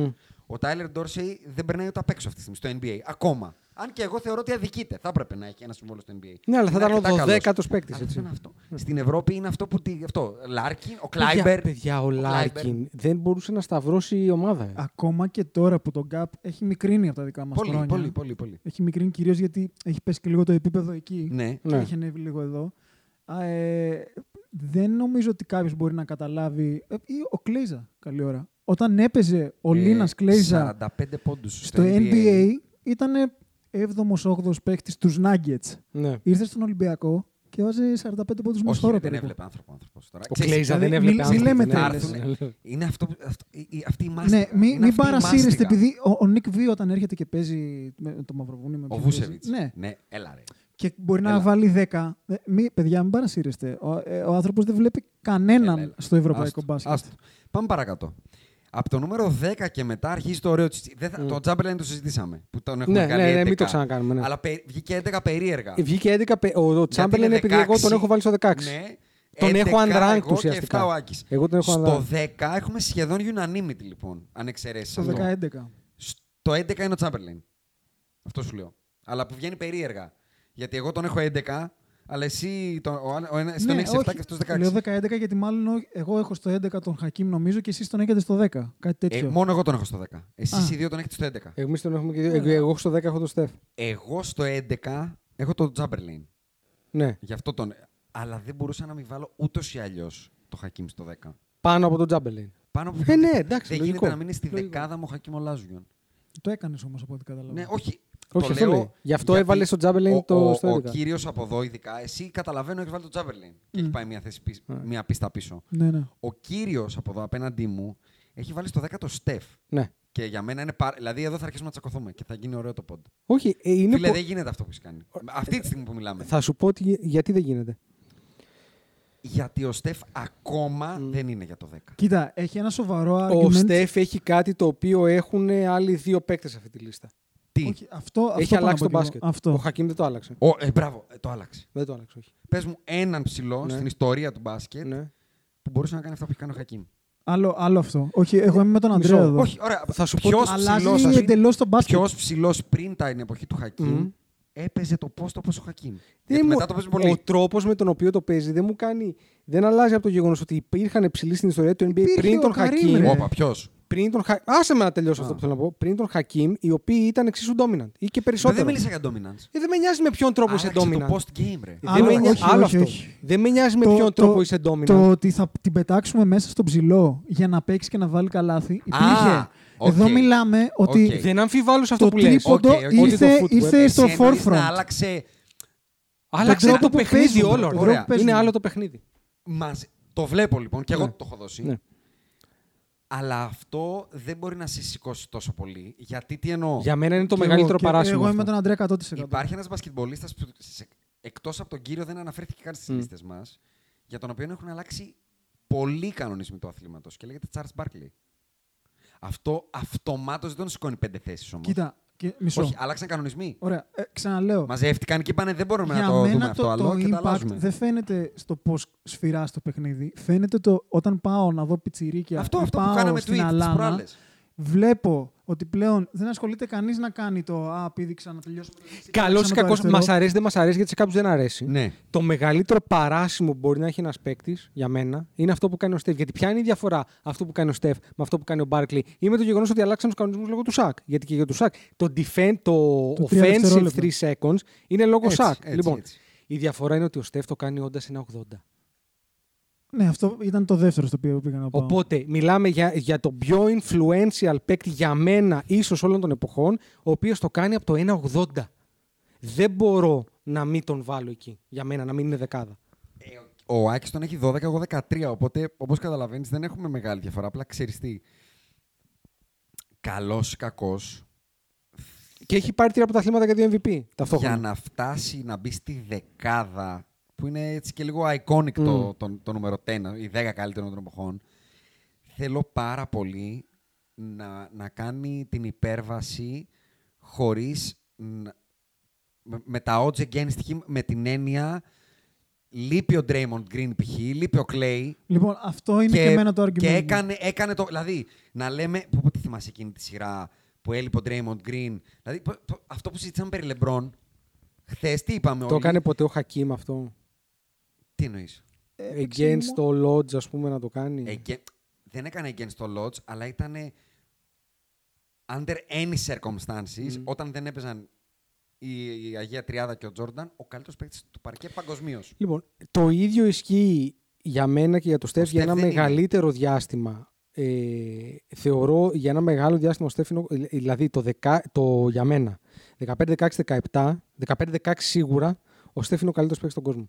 Μμ. Ο Τάιλερ Ντόρσεϊ δεν περνάει ούτε απ' έξω αυτή τη στιγμή στο NBA. Ακόμα. Αν και εγώ θεωρώ ότι αδικείται. Θα έπρεπε να έχει ένα συμβόλαιο στο NBA. Ναι, αλλά θα Είναι ήταν ο αρκετά καλός. 12ος παίκτης, Αλλά έτσι. δεν είναι αυτό. Στην Ευρώπη είναι αυτό που. τι- Αυτό. Λάρκιν, ο Παιδιά, Κλάιμπερ. παιδιά, ο Κλάιμπερ. Λάρκιν δεν μπορούσε να σταυρώσει η ομάδα. ε. Ακόμα και τώρα που το gap έχει μικρύνει από τα δικά μας Πολύ, χρόνια. πολύ, πολύ, πολύ. Έχει μικρύνει κυρίως γιατί έχει πέσει και λίγο το επίπεδο εκεί. Ναι. Και Ναι. έχει ανέβει λίγο εδώ. Α, ε, δεν νομίζω ότι κάποιος μπορεί να καταλάβει. ε, ή ο Κλέιζα, καλή ώρα. Όταν έπαιζε ο Ε, Λίνας Κλέιζα 45 πόντους στο NBA, ήταν 7ο-8ο παίκτης των Nuggets. Ναι. Ήρθε στον Ολυμπιακό και έβαζε 45 πόντους με Όχι, χώρο δεν περίπου. έβλεπε άνθρωπο. άνθρωπος τώρα. Ο Ξέρεις, Κλέιζα δεν δηλαδή, έβλεπε μη- μη άνθρωπο, λέμε δεν τέλες. έρθουν. Είναι αυτό, αυτό η- η- αυτή η μάστιγα. Ναι, μην, Είναι μην αυτή η παρασύρεστε, μάστιγα. επειδή ο, ο Νικ Βί όταν έρχεται και παίζει με το Μαυροβούνιο. Με Ο ποιον Βούσεβιτς. παίζει, Ναι, ναι, έλα ρε. και μπορεί Έλα. να βάλει 10. Ε, Μη, παιδιά, μην παρασύρεστε. Ο, ε, ο άνθρωπος δεν βλέπει κανέναν Έλα, έλα. στο ευρωπαϊκό Άστο, μπάσκετ. άστο. Πάμε παρακάτω. Από το νούμερο 10 και μετά αρχίζει το ωραίο τσιτσι. Δεν θα, Το Τζάμπερλεν το συζητήσαμε. Που τον έχουμε Ναι, κάνει ναι, ναι, 11. μην το ξανακάνουμε, ναι. Αλλά πε- βγήκε 11 περίεργα. Ε, Βγήκε 11. πε- Ο, ο Γιατί Τσάμπερλεν, είναι επειδή εγώ τον 16, έχω βάλει στο 16. Ναι, Τον 11 έχω unranked εγώ και ουσιαστικά. 7 ο Άκης. Εγώ τον έχω Στο unranked. 10 έχουμε σχεδόν unanimity λοιπόν, αν εξαιρέσεις. Στο 10-11. Στο 11 είναι ο Τσάμπερλεν. Αυτό σου λέω. Αλλά που βγαίνει περίεργα. Γιατί εγώ τον έχω 11, αλλά εσύ τον, ο, ο, ένας- τον Ναι, έχεις 7 όχι, και αυτός Λέω 16. 10-11 γιατί μάλλον ο- εγώ έχω στο 11 τον Χακίμ νομίζω και εσείς τον έχετε στο 10. Κάτι Ε, τέτοιο. μόνο εγώ τον έχω στο 10. Εσείς Α. οι δύο τον έχετε στο 11. Εμείς τον έχουμε και δύο. Εγώ, εγώ στο 10 έχω τον Στεφ. Εγώ στο 11 έχω τον Τζάμπερλιν. Ναι. Γι' αυτό τον. Αλλά δεν μπορούσα να μην βάλω ούτως ή αλλιώς το Χακίμ στο 10. Πάνω από τον Τζάμπερλεν. Πάνω από Ε, ναι, εντάξει, Δεν λογικό. γίνεται να μείνει στη Λογικό. δεκάδα μου ο Χακίμ ο Λάζιον. Το έκανες όμως από ό,τι καταλαβαίνω. Ναι, όχι. Όχι, το αυτό λέω λέει. Γι' αυτό γιατί έβαλες στο Τζάμπερλιν ο- το- ο, στο Ο, 11. κύριος από εδώ, ειδικά, εσύ καταλαβαίνω έχει βάλει τον Τζάμπερλιν. Και έχει πάει μια, θέση, πίσω- μια πίστα πίσω. Ναι, ναι. Ο κύριος από εδώ απέναντί μου έχει βάλει στο 10 το Στεφ. Ναι. Και για μένα είναι πάρα. Δηλαδή εδώ θα αρχίσουμε να τσακωθούμε και θα γίνει ωραίο το πόντ. Όχι, ε, είναι. Φίλε, πο- δεν γίνεται αυτό που έχεις κάνει. Αυτή τη στιγμή που μιλάμε. Θα σου πω ότι, γιατί δεν γίνεται. Γιατί ο Στεφ ακόμα δεν είναι για το 10. Κοίτα, έχει ένα σοβαρό Ο argument. Στεφ έχει κάτι το οποίο έχουν άλλοι δύο παίκτες σε αυτή τη λίστα. Τι; Όχι, αυτό, αυτό Έχει πάω να αλλάξει πω το κι εγώ. μπάσκετ. Αυτό. Ο Χακίμ δεν το άλλαξε. Ο, ε, μπράβο, ε, το άλλαξε. Δεν το άλλαξε, όχι. Πες μου έναν ψηλό Ναι. στην ιστορία του μπάσκετ Ναι. που μπορούσε να κάνει αυτό που έχει κάνει ο Χακίμ. Άλλο, άλλο αυτό. Όχι, εγώ είμαι με τον Αντρέα Μισό. εδώ. Όχι, ωραία. Θα σου πω ποιος ότι Αλλάζει ψηλός, εντελώς το μπάσκετ. ποιος ψηλός πριν τα την εποχή του Χακίμ Μμμ. έπαιζε το post όπως ο Χακίμ. Δεν Γιατί μου- μετά το παίζει πολύ. Ο τρόπος με τον οποίο το παίζει δεν μου κάνει. Δεν αλλάζει από το γεγονός ότι υπήρχαν ψηλοί στην ιστορία του NBA Υπήρχε πριν ο τον Καρίμ, Χακίμ. ρε. Όπα, ποιος; Πριν τον Χα... Άσε με να τελειώσω αυτό που θέλω να πω. Πριν τον Χακίμ, οι οποίοι ήταν εξίσου dominant ή και περισσότερο. Δεν μίλησα για dominance. Ε, δεν με νοιάζει με ποιον τρόπο είσαι Άλλαξε dominant. το post game, ρε. Δεν Άλλο, με νοιάζει- όχι, άλλο όχι, αυτό. όχι. Δεν με νοιάζει με Το- ποιον το- τρόπο είσαι dominant. Το ότι θα την πετάξουμε μέσα στον ψηλό για να παίξει και να βάλει καλάθι υπήρχε. οκ. Εδώ μιλάμε ότι Οκ. Δεν αμφιβάλλω σε αυτό το που λες. τρίποντο Ok, ok. Ότι το ήρθε, footwork. ήρθε στο Εσύ εννοείς να forefront. άλλαξε Άλλαξε τρόπο το που παιχνίδι παίζουμε, όλο. τον ρε. τρόπο που παίζουμε. Είναι άλλο το παιχνίδι. μαζί. Το βλέπω λοιπόν και εγώ Ναι. το έχω δώσει. Ναι. Αλλά αυτό δεν μπορεί να σε σηκώσει τόσο πολύ. Γιατί τι εννοώ; Για μένα είναι το Και μεγαλύτερο εγώ, και παράσημο. Εγώ είμαι με αυτό. τον Αντρέα 100%. Υπάρχει ένας μπασκετμπολίστας που εκτός από τον κύριο δεν αναφέρθηκε καν στις Μμ. λίστες μας, για τον οποίο έχουν αλλάξει πολλοί κανονισμοί του αθλήματος και λέγεται Charles Barkley. Αυτό αυτομάτως δεν τον σηκώνει πέντε θέσεις όμως. Κοίτα, και, μισό. Όχι, άλλαξαν κανονισμοί. Ωραία, ε, ξαναλέω. Μαζεύτηκαν και είπανε δεν μπορούμε Για να το μένα δούμε το, αυτό το άλλο και τα impact αλλάζουμε. δεν φαίνεται στο πώς σφυρά το παιχνίδι. Φαίνεται το όταν πάω να δω πιτσιρίκια Αυτό, ή αυτό που πάω κάναμε στην tweet τις Αλάνα, προάλλες. βλέπω ότι πλέον δεν ασχολείται κανείς να κάνει το Α, πήδηξα να τελειώσουμε. το δεξί, Καλό ή πήδηξα με το κακό, αριστερό». μας αρέσει δεν μας αρέσει γιατί σε κάποιους δεν αρέσει. Ναι. Το μεγαλύτερο παράσημο που μπορεί να έχει ένας παίκτης για μένα είναι αυτό που κάνει ο Στεφ. Γιατί ποια είναι η διαφορά αυτό που κάνει ο Στεφ με αυτό που κάνει ο Μπάρκλι ή με το γεγονός ότι αλλάξαν τους κανονισμούς λόγω του ΣΑΚ. Γιατί και για του ΣΑΚ το, defend, το, Το τρία offensive δευτερόλεπτα. 3 seconds είναι λόγω Έτσι, ΣΑΚ. έτσι, λοιπόν, έτσι. η διαφορά είναι ότι ο Στεφ το κάνει όντας ένα 80. Ναι, αυτό ήταν το δεύτερο στο οποίο πήγα να πάω. Οπότε μιλάμε για, για τον πιο influential παίκτη για μένα ίσως όλων των εποχών, ο οποίος το κάνει από το 1,80. Δεν μπορώ να μην τον βάλω εκεί. Για μένα, να μην είναι δεκάδα. Ο Άκης τον έχει 12, εγώ 13. Οπότε, όπως καταλαβαίνεις, δεν έχουμε μεγάλη διαφορά. Απλά ξέρεις τι. Καλός ή κακός, Και έχει πάρει τρία πρωταθλήματα για δύο MVP ταυτόχρονα. για να φτάσει να μπει στη δεκάδα, που είναι έτσι και λίγο iconic το, το, το νούμερο 10, οι 10 καλύτερων των εποχών, θέλω πάρα πολύ να, να κάνει την υπέρβαση χωρίς να- με, με τα odds against him, με την έννοια λείπει ο Draymond Green π.χ., λείπει ο Clay, Λοιπόν, αυτό είναι και, εμένα το argument. και μου. έκανε, έκανε το. Δηλαδή, να λέμε. Πού, πού τη θυμάσαι εκείνη τη σειρά που έλειπε ο Draymond Green. Δηλαδή, πο- πο- αυτό που συζητήσαμε περί LeBron. Χθες τι είπαμε Το όλοι; έκανε ποτέ ο Χακίμ αυτό; Τι εννοείς; Against το Lodge, ας πούμε, να το κάνει. Δεν έκανε against το Lodge, αλλά ήταν under any circumstances, όταν δεν έπαιζαν η, η Αγία Τριάδα και ο Τζόρνταν, ο καλύτερος παίκτης του παρκέ παγκοσμίως. Λοιπόν, το ίδιο ισχύει για μένα και για το Στεφ για Στεφ ένα δεν είναι. μεγαλύτερο διάστημα. Ε, θεωρώ για ένα μεγάλο διάστημα ο Στεφ είναι, ο- δηλαδή το, δεκα, το για μένα 15, 16, 17, 15, 16 σίγουρα ο Στεφ είναι ο καλύτερος παίκτης στον κόσμο.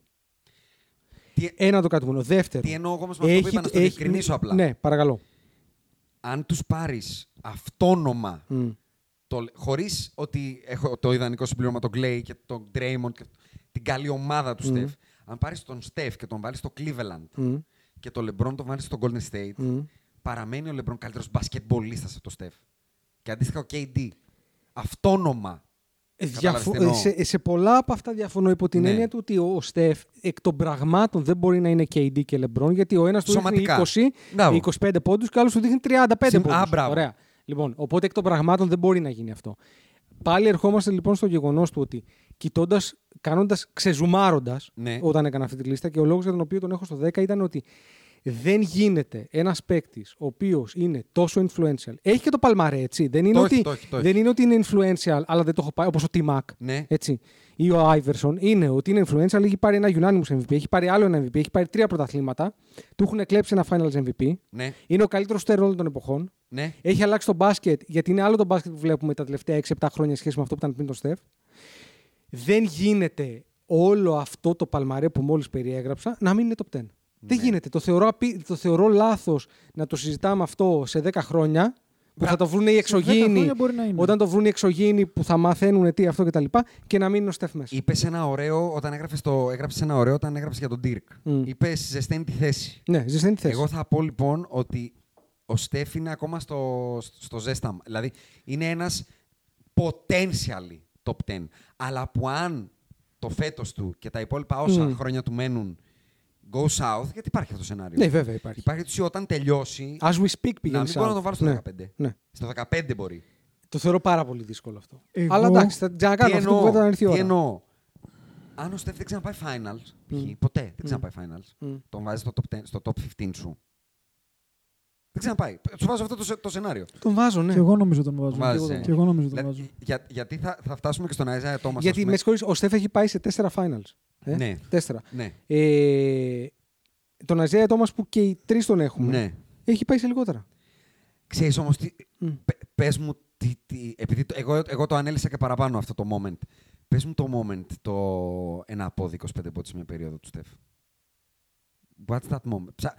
Τι, Ένα το κάτω μόνο. Δεύτερο. τι εννοώ εγώ όμως με αυτό που είπα, να στο διευκρινίσω απλά. Ναι, παρακαλώ. αν τους πάρεις αυτόνομα Μμ. το, χωρίς ότι έχω το ιδανικό συμπλήρωμα τον Clay και τον Draymond και την καλή ομάδα του Steph, αν πάρεις τον Steph και τον βάλεις στο Cleveland Μμ. και τον LeBron τον βάλεις στο Golden State, Μμ. παραμένει ο LeBron καλύτερος μπασκετμπολίστας από τον Steph. Και αντίστοιχα ο KD. Αυτόνομα. Ε, Κατάλαβες Διαφο- τι εννοώ. σε, σε πολλά από αυτά διαφωνώ υπό την Ναι. έννοια του ότι ο Στεφ εκ των πραγμάτων δεν μπορεί να είναι KD και LeBron γιατί ο ένας του δείχνει Σωματικά. 20 Μπράβο. ή 25 πόντους και ο άλλος του δείχνει 35 Συμ- πόντους. Α, μπράβο. Ωραία. Λοιπόν, οπότε εκ των πραγμάτων δεν μπορεί να γίνει αυτό. Πάλι ερχόμαστε λοιπόν στο γεγονός του ότι κοιτώντας, κάνοντας, ξεζουμάροντας Ναι. όταν έκανα αυτή τη λίστα και ο λόγος για τον οποίο τον έχω στο 10 ήταν ότι δεν γίνεται ένας παίκτης ο οποίος είναι τόσο influential. Έχει και το παλμαρέ, έτσι. Δεν είναι, Το ότι, έχει, το έχει, το έχει. δεν είναι ότι είναι influential, αλλά δεν το έχω πάει, όπως ο T-Mac. Ναι. Έτσι. Ή ο Άιβερσον είναι ότι είναι influential, έχει πάρει ένα unanimous MVP, έχει πάρει άλλο ένα MVP, έχει πάρει τρία πρωταθλήματα, του έχουν κλέψει ένα finals MVP. Ναι. Είναι ο καλύτερος στέρ όλων των εποχών. Ναι. Έχει αλλάξει το μπάσκετ, γιατί είναι άλλο το μπάσκετ που βλέπουμε τα τελευταία 6-7 χρόνια σχέση με αυτό που ήταν πριν τον Στεφ. Δεν γίνεται όλο αυτό το παλμαρέ που μόλις περιέγραψα να μην είναι top 10. Δεν Ναι. γίνεται. Το θεωρώ, απει- το θεωρώ λάθος να το συζητάμε αυτό σε 10 χρόνια. Που θα το βρουν οι 10 εξωγήινοι. χρόνια μπορεί να είναι. Όταν το βρουν οι εξωγήινοι που θα μαθαίνουν τι αυτό κτλ. Και, και να μην είναι ο Στεφ μέσα. Είπες ένα ωραίο όταν έγραφες το. Έγραψες ένα ωραίο όταν έγραψες για τον Dirk. Μμ. Είπες ζεσταίνει τη θέση. Ναι, ζεσταίνει τη θέση. Εγώ θα πω λοιπόν ότι ο Στεφ είναι ακόμα στο, στο ζέσταμ. Δηλαδή είναι ένας potentially top 10. Αλλά που αν το φέτος του και τα υπόλοιπα όσα Μμ. χρόνια του μένουν go south, γιατί υπάρχει αυτό το σενάριο. Ναι, βέβαια υπάρχει. Υπάρχει ότι όταν τελειώσει. As we speak να πηγαίνει μην μπορώ να south. το βάλω στο ναι. 15. Ναι. Στο 15 μπορεί. Το θεωρώ πάρα πολύ δύσκολο αυτό. Εγώ- Αλλά εντάξει, θα ξανακάνω Τι αυτό που εννοώ, να έρθει η τι ώρα. εννοώ. Αν ο Στεφ δεν ξαναπάει finals, π.χ. ποτέ δεν ξαναπάει finals, Μμ. τον βάζεις στο top, 10, στο top 15 σου. Δεν ξαναπάει. Σου βάζω αυτό το, σε- το σενάριο. Τον βάζω, ναι. Και εγώ νομίζω τον βάζω. Τον βάζεις, Και ε. εγώ- Και εγώ νομίζω τον Λε- βάζω. για- γιατί θα, θα φτάσουμε και στον Isaiah Thomas. ας Γιατί πούμε. με συγχωρείς, ο Στεφ έχει πάει σε τέσσερα finals. Ε; Ναι. Τέσσερα. Ναι. Ε, τον Αζέα Τόμας που και οι τρεις τον έχουμε. ναι. Έχει πάει σε λιγότερα. Ξέρεις όμως, τι, Μμ. πε- πες μου, τι, τι, επειδή το, εγώ, εγώ το ανέλησα και παραπάνω αυτό το moment. Πες μου το moment, το ένα απόδεικο 25 πόντους σε μια περίοδο του Στεφ. What's that moment; Ψα,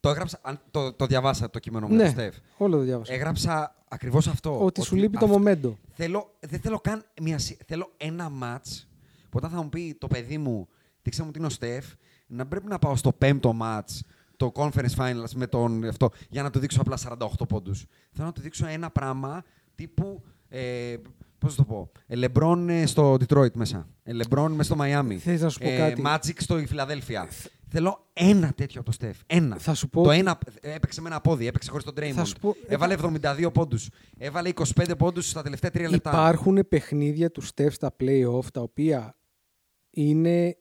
το έγραψα, αν, το, το διαβάσα το κείμενο μου για Ναι, το Στεφ. όλο το διάβασα. Έγραψα ακριβώς αυτό. ότι σου λείπει το αυτό- μομέντο. Θέλω, δεν θέλω καν μια σι- Θέλω ένα μάτς που όταν θα μου πει το παιδί μου, δείξε μου τι είναι ο Στεφ, να πρέπει να πάω στο πέμπτο μάτς, το conference finals με τον αυτό, για να του δείξω απλά 48 πόντους. Θέλω να του δείξω ένα πράγμα τύπου, ε, πώς θα το πω, ε, LeBron ε, στο Detroit μέσα, ε, LeBron μέσα στο Miami, Θες να σου πω κάτι; Magic στο Φιλαδέλφια. Θέλω ένα τέτοιο από το Στεφ. Ένα. Θα σου πω Το ότι- ένα έπαιξε με ένα πόδι, έπαιξε χωρίς τον Draymond. Θα σου πω- Έβαλε 72 πόντους. Έβαλε 25 πόντους στα τελευταία 3 λεπτά. Υπάρχουν παιχνίδια του Steph στα play-off τα οποία είναι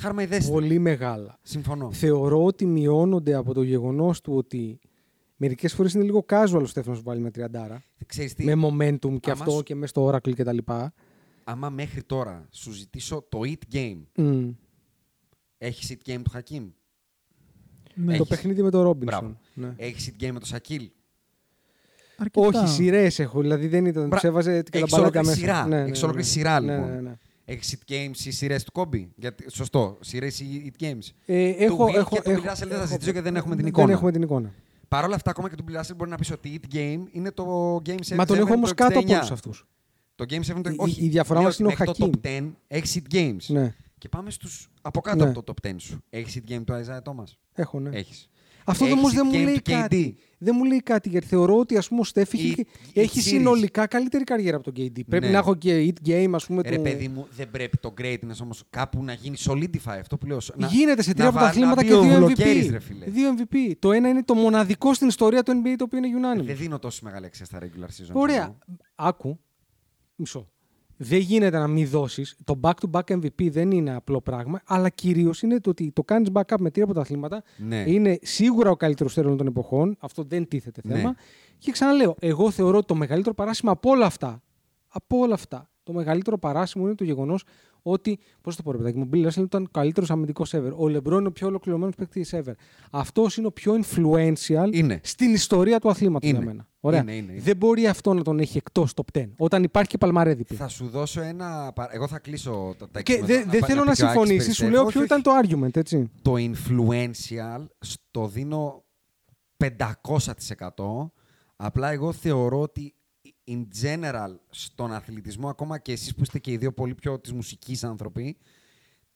Χαρμαϊδέστε. πολύ μεγάλα. Συμφωνώ. Θεωρώ ότι μειώνονται από το γεγονός του ότι μερικές φορές είναι λίγο casual ο Steph να σου βάλει με τριαντάρα. Ξέρεις τι, Με momentum και Άμα αυτό σου- και μέσα στο Oracle κτλ. άμα μέχρι τώρα σου ζητήσω το Eat Game, Mm. έχεις Eat Game του Χακίμ; Ναι. Το Έχεις. παιχνίδι με τον Ρόμπινσον. Μπράβο. Ναι. Έχεις Eat Game με τον Σακίλ. Αρκετά. Όχι, σειρές έχω. Δηλαδή δεν ήταν. Μπρα- Τους έβαζε και τα Έχεις μπαλάκια ολόκληρη μέσα. σειρά. Ναι, ναι, Έχεις ναι, ολόκληρη ναι. σειρά, Ναι, λοιπόν. Ναι, ναι. Έχεις Eat Games ή σειρές του Κόμπι. Γιατί, σωστό. Σειρές ή Eat Games; Ε, Του έχω, Will έχω, και του έχω, Bill Russell δεν θα έχω- ζητήσω γιατί δεν έχουμε την δεν εικόνα. έχουμε την εικόνα. Παρ' όλα αυτά, ακόμα και του Bill Russell μπορεί να πεις ότι Eat Game είναι το Game 7. Μα τον έχω όμως το κάτω από 69. όλους αυτούς. Το Game 7 το Η- όχι. η διαφορά λέω μας ότι είναι ο μέχρι το Hakeem. top 10 έχεις Eat Games. Ναι, Και πάμε στους από κάτω Ναι. από το top 10 σου. Έχεις Eat Game του Isaiah Thomas; έχω, ναι. Έχεις. Αυτό Έχεις όμως δεν hit μου game λέει του KD. κάτι. Δεν μου λέει κάτι γιατί θεωρώ ότι ας πούμε, ο Στέφ έχει, Η- έχει η series. συνολικά καλύτερη καριέρα από τον KD. Πρέπει Ναι. να έχω και hit game, ας πούμε. Ρε του- παιδί μου, δεν πρέπει το greatness όμως κάπου να γίνει solidify αυτό που λέω. Να- Γίνεται σε τρία να από τα βα- αθλήματα να και μπει ο δύο Βλοκέρης, MVP. ρε φίλε. Δύο MVP. Το ένα είναι το μοναδικό στην ιστορία του NBA το οποίο είναι unanimous. Δεν δίνω τόσο μεγάλη αξία στα regular season. Ωραία. Άκου. Μισό. Δεν γίνεται να μην δώσεις. Το back-to-back MVP δεν είναι απλό πράγμα, αλλά κυρίως είναι το ότι το κάνεις backup με τρία πρωταθλήματα. Ναι. Είναι σίγουρα ο καλύτερος τέρων των εποχών. Αυτό δεν τίθεται Ναι. θέμα. Και ξαναλέω, εγώ θεωρώ ότι το μεγαλύτερο παράσημο από όλα αυτά, από όλα αυτά, το μεγαλύτερο παράσημο είναι το γεγονός ότι. Πώς το πω, ρε παιδάκι μου, ο Bill Russell ήταν ο καλύτερος αμυντικός ever. Ο LeBron είναι ο πιο ολοκληρωμένος παίκτης ever. Αυτός είναι ο πιο influential Είναι. στην ιστορία του αθλήματος για Είναι. μένα. Ωραία. Είναι, είναι, είναι. Δεν μπορεί αυτό να τον έχει εκτός top 10. Όταν υπάρχει και παλμαρέδιπη. Θα σου δώσω ένα. παρα- Εγώ θα κλείσω τα, τα Και εξήμετα. δεν δεν πα- θέλω να πει και ο Άκης συμφωνήσεις, σου περισσεύει. λέω Όχι, ποιο όχι. ήταν το argument, έτσι. Το influential στο δίνω 500%. Απλά εγώ θεωρώ ότι in general στον αθλητισμό, ακόμα και εσείς που είστε και οι δύο πολύ πιο της μουσικής άνθρωποι,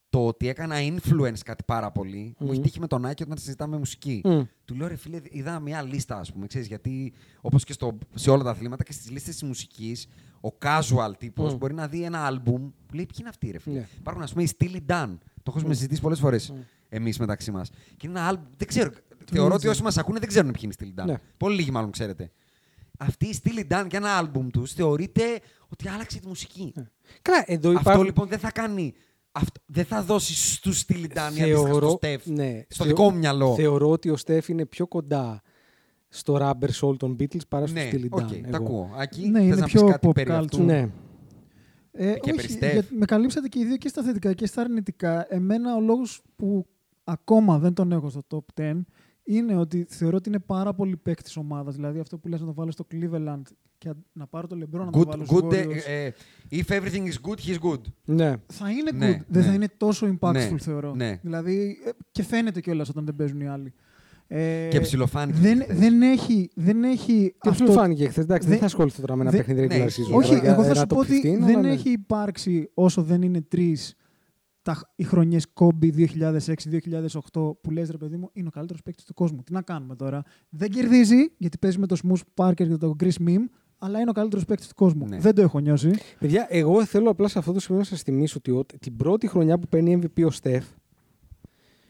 το ότι έκανα influence κάτι πάρα πολύ, μου έχει τύχει με τον Άκη όταν συζητάμε μουσική. Μμ. Του λέω ρε φίλε, είδα μια λίστα ας πούμε, ξέρεις, γιατί όπως και στο, σε όλα τα αθλήματα και στις λίστες της μουσικής, ο casual τύπος Μμ. μπορεί να δει ένα άλμπουμ που λέει ποιοι είναι αυτοί ρε φίλε; Ναι. Υπάρχουν ας πούμε οι Steely Dan, το έχουμε συζητήσει πολλές φορές εμείς μεταξύ μας. Και είναι ένα άλμπουμ, δεν ξέρω, θεωρώ ότι όσοι μας ακούνε δεν ξέρουν ποιοι είναι οι Steely Dan. Ναι. Πολύ λίγοι μάλλον ξέρετε. Αυτοί οι Steely Dan και ένα άλμπουμ τους θεωρείται ότι άλλαξε τη μουσική. Καλά, εδώ Αυτό υπάρχουν. λοιπόν δεν θα κάνει. Αυτό, δεν θα δώσει στους Steely Dan ή αντίστοιχα στο θεωρώ, Στεφ. ναι, στο θεω- δικό μου μυαλό. Θεωρώ ότι ο Στέφ είναι πιο κοντά στο Rubber Soul των Beatles παρά στο ναι, Steely ok, Dan. τα εγώ. ακούω. Ακή, Ναι, θες είναι να πεις πιο κάτι pop περί αυτού; culture. Ναι. Ε, Και όχι, περιστεύει. για- με καλύψατε και οι δύο και στα θετικά και στα αρνητικά. Εμένα ο λόγος που ακόμα δεν τον έχω στο top 10 είναι ότι θεωρώ ότι είναι πάρα πολύ παίκτη ομάδας. Δηλαδή αυτό που λες να το βάλω στο Cleveland και να πάρω το LeBron να το Good, βάλω στους good, ε, Warriors. ε, if everything is good, he's good. Ναι. θα είναι good, ναι, δεν ναι. θα είναι τόσο impactful Ναι, θεωρώ. ναι. Δηλαδή ε, και φαίνεται κιόλας όταν δεν παίζουν οι άλλοι. Ε, Και ψιλοφάνηκε. δεν, δεν έχει, δεν έχει Και αυτό- αυτό φάνηκε χθες. Εντάξει, δεν δεν- θα ασχοληθώ τώρα με ένα δεν- παιχνίδι ναι, regular ισχύει. season. Όχι, τώρα για εγώ θα ένα σου top πω ότι 15, δεν αλλά ναι. έχει υπάρξει όσο δεν είναι τρεις τα, οι χρονιές Kobe 2006-2008 που λες ρε παιδί μου είναι ο καλύτερος παίκτης του κόσμου. Τι να κάνουμε τώρα; Δεν κερδίζει γιατί παίζει με το Smooth Parker και τον Chris Mim, αλλά είναι ο καλύτερος παίκτης του κόσμου. Ναι. Δεν το έχω νιώσει. Παιδιά, εγώ θέλω απλά σε αυτό το σημείο να σας θυμίσω ότι ο- την πρώτη χρονιά που παίρνει MVP ο Στεφ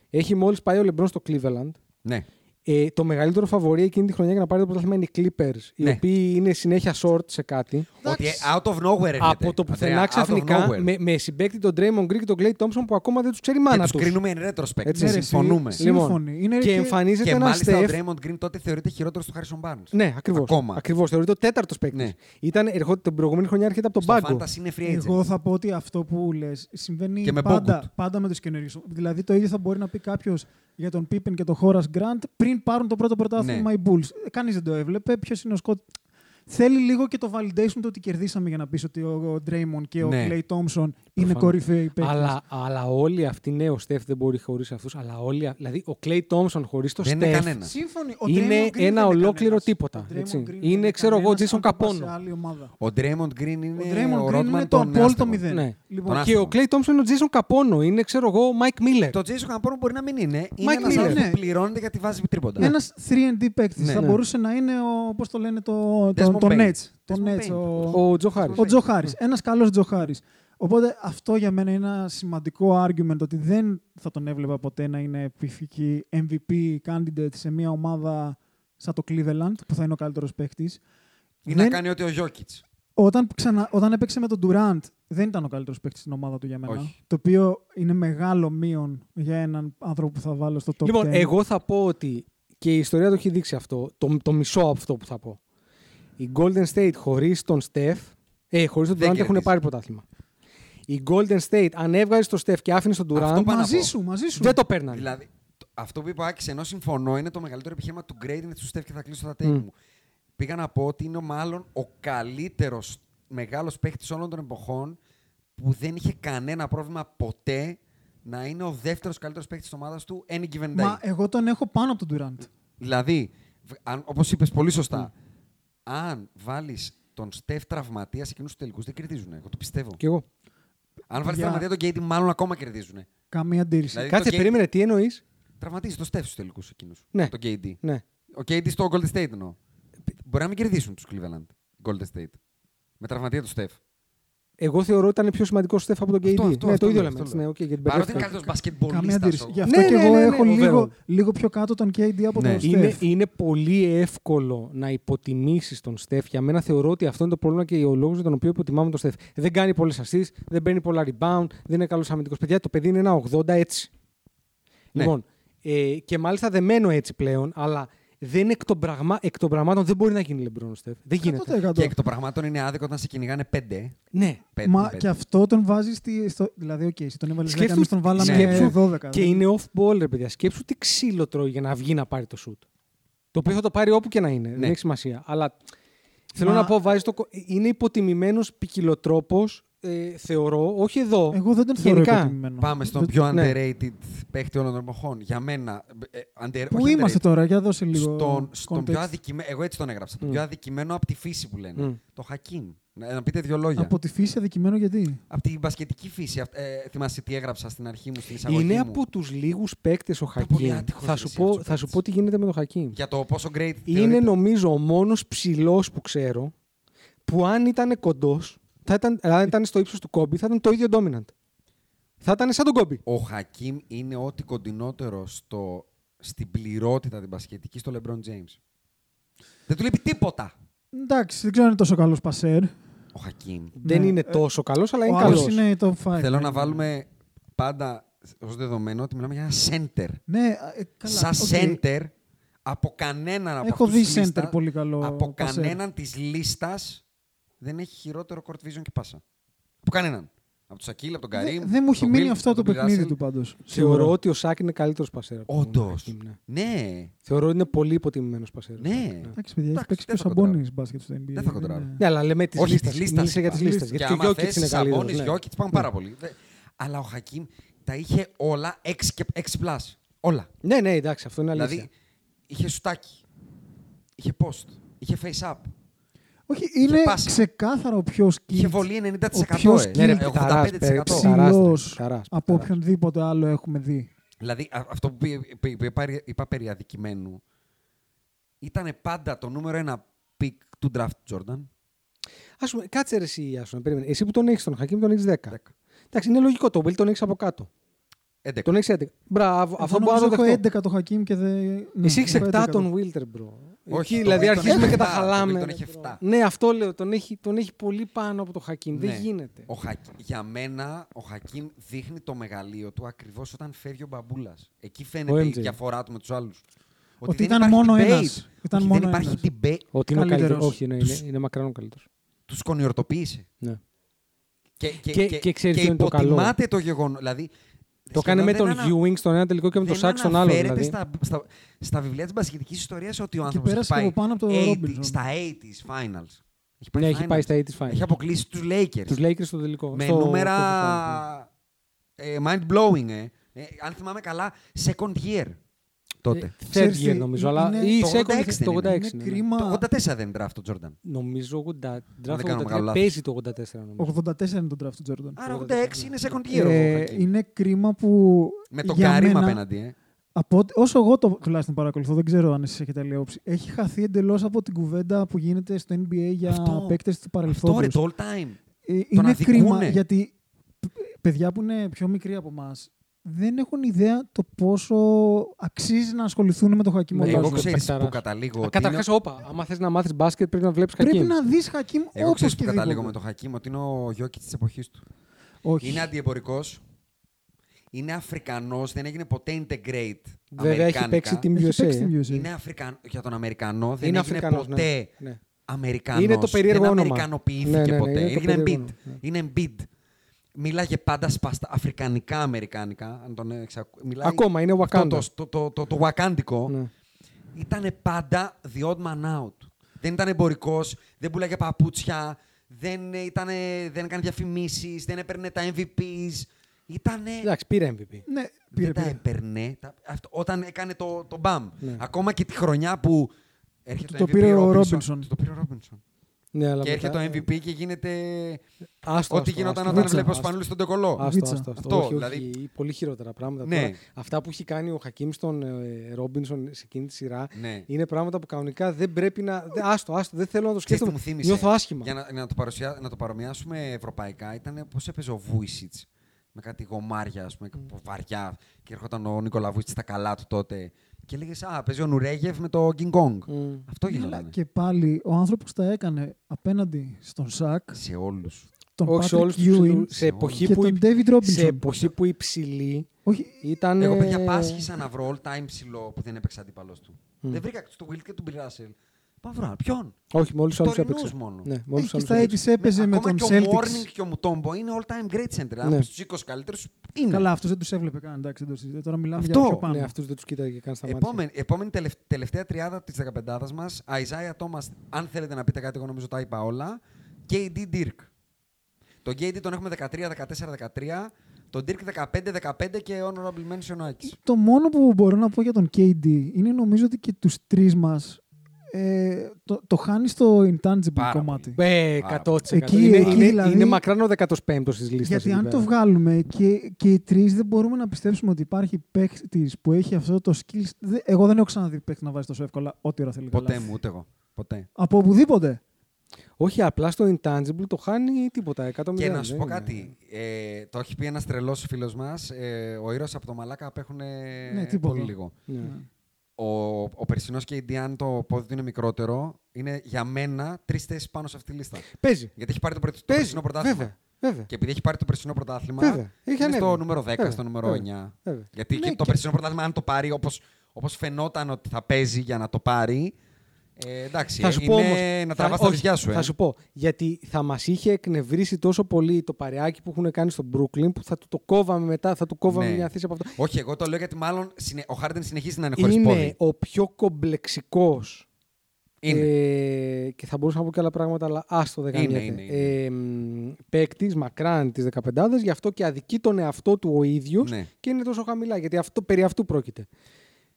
έχει μόλις πάει ο Λεμπρόν στο Cleveland. Ναι. Ε, το μεγαλύτερο φαβορή εκείνη τη χρονιά για να πάρει το πρωτάθλημα είναι οι Clippers, οι Ναι. οποίοι είναι συνέχεια short σε κάτι. Ότι out of nowhere έρχεται. Από το πουθενά Andrea, out of ξαφνικά nowhere. με, με συμπέκτη τον Draymond Green και τον Clay Thompson που ακόμα δεν τους ξέρει η μάνα Και τους. τους κρίνουμε in retrospect. Έτσι, Ναι, ρε, συμφωνούμε. εσύ, Λοιπόν, Σύμφωνοι. Είναι και εμφανίζεται Και ένας μάλιστα ο Steph. Draymond Green τότε θεωρείται χειρότερος του Harrison Barnes. Ναι, ακριβώς. Ακόμα. Ακριβώς, θεωρείται ο τέταρτος παίκτης. Ναι. Ήταν, ερχόταν, την προηγούμενη χρονιά έρχεται από τον Στο πάγκο. Fantasy είναι free agent. Εγώ θα πω ότι αυτό που λες συμβαίνει Και με πάντα, Bogut. πάντα με τους καινούριους. Δηλαδή το ίδιο θα μπορεί να πει κάποιος για τον Pippen και τον Horace Grant πριν πάρουν το πρώτο πρωτάθλημα Ναι. οι Bulls. Κανείς δεν το έβλεπε. Ποιος είναι ο Σκοτ. Θέλει λίγο και το validation του ότι κερδίσαμε για να πεις ότι ο, ο Draymond και ο Ναι. Clay Thompson είναι Προφανώς. κορυφαίοι παίκτες. Αλλά, αλλά όλοι αυτοί, ναι, ο Στεφ δεν μπορεί χωρίς αυτούς. Αλλά όλοι, δηλαδή ο Clay Thompson χωρίς το Δεν είναι Στεφ. κανένας. Σύμφωνοι. Ο Είναι Draymond Green ένα δεν είναι ολόκληρο κανένας. τίποτα, Ο Draymond έτσι. Green δεν Είναι, ξέρω εγώ, κανένας Jason αν το πας Capono. σε άλλη ομάδα. Ο Draymond Green είναι Ο Draymond ο Green Rodman είναι το των απόλυτο άστεγων. μηδέν. Ναι. Λοιπόν, Τον Και ο άστεγο. Clay Thompson είναι ο Jason Capono. Είναι, ξέρω εγώ, Mike Miller. Το Jason Campbell μπορεί να μην είναι. Είναι Mike ένας Miller. άνθρωπο Ναι. που πληρώνεται γιατί βάζει τρίποντα. Ένας 3D παίκτης. Ναι. Θα Ναι. μπορούσε να είναι ο. Πώς το λένε το. Desmond Το, το Bain. Nets. Το Desmond Nets. Bain. Ο, Ο Τζο Χάρη. ο Τζο Χάρη. Ένας καλός Τζο Χάρη. Οπότε αυτό για μένα είναι ένα σημαντικό argument ότι δεν θα τον έβλεπα ποτέ να είναι επιφυκή MVP candidate σε μια ομάδα σαν το Cleveland, που θα είναι ο καλύτερος παίχτης. Ή Δεν- να κάνει ό,τι ο Γιώκητς. Όταν, ξανα, όταν έπαιξε με τον Durant, δεν ήταν ο καλύτερος παίχτης στην ομάδα του για μένα. Όχι. Το οποίο είναι μεγάλο μείον για έναν άνθρωπο που θα βάλω στο top Λοιπόν, 10. εγώ θα πω ότι και η ιστορία το έχει δείξει αυτό, το, το μισό από αυτό που θα πω. Οι Golden State χωρίς τον Steph, ε, χωρίς τον Δεν Durant έχουν κερδίζει. πάρει πρωτάθλημα. Οι Golden State, αν έβγαζε τον Steph και άφηνε τον Αυτό Durant, πάω να μαζί πω. σου, μαζί σου. δεν το παίρνανε. Δηλαδή, το- αυτό που είπα ο Άκης, ενώ συμφωνώ, είναι το μεγαλύτερο επιχείρημα του grading του Στεφ και θα κλείσω τα take Μμ. μου. Πήγα να πω ότι είναι μάλλον ο καλύτερος μεγάλος παίχτης όλων των εποχών που δεν είχε κανένα πρόβλημα ποτέ να είναι ο δεύτερος καλύτερος παίχτης της ομάδας του any given day. Μα εγώ τον έχω πάνω από τον Durant. Δηλαδή, όπως είπες πολύ σωστά, αν βάλεις τον Στεφ τραυματίας σε εκείνους τους τελικούς, δεν κερδίζουν. Εγώ το πιστεύω. Κι εγώ. Αν βάλεις Για- τραυματία τον KD, μάλλον ακόμα κερδίζουν. Καμία αντίρρηση. Δηλαδή, Κάτσε, το K- περίμενε, τι εννοείς; Τραυματίζει το Στεφ στους τελικούς εκείνους. Ναι. Το KD. Ναι. Ο KD στο Golden State εννοώ. Μπορεί να μην κερδίσουν τους Cleveland Golden State. Με τραυματία του Στεφ. Εγώ θεωρώ ότι ήταν πιο σημαντικό ο Στεφ από τον KD. Αυτό, αυτό, ναι, αυτό το ίδιο λέω, λέμε. αυτό έτσι, Ναι, λέω. okay, γιατί Παρότι είναι μπερδεύτηκα. καλύτερο Καμία μπασκετμπολίστα. αντίρρηση. Γι' αυτό Ναι, και ναι, εγώ ναι, ναι, έχω overall. λίγο, λίγο πιο κάτω τον KD από Ναι. τον Είναι, Steph. είναι πολύ εύκολο να υποτιμήσεις τον Στεφ. Για μένα θεωρώ ότι αυτό είναι το πρόβλημα και ο λόγος για τον οποίο υποτιμάμε τον Στεφ. Δεν κάνει πολλές assists, δεν παίρνει πολλά rebound, δεν είναι καλός αμυντικός. Παιδιά, το παιδί είναι ένα 80 έτσι. Ναι. Λοιπόν, ε, και μάλιστα δεμένο έτσι πλέον, αλλά δεν εκ των, πραγμά, εκ των πραγμάτων δεν μπορεί να γίνει λεμπρόν ο Στεφ. Δεν γίνεται. 100%. Και εκ των πραγμάτων είναι άδικο όταν σε κυνηγάνε πέντε. Ναι. πέντε Μα πέντε. και αυτό τον βάζεις στη. Στο, δηλαδή, οκ, εσύ τον έβαλες 10, Σκέψου- εμείς τον βάλαμε σκέψου 12. Και είναι off-ball, ρε παιδιά. Σκέψου τι ξύλο τρώει για να βγει να πάρει το shoot. Το οποίο θα το πάρει όπου και να είναι. Δεν Ναι. έχει σημασία. Αλλά θέλω Μα- να πω, βάζεις το... κο- είναι υποτιμημένος ποικιλοτρόπως, ε, θεωρώ, όχι εδώ. Εγώ δεν τον θεωρώ Γενικά. υποτιμημένο. Πάμε στον Δεν- πιο ναι. underrated παίχτη όλων των εποχών. Για μένα. ε, under- Πού όχι είμαστε underrated. τώρα, για δώσε λίγο. Στον, στον πιο context. αδικημένο. Εγώ έτσι τον έγραψα. Το Μμ. πιο αδικημένο από τη φύση που λένε. Μμ. Το Χακίμ. Να, να πείτε δύο λόγια. Από τη φύση αδικημένο γιατί; Από την μπασκετική φύση. Αυ- Ε, θυμάσαι τι έγραψα στην αρχή μου, στην εισαγωγή Είναι μου. από τους λίγους παίκτες ο πολύ Χακίμ. άτυχος Θα, ρε σου εσύ πω, αυτός ο θα σου παίκτης. πω τι γίνεται με τον Χακίμ. Για το πόσο great Είναι θεωρείται. νομίζω ο μόνος ψηλός που ξέρω που αν ήταν κοντός, αν ήταν στο ύψος του Κόμπι, θα ήταν το ίδιο dominant. Θα ήταν σαν τον Κόμπι. Ο Χακίμ είναι ό,τι κοντινότερο στο, στην πληρότητα την μπασκετική στο LeBron James. Δεν του λείπει τίποτα. Εντάξει, δεν ξέρω αν είναι τόσο καλός πασέρ. Ο Χακίμ. Δεν Ναι, είναι ε, τόσο καλός, αλλά είναι Ο καλός. άλλο είναι το 5. Θέλω να βάλουμε πάντα ως δεδομένο ότι μιλάμε για ένα center. Ναι, ε, καλά. Σαν ok. center από κανέναν από Έχω αυτούς δει της λίστας- center πολύ καλό Από πασέρ. κανέναν της λίστας δεν έχει χειρότερο court vision και πάσα. Από κανέναν. Από τον Σακίλ, από τον Καρύμ. Δεν, δεν μου έχει τον μείνει Will, αυτό το τον Bill παιχνίδι Russell. του πάντως. Θεωρώ ότι ο Σάκ είναι καλύτερος πασέρας. από τον Όντω. Χακίμ, ναι. Ναι. Θεωρώ ότι είναι πολύ υποτιμημένος πασέρας. Ναι. Εντάξει, παιδιά, έχει Εντάξει, παίξει και δεν ο θα κοντράρω. Σαμπόνι μπάσκετ στο NBA. Δεν θα κοντράρω. είναι- Ναι, αλλά λέμε τη Όχι λίστα. τη λίστα. Μίλησε για τις λίστες. Γιατί και ο Γιώκητς είναι καλύτερος. Σαμπόνι, Γιώκητς πάνε πάρα πολύ. Δε- Αλλά ο Χακίμ τα είχε όλα 6 και 6 plus. Όλα. Ναι, ναι, εντάξει, αυτό είναι αλήθεια. Δηλαδή είχε σουτάκι. Είχε post. Είχε face up. Όχι, είναι πάση. ξεκάθαρο ο πιο Είχε skilled, βολή 90%. Ο πιο ε. Ναι, ρε, skilled Ε, πιταράς, 85%. πιταράς, ψηλός πιταράς, από πιταράς. οποιονδήποτε άλλο έχουμε δει. Δηλαδή α- αυτό που πει- πει- πει- είπα, είπα περί αδικημένου ήταν πάντα το νούμερο ένα πικ του draft Jordan. Ας πούμε, κάτσε ρε εσύ, Άσονα, περίμενε. Εσύ που τον έχεις τον Χακίμ, τον έχεις 10. 10. Εντάξει, είναι λογικό. Το Will τον έχεις από κάτω. 11. Τον έχεις 11. Μπράβο, αυτό Εγώ μπορώ να το νομίζω έχω δεχτώ. 11 το Χακίμ και δεν. ναι, Εσύ έχει έχω 7 11 τον Wilter, bro. Όχι, Εκεί, το δηλαδή Will τον αρχίζουμε έχει και τα 7, το Will χαλάμε. τον ρε, έχει bro. 7. Ναι, αυτό λέω. Τον έχει, τον έχει πολύ πάνω από το Χακίμ. Δεν Ναι. γίνεται. Ο Χακ- Για μένα, ο Χακίμ δείχνει το μεγαλείο του ακριβώς όταν φεύγει ο Μπαμπούλας. Εκεί Ο φαίνεται η MJ. διαφορά του με τους άλλους. Ότι ήταν μόνο ένας. Ήταν Όχι, μόνο δεν υπάρχει ένας. debate. Ότι είναι ο καλύτερος. Καλύτερος. Όχι, ναι, είναι, είναι μακράν ο καλύτερος. Τους κονιορτοποίησε. Ναι. Και, και, Και- και, και ξέρεις και ποιο είναι το καλό. υποτιμάται το γεγονό. Δηλαδή, Το κάνει με σχεδόν τον δεν ανα- Ewing στον ένα τελικό και με τον δεν Σάκ στον άλλο. αναφέρεται Δηλαδή. Στα, στα, στα βιβλία της μπασκετικής ιστορίας ότι ο άνθρωπος πέρασε πάει από πάνω από το 80 Robinson. στα 80s finals. Έχει Ναι, έχει finals. πάει στα 80s finals. Έχει αποκλείσει τους Lakers. Τους Lakers στο τελικό. με στο νούμερα quarterfinal. ε, mind-blowing, ε. Ε, Αν θυμάμαι καλά, second year τότε. Ε, Third Ξέρεις year τι, νομίζω, αλλά είναι- ή το second, 86 το δεν 86. Είναι ναι, ναι. κρίμα. Το 84 δεν draft τον Jordan. Νομίζω 80. Draft κάνω 83 μεγάλο λάθος. παίζει το 84 νομίζω. 84 είναι το draft του Jordan. Άρα 86 86 είναι second year. ο Ε, Χακίμ. είναι κρίμα που. Με τον για Καρύμ μένα, απέναντι. Ε. Από, ό,τι- όσο εγώ το τουλάχιστον παρακολουθώ, δεν ξέρω αν εσείς έχετε άλλη όψη. Έχει χαθεί εντελώς από την κουβέντα που γίνεται στο NBA για Αυτό- παίκτες του Αυτό ρε, παρελθόντος. το all time. Ε, είναι αδικούνε. κρίμα γιατί παιδιά που είναι πιο μικροί από εμάς δεν έχουν ιδέα το πόσο αξίζει να ασχοληθούν με το Χακίμ Ναι, Εγώ Ολόζο, Ολόζο. ξέρεις παιχταράς. που καταλήγω. ότι Καταρχάς, είναι- όπα. Άμα θες να μάθεις μπάσκετ, πρέπει να βλέπεις Πρέπει Χακίμ. να δεις Χακίμ Εγώ όπως ξέρεις και που καταλήγω δίποτε. με τον Χακίμ, ότι είναι ο Γιώκη της εποχής του. Όχι. Είναι αντιεμπορικός. Είναι Αφρικανός, δεν έγινε ποτέ integrate. Βέβαια, έχει αμερικάνικα. παίξει την Έχει USA. παίξει την ε. USA. Είναι Αφρικαν... Για τον Αμερικανό δεν Είναι έγινε Αφρικανός, ποτέ ναι. Ναι. Αμερικανός. Είναι το περίεργο δεν όνομα. Αμερικανοποιήθηκε Ναι, ναι, ναι, ποτέ. είναι το Έγινε περίεργο Embiid. όνομα, Είναι Embiid. Μίλαγε πάντα σπάστα αφρικανικά αμερικάνικα. Αν τον εξακου... Μιλάει Ακόμα, είναι αυτό Wakanda. Το, το, το, το, το Wakandικό. Ναι. Ήταν πάντα the odd man out. Δεν ήταν εμπορικός, δεν πουλάγε παπούτσια, δεν, ήτανε, δεν έκανε διαφημίσεις, δεν έπαιρνε τα MVPs. Ήτανε. Εντάξει, πήρε MVP. Ναι, πήρε, δεν τα πήρε. έπαιρνε. Τα, αυτό, όταν έκανε το, το μπαμ. Ναι. Ακόμα και τη χρονιά που έρχεται Το MVP πήρε ο Robinson, Robinson. Το πήρε ο Ρόμπινσον. Ναι, αλλά Και έρχεται μετά- το MVP και γίνεται. Άστο, Ό,τι άστο, γινόταν άστο. όταν Βίτσα. βλέπει ο Άστο. Σπανούλη στον Τεκολό. Άστο, Βίτσα. άστο, άστο. Αυτό, όχι, δηλαδή- όχι, πολύ χειρότερα πράγματα. Ναι. Τώρα, αυτά που έχει κάνει ο Χακίμ στον ε, Ρόμπινσον σε εκείνη τη σειρά Ναι. είναι πράγματα που κανονικά δεν πρέπει να. δε- άστο, άστο, δεν θέλω να το Ξέρεις τι σκέφτομαι. μου θύμισε; Νιώθω άσχημα. Για να, να, το παρουσια... να το παρομοιάσουμε ευρωπαϊκά, ήταν πώς έπαιζε ο Βούισιτ. Με κάτι γομάρια, ας πούμε, mm. βαριά. Και έρχονταν ο Νίκολα Βούισιτ στα καλά του τότε. Και έλεγε Α, παίζει ο Νουρέγεφ με το King Kong. Μμ. Αυτό Αλλά γινόταν. και πάλι ο άνθρωπος τα έκανε απέναντι στον Σακ, Σε όλους. τον Όχι σε Patrick όλους τους Ewing ψηλούς, σε εποχή και που τον η- David σε Robinson. εποχή που η ψηλή Όχι, ήταν. Εγώ, παιδιά, ε, πάσχησα να βρω all time ψηλό που δεν έπαιξε αντίπαλος του. Δεν βρήκα στο Wild και τον Bill Russell. Παύρα, ποιον; Όχι, με όλου του άλλου Τωρινούς έπαιξε. μόνο. Ναι, με όλους έχεις τους στα άλλους έτη έπαιζε με Ναι, ακόμα τον και ο Celtics. Morning και ο Μουτόμπο είναι all time great center. Ναι. Από τους 20 καλύτερους είναι. Καλά, αυτός δεν τους έβλεπε καν. Εντάξει, δεν το συζητώ. Τώρα μιλάμε Αυτό. για πιο πάνω. Ναι, αυτούς δεν τους κοίταγε καν στα μάτια. Επόμενη, επόμενη τελευ- τελευταία τριάδα της 15η μας, Αϊζάια Τόμα, αν θέλετε να πείτε κάτι, εγώ νομίζω τα είπα όλα. KD Dirk. Τον KD τον έχουμε 13-14-13. Τον Dirk 15-15 και honorable mention ο Άκης. Το μόνο που μπορώ να πω για τον KD είναι νομίζω ότι και τους τρεις μας ε, το, το χάνεις στο intangible Πάρα κομμάτι. πολύ. Ε, Πάρα 100%. Εκεί- είναι, εκεί είναι, δηλαδή- είναι μακράν ο 15ο της λίστας. Γιατί αν το βγάλουμε και, και οι τρεις δεν μπορούμε να πιστέψουμε ότι υπάρχει παίχτης που έχει αυτό το skills. Δε- Εγώ δεν έχω ξαναδεί παίχτη να βάζει τόσο εύκολα ό,τι ώρα θέλει. Ποτέ καλά. μου, ούτε εγώ. Ποτέ. Από οπουδήποτε. Όχι, απλά στο intangible το χάνει τίποτα. 100 Και να δεν σου πω είναι. κάτι. Ε, το έχει πει ένας τρελός φίλος μας. Ε, ο ήρωας από το Μαλάκα απέχουν Ναι, τίποτα. πολύ λίγο. Ναι. Ο, ο περσινός και αν το πόδι του είναι μικρότερο, είναι για μένα τρεις θέσεις πάνω σε αυτή τη λίστα. Παίζει. Γιατί έχει πάρει το, πρε- το Παίζει. περσινό πρωτάθλημα. Βέβαια. Βέβαια. Και επειδή έχει πάρει το περσινό πρωτάθλημα, Βέβαια. Έχει είναι στο ανέβει. νούμερο 10, Βέβαια. στο νούμερο Βέβαια. 9. Βέβαια. Γιατί Ναι, και το και- περσινό πρωτάθλημα, αν το πάρει όπως όπως φαινόταν ότι θα παίζει για να το πάρει. Ε, εντάξει, Θα σου είναι πω όμως, να θα- τραβάς τα όχι, βυζιά σου. Ε. Θα σου πω. Γιατί θα μας είχε εκνευρίσει τόσο πολύ το παρεάκι που έχουν κάνει στο Brooklyn που θα του το κόβαμε μετά, θα του κόβαμε Ναι. μια θέση από αυτό. Όχι, εγώ το λέω γιατί μάλλον συνε- ο Χάρντεν συνεχίζει να είναι χωρίς Είναι πόδι. ο πιο κομπλεξικός. Είναι. Ε, και θα μπορούσα να πω και άλλα πράγματα, αλλά άστο δεν Είναι, κάνει. είναι, είναι. Ε, Παίκτης μακράν της 15 γι' αυτό και αδικεί τον εαυτό του ο ίδιος Ναι. και είναι τόσο χαμηλά. Γιατί αυτό, περί αυτού πρόκειται.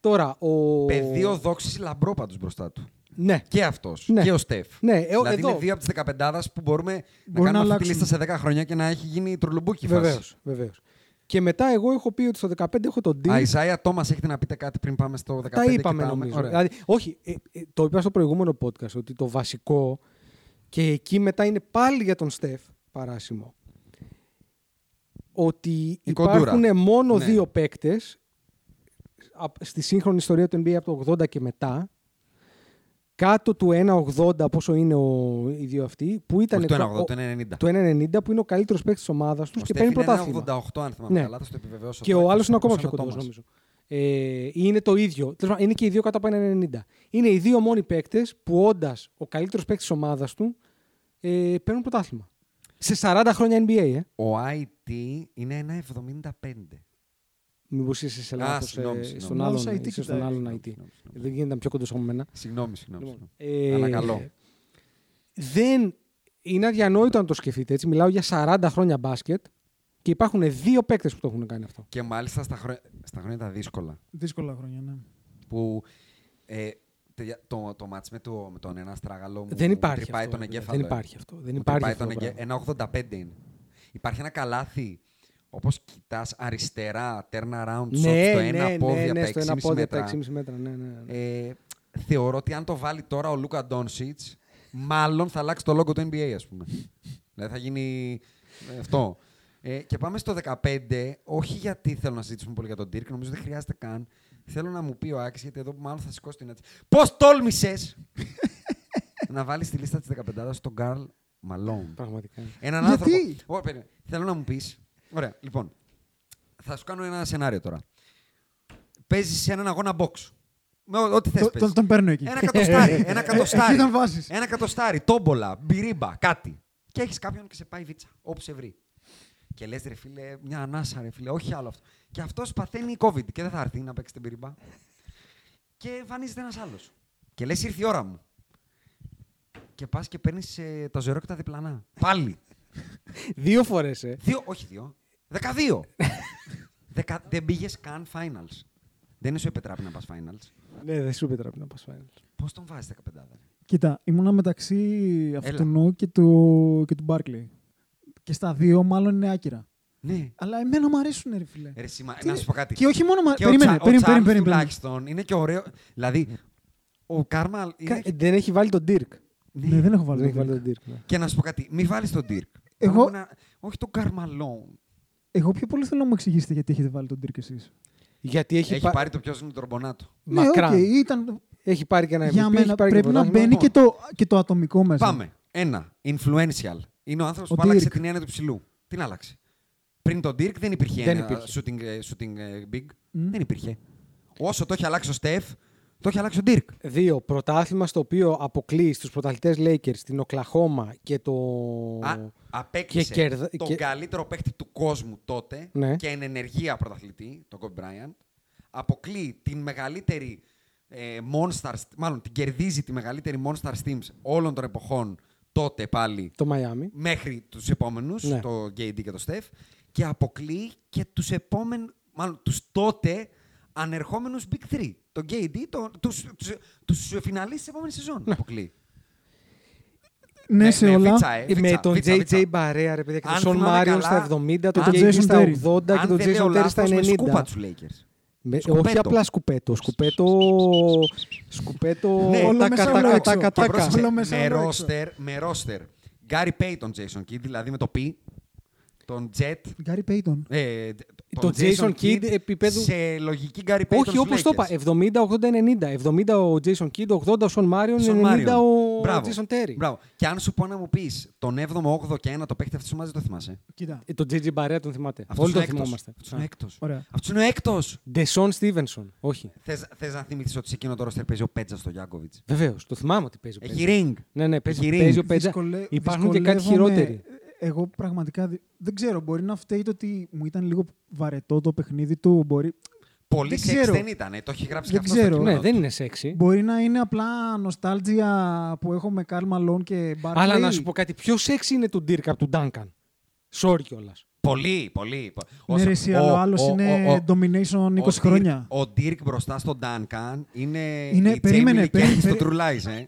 Τώρα, ο. Πεδίο δόξης λαμπρό πάντω μπροστά του. Ναι. Και αυτός. Ναι. Και ο Στεφ. Ναι, ε, δηλαδή εδώ. είναι δύο από τις 15 που μπορούμε να Μπορούν κάνουμε να αυτή τη λίστα αλλάξουν. σε 10 χρόνια και να έχει γίνει τρολουμπούκι η Βεβαίω. φάση. Βεβαίως. Και μετά εγώ έχω πει ότι στο 15 έχω τον Dirk. Αϊζάια Τόμας, έχετε να πείτε κάτι πριν πάμε στο 15. Τα και είπαμε πάμε; νομίζω. Ωραία. Δηλαδή, όχι, ε, ε, το είπα στο προηγούμενο podcast ότι το βασικό και εκεί μετά είναι πάλι για τον Στεφ παράσημο. Ότι Η κοντούρα. υπάρχουν μόνο Ναι. δύο παίκτες απ- στη σύγχρονη ιστορία του NBA από το 80 και μετά κάτω του 1,80 πόσο είναι ο, οι δύο αυτοί που ήταν Όχι το το- 1,80, ο- το 1,90. το 1,90 που είναι ο καλύτερος παίκτης της ομάδας τους Ο και Στεφ παίρνει είναι πρωτάθλημα. 1,88 αν θυμάμαι Ναι. καλά, θα στο επιβεβαιώσω. Και τώρα, ο άλλος είναι ακόμα όπως πιο ο κοντός, Τόμας. νομίζω. Ε, είναι το ίδιο. Τέλος πάντων, Είναι και οι δύο κάτω από 1,90. Είναι οι δύο μόνοι παίκτες που όντας ο καλύτερος παίκτης της ομάδας του ε, παίρνουν πρωτάθλημα. Σε 40 χρόνια NBA, ε. Ο IT είναι 1,75. Μήπως είσαι σε Α, λάθος, συγγνώμη, ε, συγγνώμη. στον Άλλος άλλον, IT είσαι στον κοιτάει. άλλον IT. Συγγνώμη, συγγνώμη. Δεν γίνεται να πιο κοντό από μένα. Συγγνώμη, συγγνώμη. Λοιπόν, συγγνώμη. ε, Ανακαλώ. Δεν είναι αδιανόητο να το σκεφτείτε έτσι. Μιλάω για 40 χρόνια μπάσκετ και υπάρχουν δύο παίκτες που το έχουν κάνει αυτό. Και μάλιστα στα, χρό... στα χρόνια τα δύσκολα. Δύσκολα χρόνια, ναι. Που ε, τε- το, το μάτς με, το, με τον ένα στράγαλο μου Δεν υπάρχει τρυπάει αυτό. τον βέβαια. εγκέφαλο. Δεν ε. υπάρχει αυτό. Δεν Μου υπάρχει τρυπάει αυτό. τον το εγκε- πράγμα. 1,85 είναι. Υπάρχει ένα καλάθι, όπως κοιτάς αριστερά, turn around shot Ναι, στο ένα ναι, πόδι ναι, από ναι, τα στο ένα 6,5 πόδι από τα μέτρα. 6,5 μέτρα. Ναι, ναι, ναι. Ε, θεωρώ ότι αν το βάλει τώρα ο Λούκα Ντόνσιτς, μάλλον θα αλλάξει το λόγο του NBA, ας πούμε. δηλαδή θα γίνει ε, αυτό. Ε, και πάμε στο 15, όχι γιατί θέλω να συζητήσουμε πολύ για τον Dirk, νομίζω δεν χρειάζεται καν. Θέλω να μου πει ο Άκης, γιατί εδώ μάλλον θα σηκώσει την έτσι. Πώς τόλμησες να βάλεις στη λίστα της 15 τον Καρλ Μαλόν; Πραγματικά. Έναν Γιατί; άνθρωπο. Ω, περίμενε. Θέλω να μου πεις. Ωραία, λοιπόν. Θα σου κάνω ένα σενάριο τώρα. Παίζεις σε έναν αγώνα box. Με ό- ό,τι θες. Το- τον- τον παίρνω εκεί. Ένα κατοστάρι. ένα κατοστάρι. Εκεί τον βάζεις. Ένα κατοστάρι. Τόμπολα. Μπυρίμπα. Κάτι. Και έχεις κάποιον και σε πάει βίτσα. Όπου σε βρει. Και λες, ρε φίλε, μια ανάσα, ρε φίλε, όχι άλλο αυτό. Και αυτός παθαίνει COVID και δεν θα έρθει να παίξει την μπυρίμπα. Και εμφανίζεται ένας άλλος. Και λες, ήρθε η ώρα μου. Και πας και παίρνεις το ζερό και τα διπλανά. Πάλι. Δύο φορές, ε. Δύο, όχι δύο. Δεκαδύο. Δεκα... Δεν πήγες καν finals. Δεν σου επιτράπει να πας finals. Ναι, δεν σου επιτρέπει να πας finals. Πώς τον βάζεις 15 Κοίτα, ήμουνα μεταξύ αυτού και του, και του Barkley. Και στα δύο μάλλον είναι άκυρα. Ναι. Αλλά εμένα μου αρέσουν, ρε φίλε. Ρε, σήμα, Τι- να σου πω κάτι. Και όχι μόνο. μα- Και ο Περίμενε, Τσα- ο περίμενε, Τσάρλς περίμενε, περίμενε. τουλάχιστον είναι και ωραίο. Δηλαδή, ο Κάρμαλ. είναι- Κα- Δεν έχει βάλει τον Dirk. Ναι, δεν έχω βάλει. Δεν έχει τον βάλει Dirk. τον Dirk. ναι. Και να σου πω κάτι, μη βάλεις τον Dirk. Εγώ- Πάμε να- Όχι τον Καρμαλόν. Εγώ πιο πολύ θέλω να μου εξηγήσετε γιατί έχετε βάλει τον Dirk εσείς. Γιατί έχει, Έχει πα- πάρει το πιο είναι τον Ρομπονάτο. μακράν. Ναι, οκ, ήταν... Έχει πάρει και ένα MVP. Για έχει μένα πάρει και πρέπει να πρωτάθλημα. μπαίνει και το, και το ατομικό μέσα. Πάμε. Ένα. Influential. Είναι ο άνθρωπος Ο που άλλαξε Dirk. την έννοια του ψηλού. Την άλλαξε. Πριν τον Dirk δεν υπήρχε Δεν έννοια υπήρχε. shooting, ε, shooting ε, big. Μμ. Δεν υπήρχε. Όσο το έχει αλλάξει ο Στεφ, το έχει αλλάξει ο Dirk. Δύο. Πρωτάθλημα στο οποίο αποκλείει του πρωταθλητές Lakers, την Οκλαχώμα και το. Α, απέκτησε και κερδα- τον και- καλύτερο παίκτη του κόσμου τότε Ναι. και εν ενεργεία πρωταθλητή, τον Kobe Bryant. Αποκλείει την μεγαλύτερη ε, Monsters, μάλλον την κερδίζει τη μεγαλύτερη Monsters Teams όλων των εποχών τότε πάλι Το Μαϊάμι. μέχρι τους επόμενους, Ναι. το KD και το Steph, και αποκλείει και τους επόμενους, μάλλον τους τότε ανερχόμενους Big Three. Το KD, το, τους, τους, τους φιναλείς της επόμενης σεζόν αποκλείει. Ναι, σε όλα. βίτσα, ε, βίτσα, με τον βίτσα, JJ βίτσα. Μπαρέα, ρε παιδιά, και τον Αν Σον θυμάμαι Μάριον καλά, στα 70, τον αν- KD Jason στα Terry. 80 και Αν τον δεν λέω Jason Terry στα λάθος, με 90. σκούπα τους Lakers. Με- Σκουπέτο. όχι απλά σκουπέτο. Σκουπέτο. Σκουπέτο. Ναι, όλο τάκα, μέσα, τάκα, όλο έξω. τάκα, Και τάκα. πρόσεξε, Όλο μέσα, με όλο έξω. ρόστερ, με ρόστερ. Γκάρι Πέιτον, Jason Kidd, δηλαδή με το P. Τον Jet. Γκάρι Πέιτον. Ε, Το Jason Kidd επίπεδου- Σε λογική Γκάρι Πέιτον. Όχι όπως το είπα. 70, 80, 90. 70 ο Jason Kidd, 80 ο Σον Μάριον, 90 ο Μπράβο. Jason Terry. Μπράβο. Και αν σου πω να μου πεις τον 7ο, 8ο και 1 το παίχτη αυτός μαζί το θυμάσαι; Κοίτα. Ε, Τον JJ Μπαρέα τον θυμάται. Αυτός Όλοι είναι τον έκτος. θυμόμαστε. Αυτός είναι έκτος. Ωραία. Αυτός είναι ο έκτος. Ντεσόν Στίβενσον. Όχι. Θες να θυμηθείς ότι σε εκείνο το ρόστερ παίζει ο Πέτζα στο Γιάνκοβιτς; Βεβαίως. Το θυμάμαι ότι παίζει ο Έχει Πέτζα. ring. Ναι, ναι, παίζει, Έχει ring. παίζει ο Πέτζα. Δυσκολε- Υπάρχουν και κάτι δυσκολεύομαι- χειρότεροι. Εγώ πραγματικά δι- δεν ξέρω. Μπορεί να φταίει το ότι μου ήταν λίγο βαρετό το παιχνίδι του. Μπορεί, Πολύ Δεν σεξ ξέρω. δεν ήταν. Το έχει γράψει Δεν και αυτό στο ξέρω. κείμενο Ναι, του. δεν είναι σεξy. μπορεί να είναι απλά νοστάλτζια που έχω με Καρλ Μαλόν και Μπάρκλεϊ. Αλλά να σου πω κάτι. Πιο σεξy είναι του Dirk από του Duncan. Sorry κιόλας. Πολύ, πολύ. Ναι, Όσο- ρε, εσύ, αλλά ο άλλος ο- είναι ο- ο- domination 20 ο χρόνια. Dirk- Ο Dirk μπροστά στον Duncan είναι, Είναι- η περίμενε, Jamie Lee περί- Curtis στο περί- True Lies, ε.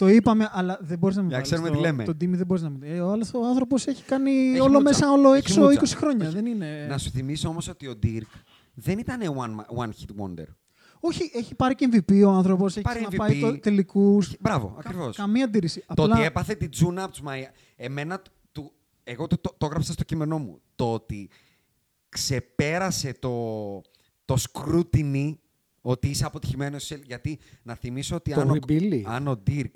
Το είπαμε, αλλά δεν μπορείς να μην Για βάλεις ξέρουμε το, τι λέμε. Τον Τίμη δεν μπορείς να μην. Ε, ο άλλο ο άνθρωπος έχει κάνει Έχει όλο μούτσα. μέσα, όλο Έχει έξω μούτσα. 20 χρόνια. Έχει- Δεν είναι... Να σου θυμίσω όμως ότι ο Dirk δεν ήταν one, one hit wonder. Όχι, έχει πάρει και MVP ο άνθρωπος. Έχει Πάρει ξαναπάει MVP. το τελικούς. Μπράβο, ακριβώς. Καμία αντίρρηση. Το Απλά ότι έπαθε την τζούνα από τους Μαϊ... Εμένα, του... εγώ το, το, το έγραψα στο κείμενό μου. Το ότι ξεπέρασε το, το scrutiny ότι είσαι αποτυχημένος. σε- Γιατί να θυμίσω ότι Το αν ο, rebuild. αν ο Dirk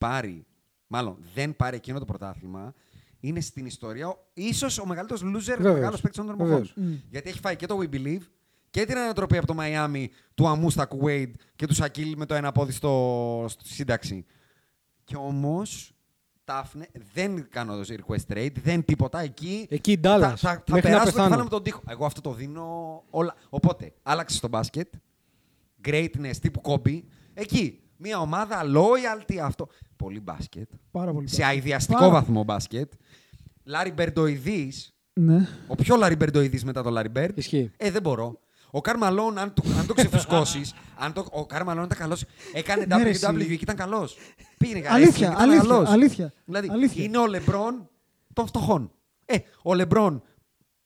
πάρει, μάλλον δεν πάρει εκείνο το πρωτάθλημα, είναι στην ιστορία ο- ίσως ο μεγαλύτερος loser, ο Βεβαίως. μεγάλος παίκτης των εποχών. Βεβαίως. Μμ. Γιατί έχει φάει και το We Believe και την ανατροπή από το Μαϊάμι του Αμούστακ Wade και του Σακίλ με το ένα πόδι στο, στη σύνταξη. Και όμως τάφνε, δεν κάνω το request trade, δεν τίποτα. Εκεί, Εκεί η θα, Dallas. θα, θα Μέχρι να περάσω το πεθάνω. κεφάλι με τον τοίχο. Εγώ αυτό το δίνω όλα. Οπότε, άλλαξε στο μπάσκετ. Greatness τύπου Κόμπι. Εκεί. Μια ομάδα loyalty αυτό. Πολύ μπάσκετ. Πάρα πολύ. Σε μπάσκετ. αηδιαστικό Πάρα- βαθμό μπάσκετ. Λάρι Μπερντοειδής, Ναι. ο πιο Λάρι Μπερντοειδής μετά το Λάρι Μπερντ. Ισχύει. Ε, δεν μπορώ. Ο Καρλ Μαλόν, αν το, αν το ξεφουσκώσεις, αν το, ο Καρλ Μαλόν ήταν καλός. Έκανε Ναι, ρε, WWE εσύ. και ήταν καλός. Πήγαινε καλά. Αλήθεια, ήταν αλήθεια, καλός. αλήθεια, Δηλαδή, αλήθεια. είναι ο Λεμπρόν των φτωχών. Ε, ο Λεμπρόν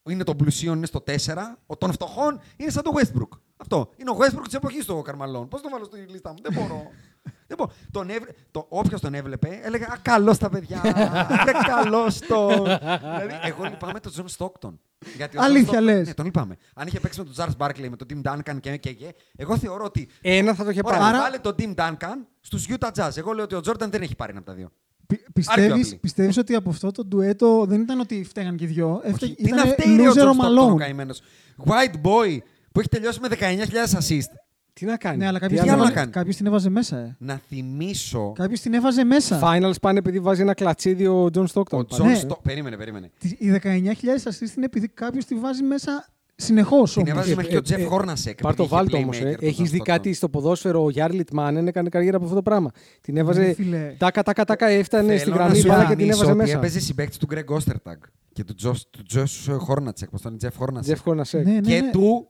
είναι των πλουσίων, είναι στο 4. Ο των φτωχών είναι σαν το Westbrook. Αυτό. Είναι ο Westbrook της εποχής του ο Καρλ Μαλόν. Πώς το βάλω στη λίστα μου, δεν μπορώ. Λοιπόν, τον έβλε... το, όποιος τον έβλεπε έλεγε «Α, καλός τα παιδιά, είναι καλός το...» Δηλαδή, εγώ λυπάμαι τον Τζον Στόκτον. Γιατί ο John Αλήθεια Stockton- λες. Ναι, τον λυπάμαι. Αν είχε παίξει με τον Τζάρλ Μπάρκλεϊ, με τον Tim Duncan και, και, και, εγώ θεωρώ ότι Ένα θα το είχε Ωραία, πάρει. Άρα- βάλε τον Tim Duncan στους Utah Jazz. Εγώ λέω ότι ο Τζόρνταν δεν έχει πάρει ένα από τα δύο. Πι- Πιστεύεις, Arguably. πιστεύεις ότι από αυτό το ντουέτο δεν ήταν ότι φταίγαν και οι δυο. Όχι, Έφταιγε, τι να ήταν φταίει ρε, ο loser John ο Stockton ο Malone. καημένος. White boy που έχει τελειώσει με 19.000 assist. Τι να κάνει; Ναι, αλλά Τι κάποιος Τι την, άλλο να έβαζε, κάνει; κάποιος την έβαζε μέσα. Ε. Να θυμίσω Κάποιος την έβαζε μέσα. Finals πάνε επειδή βάζει ένα κλατσίδι ο John Stockton. ο πάλι. Τζον Ναι. Στο... Περίμενε, περίμενε. Τις- Οι 19.000 assist είναι επειδή κάποιος τη βάζει μέσα συνεχώς Την όμως. έβαζε μέχρι και ο ε, Τζεφ ε, Χόρνασεκ. Πάρ το επειδή είχε βάλτο όμως. playmaker τον Έχεις John δει Stockton. κάτι στο ποδόσφαιρο. Ο Γιάρλιτ Μάνεν έκανε καριέρα από αυτό το πράγμα. Την έβαζε. Ναι, φίλε. Τάκα, τάκα, τάκα, έφτανε Θέλω στην να γραμμή σου μπάλα και την θυμίσω έβαζε ότι μέσα. Έπαιζε συμπαίκτης του Γκρέγκ Όστερταγκ και του Τζος- του Τζος Χόρνατσεκ. Πώς τον είναι, Τζεφ Χόρνατσεκ. Τζεφ Χόρνασεκ. Ναι, ναι, Και ναι. του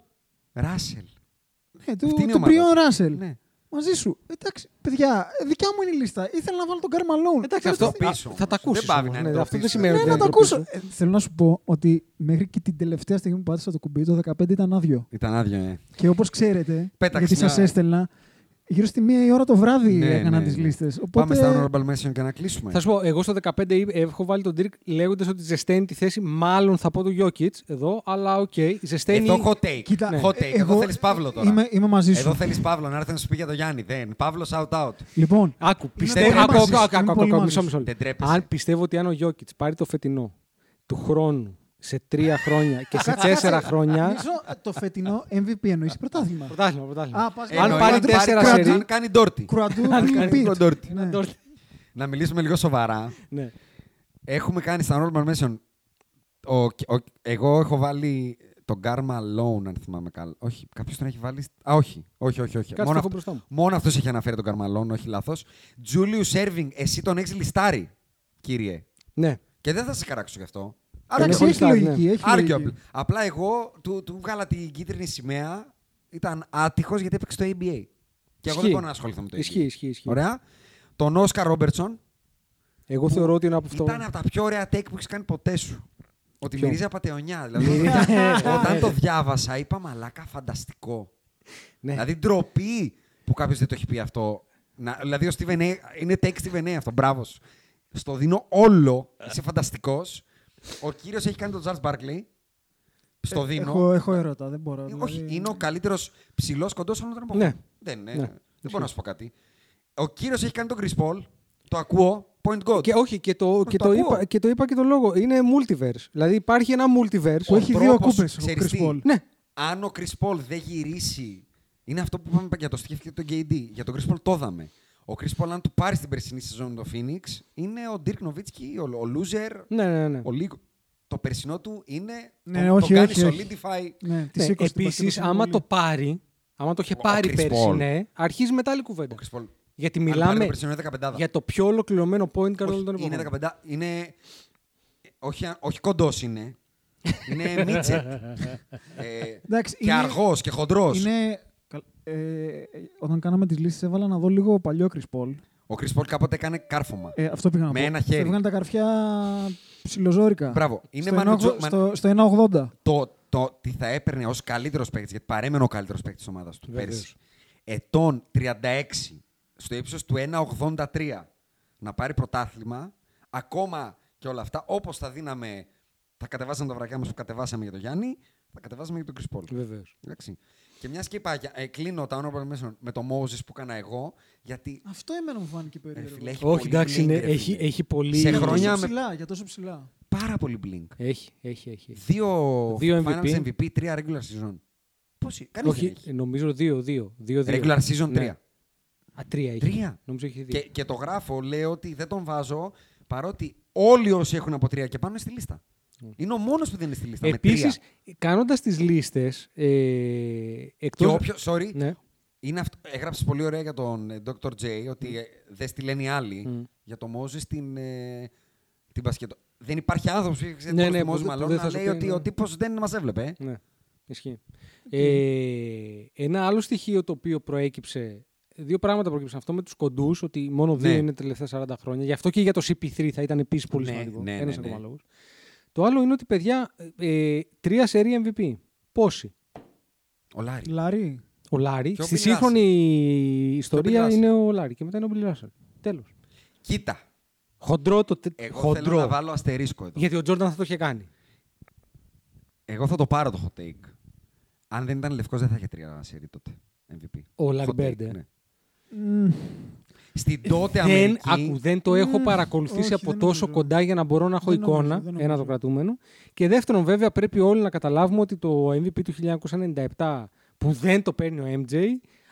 Ράσελ. Ναι, του, Αυτή είναι η του ομάδα Μπριόν σου. Ράσελ. Ναι. Μαζί σου. Εντάξει, παιδιά, ε, δικιά μου είναι η λίστα. Ήθελα να βάλω τον Καρλ Μαλόν. Εντάξει, θα αυτό το πεις α, όμως. θα τα ακούσει. Δεν παύει να είναι Αυτό δεν ντροπή σου. σημαίνει Ναι, ότι να δεν το είναι ντροπή ακούσω. σου. Ε, θέλω να σου πω ότι μέχρι και την τελευταία στιγμή που πάτησα το κουμπί, το 15 ήταν άδειο. Ήταν άδειο, ε. Και όπως ξέρετε, Πέταξε γιατί σας μια- έστελνα, γύρω στη μία η ώρα το βράδυ Ναι, έκαναν ναι, τις ναι. λίστες. Πάμε Οπότε. στα honorable mention και να κλείσουμε. Θα σου πω, εγώ στο 15 είπ- έχω βάλει τον Dirk λέγοντας ότι ζεσταίνει τη θέση. Μάλλον θα πω το Jokic εδώ, αλλά οκ. ζεσταίνει. Εδώ hot take. Κοίτα, hot take. ε, Εδώ εγώ θέλεις Παύλο τώρα. Είμαι, είμαι μαζί σου. Εδώ θέλεις Παύλο να έρθει να σου πει για το Γιάννη. Δεν. Παύλος shout out. Λοιπόν, Άκου, Είμαι πιστεύω. πολύ Άκου, μαζί άκου, σου, άκου, είμαι άκου, πολύ άκου, μαζί μισό, σου. μισό. Δεν τρέπεσαι. Αν πιστεύω ότι αν ο Jokic πάρει το φετινό του χρόνου σε τρία χρόνια και σε κάτσε, τέσσερα κάτσε. χρόνια. Νομίζω, ε, το φετινό MVP εννοείς πρωτάθλημα. Πρωτάθλημα, πρωτάθλημα. Α, πας- Αν Εννοεί πάρει ότι τέσσερα κρατού- σερί. Αν κάνει ντόρτι. Κρουαντού κάνει repeat. ντόρτι. Ναι. Να μιλήσουμε λίγο σοβαρά. Ναι. Έχουμε κάνει στα honorable mention. Ο, ο, εγώ έχω βάλει τον Karma Loan, αν θυμάμαι καλά. Όχι, κάποιος τον έχει βάλει. σ- Α, όχι. Όχι, όχι, όχι. Κάτσε, το μόνο έχω αυτό, μπροστά μου. μόνο αυτός έχει αναφέρει τον Karma Loan, όχι λάθος. Julius Erving, εσύ τον έχεις ληστάρει, κύριε. Ναι. Και δεν θα σε καράξω γι' αυτό. Εντάξει, πολύ έχει στάρι, λογική. ναι. έχει Arguably. λογική. Απλά εγώ του, του βγάλα την κίτρινη σημαία. Ήταν άτυχος γιατί έπαιξε το ABA. Και εγώ δεν Ισχύει. μπορώ να ασχοληθώ με το ABA. Ισχύει, ισχύει. ισχύει. Ωραία. Τον Όσκαρ Ρόμπερτσον Εγώ θεωρώ ότι είναι από αυτό. ήταν από τα πιο ωραία take που έχεις κάνει ποτέ σου. Ότι Ποιο; μυρίζει απαταιωνιά. Δηλαδή, όταν, όταν το διάβασα, είπα μαλάκα φανταστικό. Ναι. Δηλαδή ντροπή που κάποιος δεν το έχει πει αυτό. Να, δηλαδή ο Steven A, είναι take Steven A αυτό. Μπράβο. σου. Στο δίνω όλο. Είσαι φανταστικός. Ο κύριος έχει κάνει τον Charles Barkley. Στο δίνω. Ε, Έχω, έχω ερώτα, δεν μπορώ. Ε, δηλαδή. Όχι, είναι ο καλύτερος ψηλός κοντός όλων των εποχών. Ναι. Δεν, είναι, Ναι. δεν μπορώ να σου πω κάτι. Ο κύριος έχει κάνει τον Chris Paul. Το ακούω. Point God. Και όχι, και το, και, το το ακούω. είπα, και το είπα και το λόγο. Είναι multiverse. Δηλαδή υπάρχει ένα multiverse. Που έχει δύο τρόπος, κούπες ο ξέρεις Chris τι, Paul. Ναι. Αν ο Chris Paul δεν γυρίσει. Είναι αυτό που είπαμε για το Steve και τον KD. Για τον Chris Paul το είδαμε. Ο Chris Paul, αν του πάρει την περσινή σεζόν το Phoenix, είναι ο Dirk Nowitzki, ο, ο loser, Ναι, ναι, ναι. ο λίγο. Το περσινό του είναι. Ναι, το, όχι, το κάνει όχι, όχι. solidify. Ναι, τη Ναι, σήκωσε την Επίσης, μπασκετ άμα πολύ. το πάρει, άμα το είχε Ο πάρει Chris πέρσι, Paul. ναι, αρχίζει μετά άλλη Ο κουβέντα. Chris Paul. Γιατί Αν πάρει μιλάμε το περσινό είναι 15. για το πιο ολοκληρωμένο point guard όλων των Όχι, είναι εποχών. 15. Είναι. Όχι, όχι κοντός είναι. Είναι μίτσετ. ε, Εντάξει, και είναι- αργός και χοντρός. Είναι... καλ- Ε, όταν κάναμε τις λίστες έβαλα να δω λίγο παλιό Chris Paul. Ο Chris Paul κάποτε έκανε κάρφωμα. Ε, αυτό πήγα να Με πω. ένα χέρι. Έβγαλε τα καρφιά ψιλοζόρικα. Μπράβο. Είναι στο, Manu 1, Jo- στο, στο 1,80. το, το τι θα έπαιρνε ως καλύτερος παίκτης, γιατί παρέμενε ο καλύτερος παίκτης της ομάδας του Βεβαίως. πέρσι. Ετών 36 στο ύψος του 1,83 να πάρει πρωτάθλημα, ακόμα και όλα αυτά, όπως θα δίναμε, θα κατεβάσαμε τα βρακιά μας που κατεβάσαμε για τον Γιάννη, θα κατεβάσαμε για τον Chris Paul. Βεβαίως. Εντάξει. Και μιας και είπα, για- ε, κλείνω τα honorable mention με το Moses που έκανα εγώ, γιατί. Αυτό εμένα μου φάνηκε Ρε, περίεργο. φίλε, έχει Όχι, πολύ εντάξει, blink, είναι- ρε, έχει, φίλε. έχει πολύ. Σε Για χρόνια τόσο με- ψηλά, για τόσο ψηλά. Πάρα πολύ blink. Έχει, έχει, έχει. Δύο, Δύο finals MVP. MVP, τρία regular season. Πώς είναι, κανείς δεν Όχι, έχει. νομίζω δύο, δύο. δύο, δύο. Regular season Ναι. 3. Α, τρία έχει. Τρία. Νομίζω έχει δύο. Και, και το γράφω, λέω ότι δεν τον βάζω παρότι όλοι όσοι έχουν από τρία και πάνω είναι στη λίστα. Είναι ο μόνος που δεν είναι στη λίστα. με Επίσης, τρία. κάνοντας τις λίστες. Ε, Και εκτός... όποιο, sorry, Ναι. είναι αυτό, έγραψες πολύ ωραία για τον ε, Dr. J ότι ε, δεν στη λένε οι άλλοι Μμ. για το Moses την, ε, την μπασκετο. Δεν υπάρχει άνθρωπος που έχει Ναι, ναι, ναι, ναι, που δεν- που μάλλον δεν να θα σου λέει πει, ότι ναι. ο τύπος δεν μας έβλεπε. ε. Ναι, ισχύει. Ε, ένα άλλο στοιχείο το οποίο προέκυψε. Δύο πράγματα προέκυψαν. Αυτό με τους κοντούς, ότι μόνο δύο Ναι. είναι τα τελευταία 40 χρόνια. Γι' αυτό και για το CP3 θα ήταν επίσης πολύ Ναι, σημαντικό. ναι, Ένας ναι, ακόμα ναι. Λόγος. Το άλλο είναι ότι παιδιά, ε, τρία σερή MVP. Πόσοι; Ο Λάρη. Λάρι. Ο Λάρη. Και ο Στη Bill σύγχρονη Bill ιστορία Russell. είναι ο Λάρη. Και μετά είναι ο Bill Russell. Τέλος. Κοίτα, Χοντρό το. τε- εγώ χοντρό. θέλω να βάλω αστερίσκο εδώ. Γιατί ο Τζόρνταν θα το είχε κάνει. Εγώ θα το πάρω το hot take. Αν δεν ήταν λευκός δεν θα είχε τρία σερί τότε. MVP. Ο Larry Hot take, Bird, ε. ναι. Στην τότε δεν, Αμερική... ακού, δεν το έχω Μμμ, παρακολουθήσει όχι, από δεν τόσο νομίζω. κοντά για να μπορώ να έχω Δεν νομίζω, εικόνα. δεν νομίζω. Ένα το κρατούμενο. Και δεύτερον, βέβαια, πρέπει όλοι να καταλάβουμε ότι το MVP του 1997 που δεν το παίρνει ο MJ,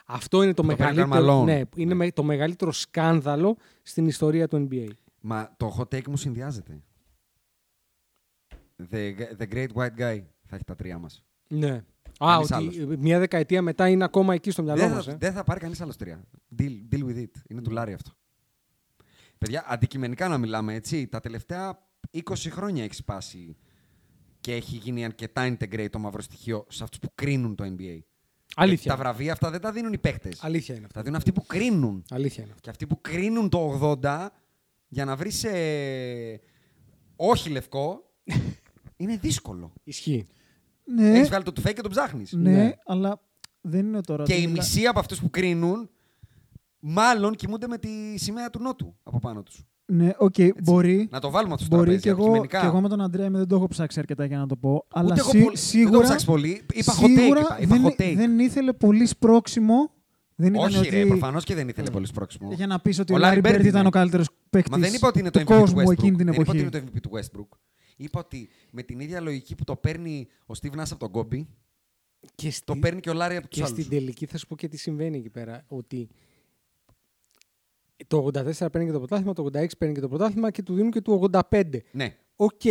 αυτό είναι το, Το παίρνει ο μεγαλύτερο, Karl Malone. ναι, είναι με- το μεγαλύτερο σκάνδαλο στην ιστορία του NBA. Μα το hot take μου συνδυάζεται. The, the Great White Guy θα έχει τα τρία μας. Ναι. Α, Κανείς ότι άλλος. μια δεκαετία μετά είναι ακόμα εκεί στο μυαλό Δεν μας. θα, Ε. δεν θα πάρει κανείς άλλος τρία. Deal, deal with it. Είναι του Λάρη αυτό. Παιδιά, αντικειμενικά να μιλάμε, έτσι. Τα τελευταία 20 χρόνια έχει σπάσει και έχει γίνει αρκετά integrate το μαύρο στοιχείο σε αυτούς που κρίνουν το NBA. Αλήθεια. Τα βραβεία αυτά δεν τα δίνουν οι παίχτες. Αλήθεια είναι αυτό. Τα δίνουν αυτοί που κρίνουν. Αλήθεια είναι αυτό. Και αυτοί που κρίνουν το 80 για να βρεις ε, όχι λευκό είναι δύσκολο. Ισχύει. Ναι, Έχεις βγάλει το τουφέκι και το ψάχνεις. ναι, Ναι. αλλά δεν είναι τώρα. Και ότι η μιλά- μισή από αυτούς που κρίνουν μάλλον κοιμούνται με τη σημαία του Νότου από πάνω τους. Ναι, οκ, μπορεί. Να το βάλουμε αυτό στο Μπορεί τραπέζι, και εγώ, αντικειμενικά. και εγώ με τον Αντρέα δεν το έχω ψάξει αρκετά για να το πω. Αλλά Ούτε εγώ σί- πολύ- σίγουρα, δεν το ψάξεις πολύ. Είπα hot take, σίγουρα είπα. Είπα δεν, hot take. δεν ήθελε πολύ σπρώξιμο. Δεν ήταν Όχι ότι... ρε, προφανώς και δεν ήθελε πολύ σπρώξιμο. Για να πεις ότι Ο ο Larry Λάρι Bird Μπέρντ ήταν είναι. ο καλύτερος παίκτης Μα δεν είπα ότι είναι το του MVP του κόσμου Westbrook. εκείνη την δεν είπα ότι εποχή. είναι το MVP του Westbrook. Είπα ότι με την ίδια λογική που το παίρνει ο Steve Nash από τον Kobe, Και το στη- παίρνει και ο Λάρι από τους Και άλλους. στην τελική θα σου πω και τι συμβαίνει εκεί πέρα. Ότι το 84 παίρνει και το πρωτάθλημα, το 86 παίρνει και το πρωτάθλημα και του δίνουν και του 85. Ναι. Οκ.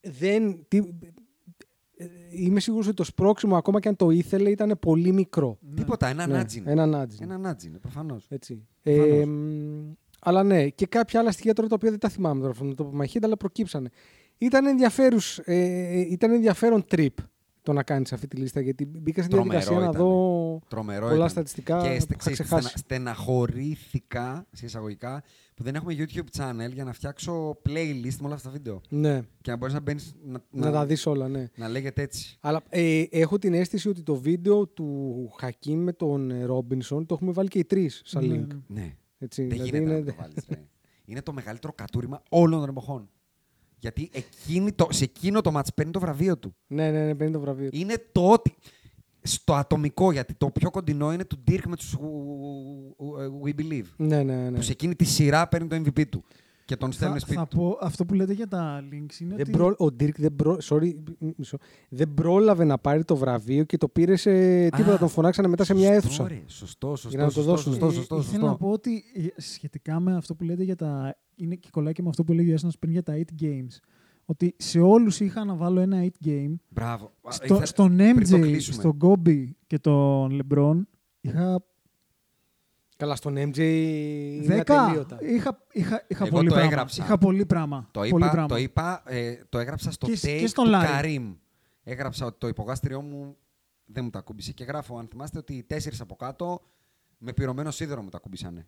δεν. Τι, ε, είμαι σίγουρος ότι το σπρώξιμο, ακόμα και αν το ήθελε, ήταν πολύ μικρό. Τίποτα, ένα Ναι, nudge είναι. ένα nudge. Ένα nudge είναι, προφανώς. Έτσι. Προφανώς. Ε, μ, αλλά ναι, και κάποια άλλα στοιχεία τώρα τα οποία δεν τα θυμάμαι τώρα from the top of my head, αλλά προκύψανε. Ήταν, ενδιαφέρους, ε, ήταν ενδιαφέρον trip το να κάνεις αυτή τη λίστα, γιατί μπήκα στην Τρομερό διαδικασία να ήτανε. δω Τρομερό πολλά ήταν. στατιστικά Και που στε, είχα ξέρεις, ξεχάσει. στενα, στεναχωρήθηκα, σε εισαγωγικά, που δεν έχουμε YouTube channel για να φτιάξω playlist με όλα αυτά τα βίντεο. Ναι, Και να μπορείς να μπαίνεις να, να, τα δεις όλα, ναι. να λέγεται έτσι. Αλλά ε, έχω την αίσθηση ότι το βίντεο του Χακίν με τον ε, Ρόμπινσον το έχουμε βάλει και οι τρεις σαν Ναι, link. ναι. Ναι. Έτσι, Δεν δηλαδή γίνεται είναι... να το βάλεις, ρε. Είναι το μεγαλύτερο κατούριμα όλων των εποχών. Γιατί εκείνη το, σε εκείνο το μάτς παίρνει το βραβείο του. ναι, ναι, ναι, παίρνει το βραβείο. του. Είναι το ότι. Στο ατομικό, γιατί το πιο κοντινό είναι του Dirk με τους We Believe. Ναι, ναι, ναι. Που σε εκείνη τη σειρά παίρνει το MVP του. Και τον στέλνει Θα, σπίτι θα του. πω αυτό που λέτε για τα links είναι Δεν ότι... προ... Ο Dirk δεν, προ... Sorry, μισό. δεν πρόλαβε να πάρει το βραβείο και το πήρε σε τίποτα. Α, τον φωνάξανε μετά σε μια Σωστό, αίθουσα. ρε. Σωστό, σωστό. Για να το σωστό, δώσουν. Σωστό, Ε, σωστό, ήθελα σωστό. να πω ότι ε, σχετικά με αυτό που λέτε για τα... Είναι και κολλάει και με αυτό που έλεγε ο Ιάσονας πριν για τα 8 games. Ότι σε όλους είχα να βάλω ένα 8 game. Μπράβο. Α, Στο, ήθελα- στον πριν το MJ, κλείσουμε. στον Kobe και τον LeBron είχα Καλά, στον MJ είναι 10. ατελείωτα. Είχα, είχα, είχα Εγώ πολύ το πράγμα. έγραψα. Είχα πολύ πράγμα. Το πολύ είπα, πράγμα. το, είπα ε, το έγραψα στο Και- take και στον του Λάρη. Καρύμ. Έγραψα ότι το υπογάστριό μου δεν μου τα ακούμπησε. Και γράφω, αν θυμάστε, ότι οι τέσσερις από κάτω με πυρωμένο σίδερο μου τα ακούμπησανε.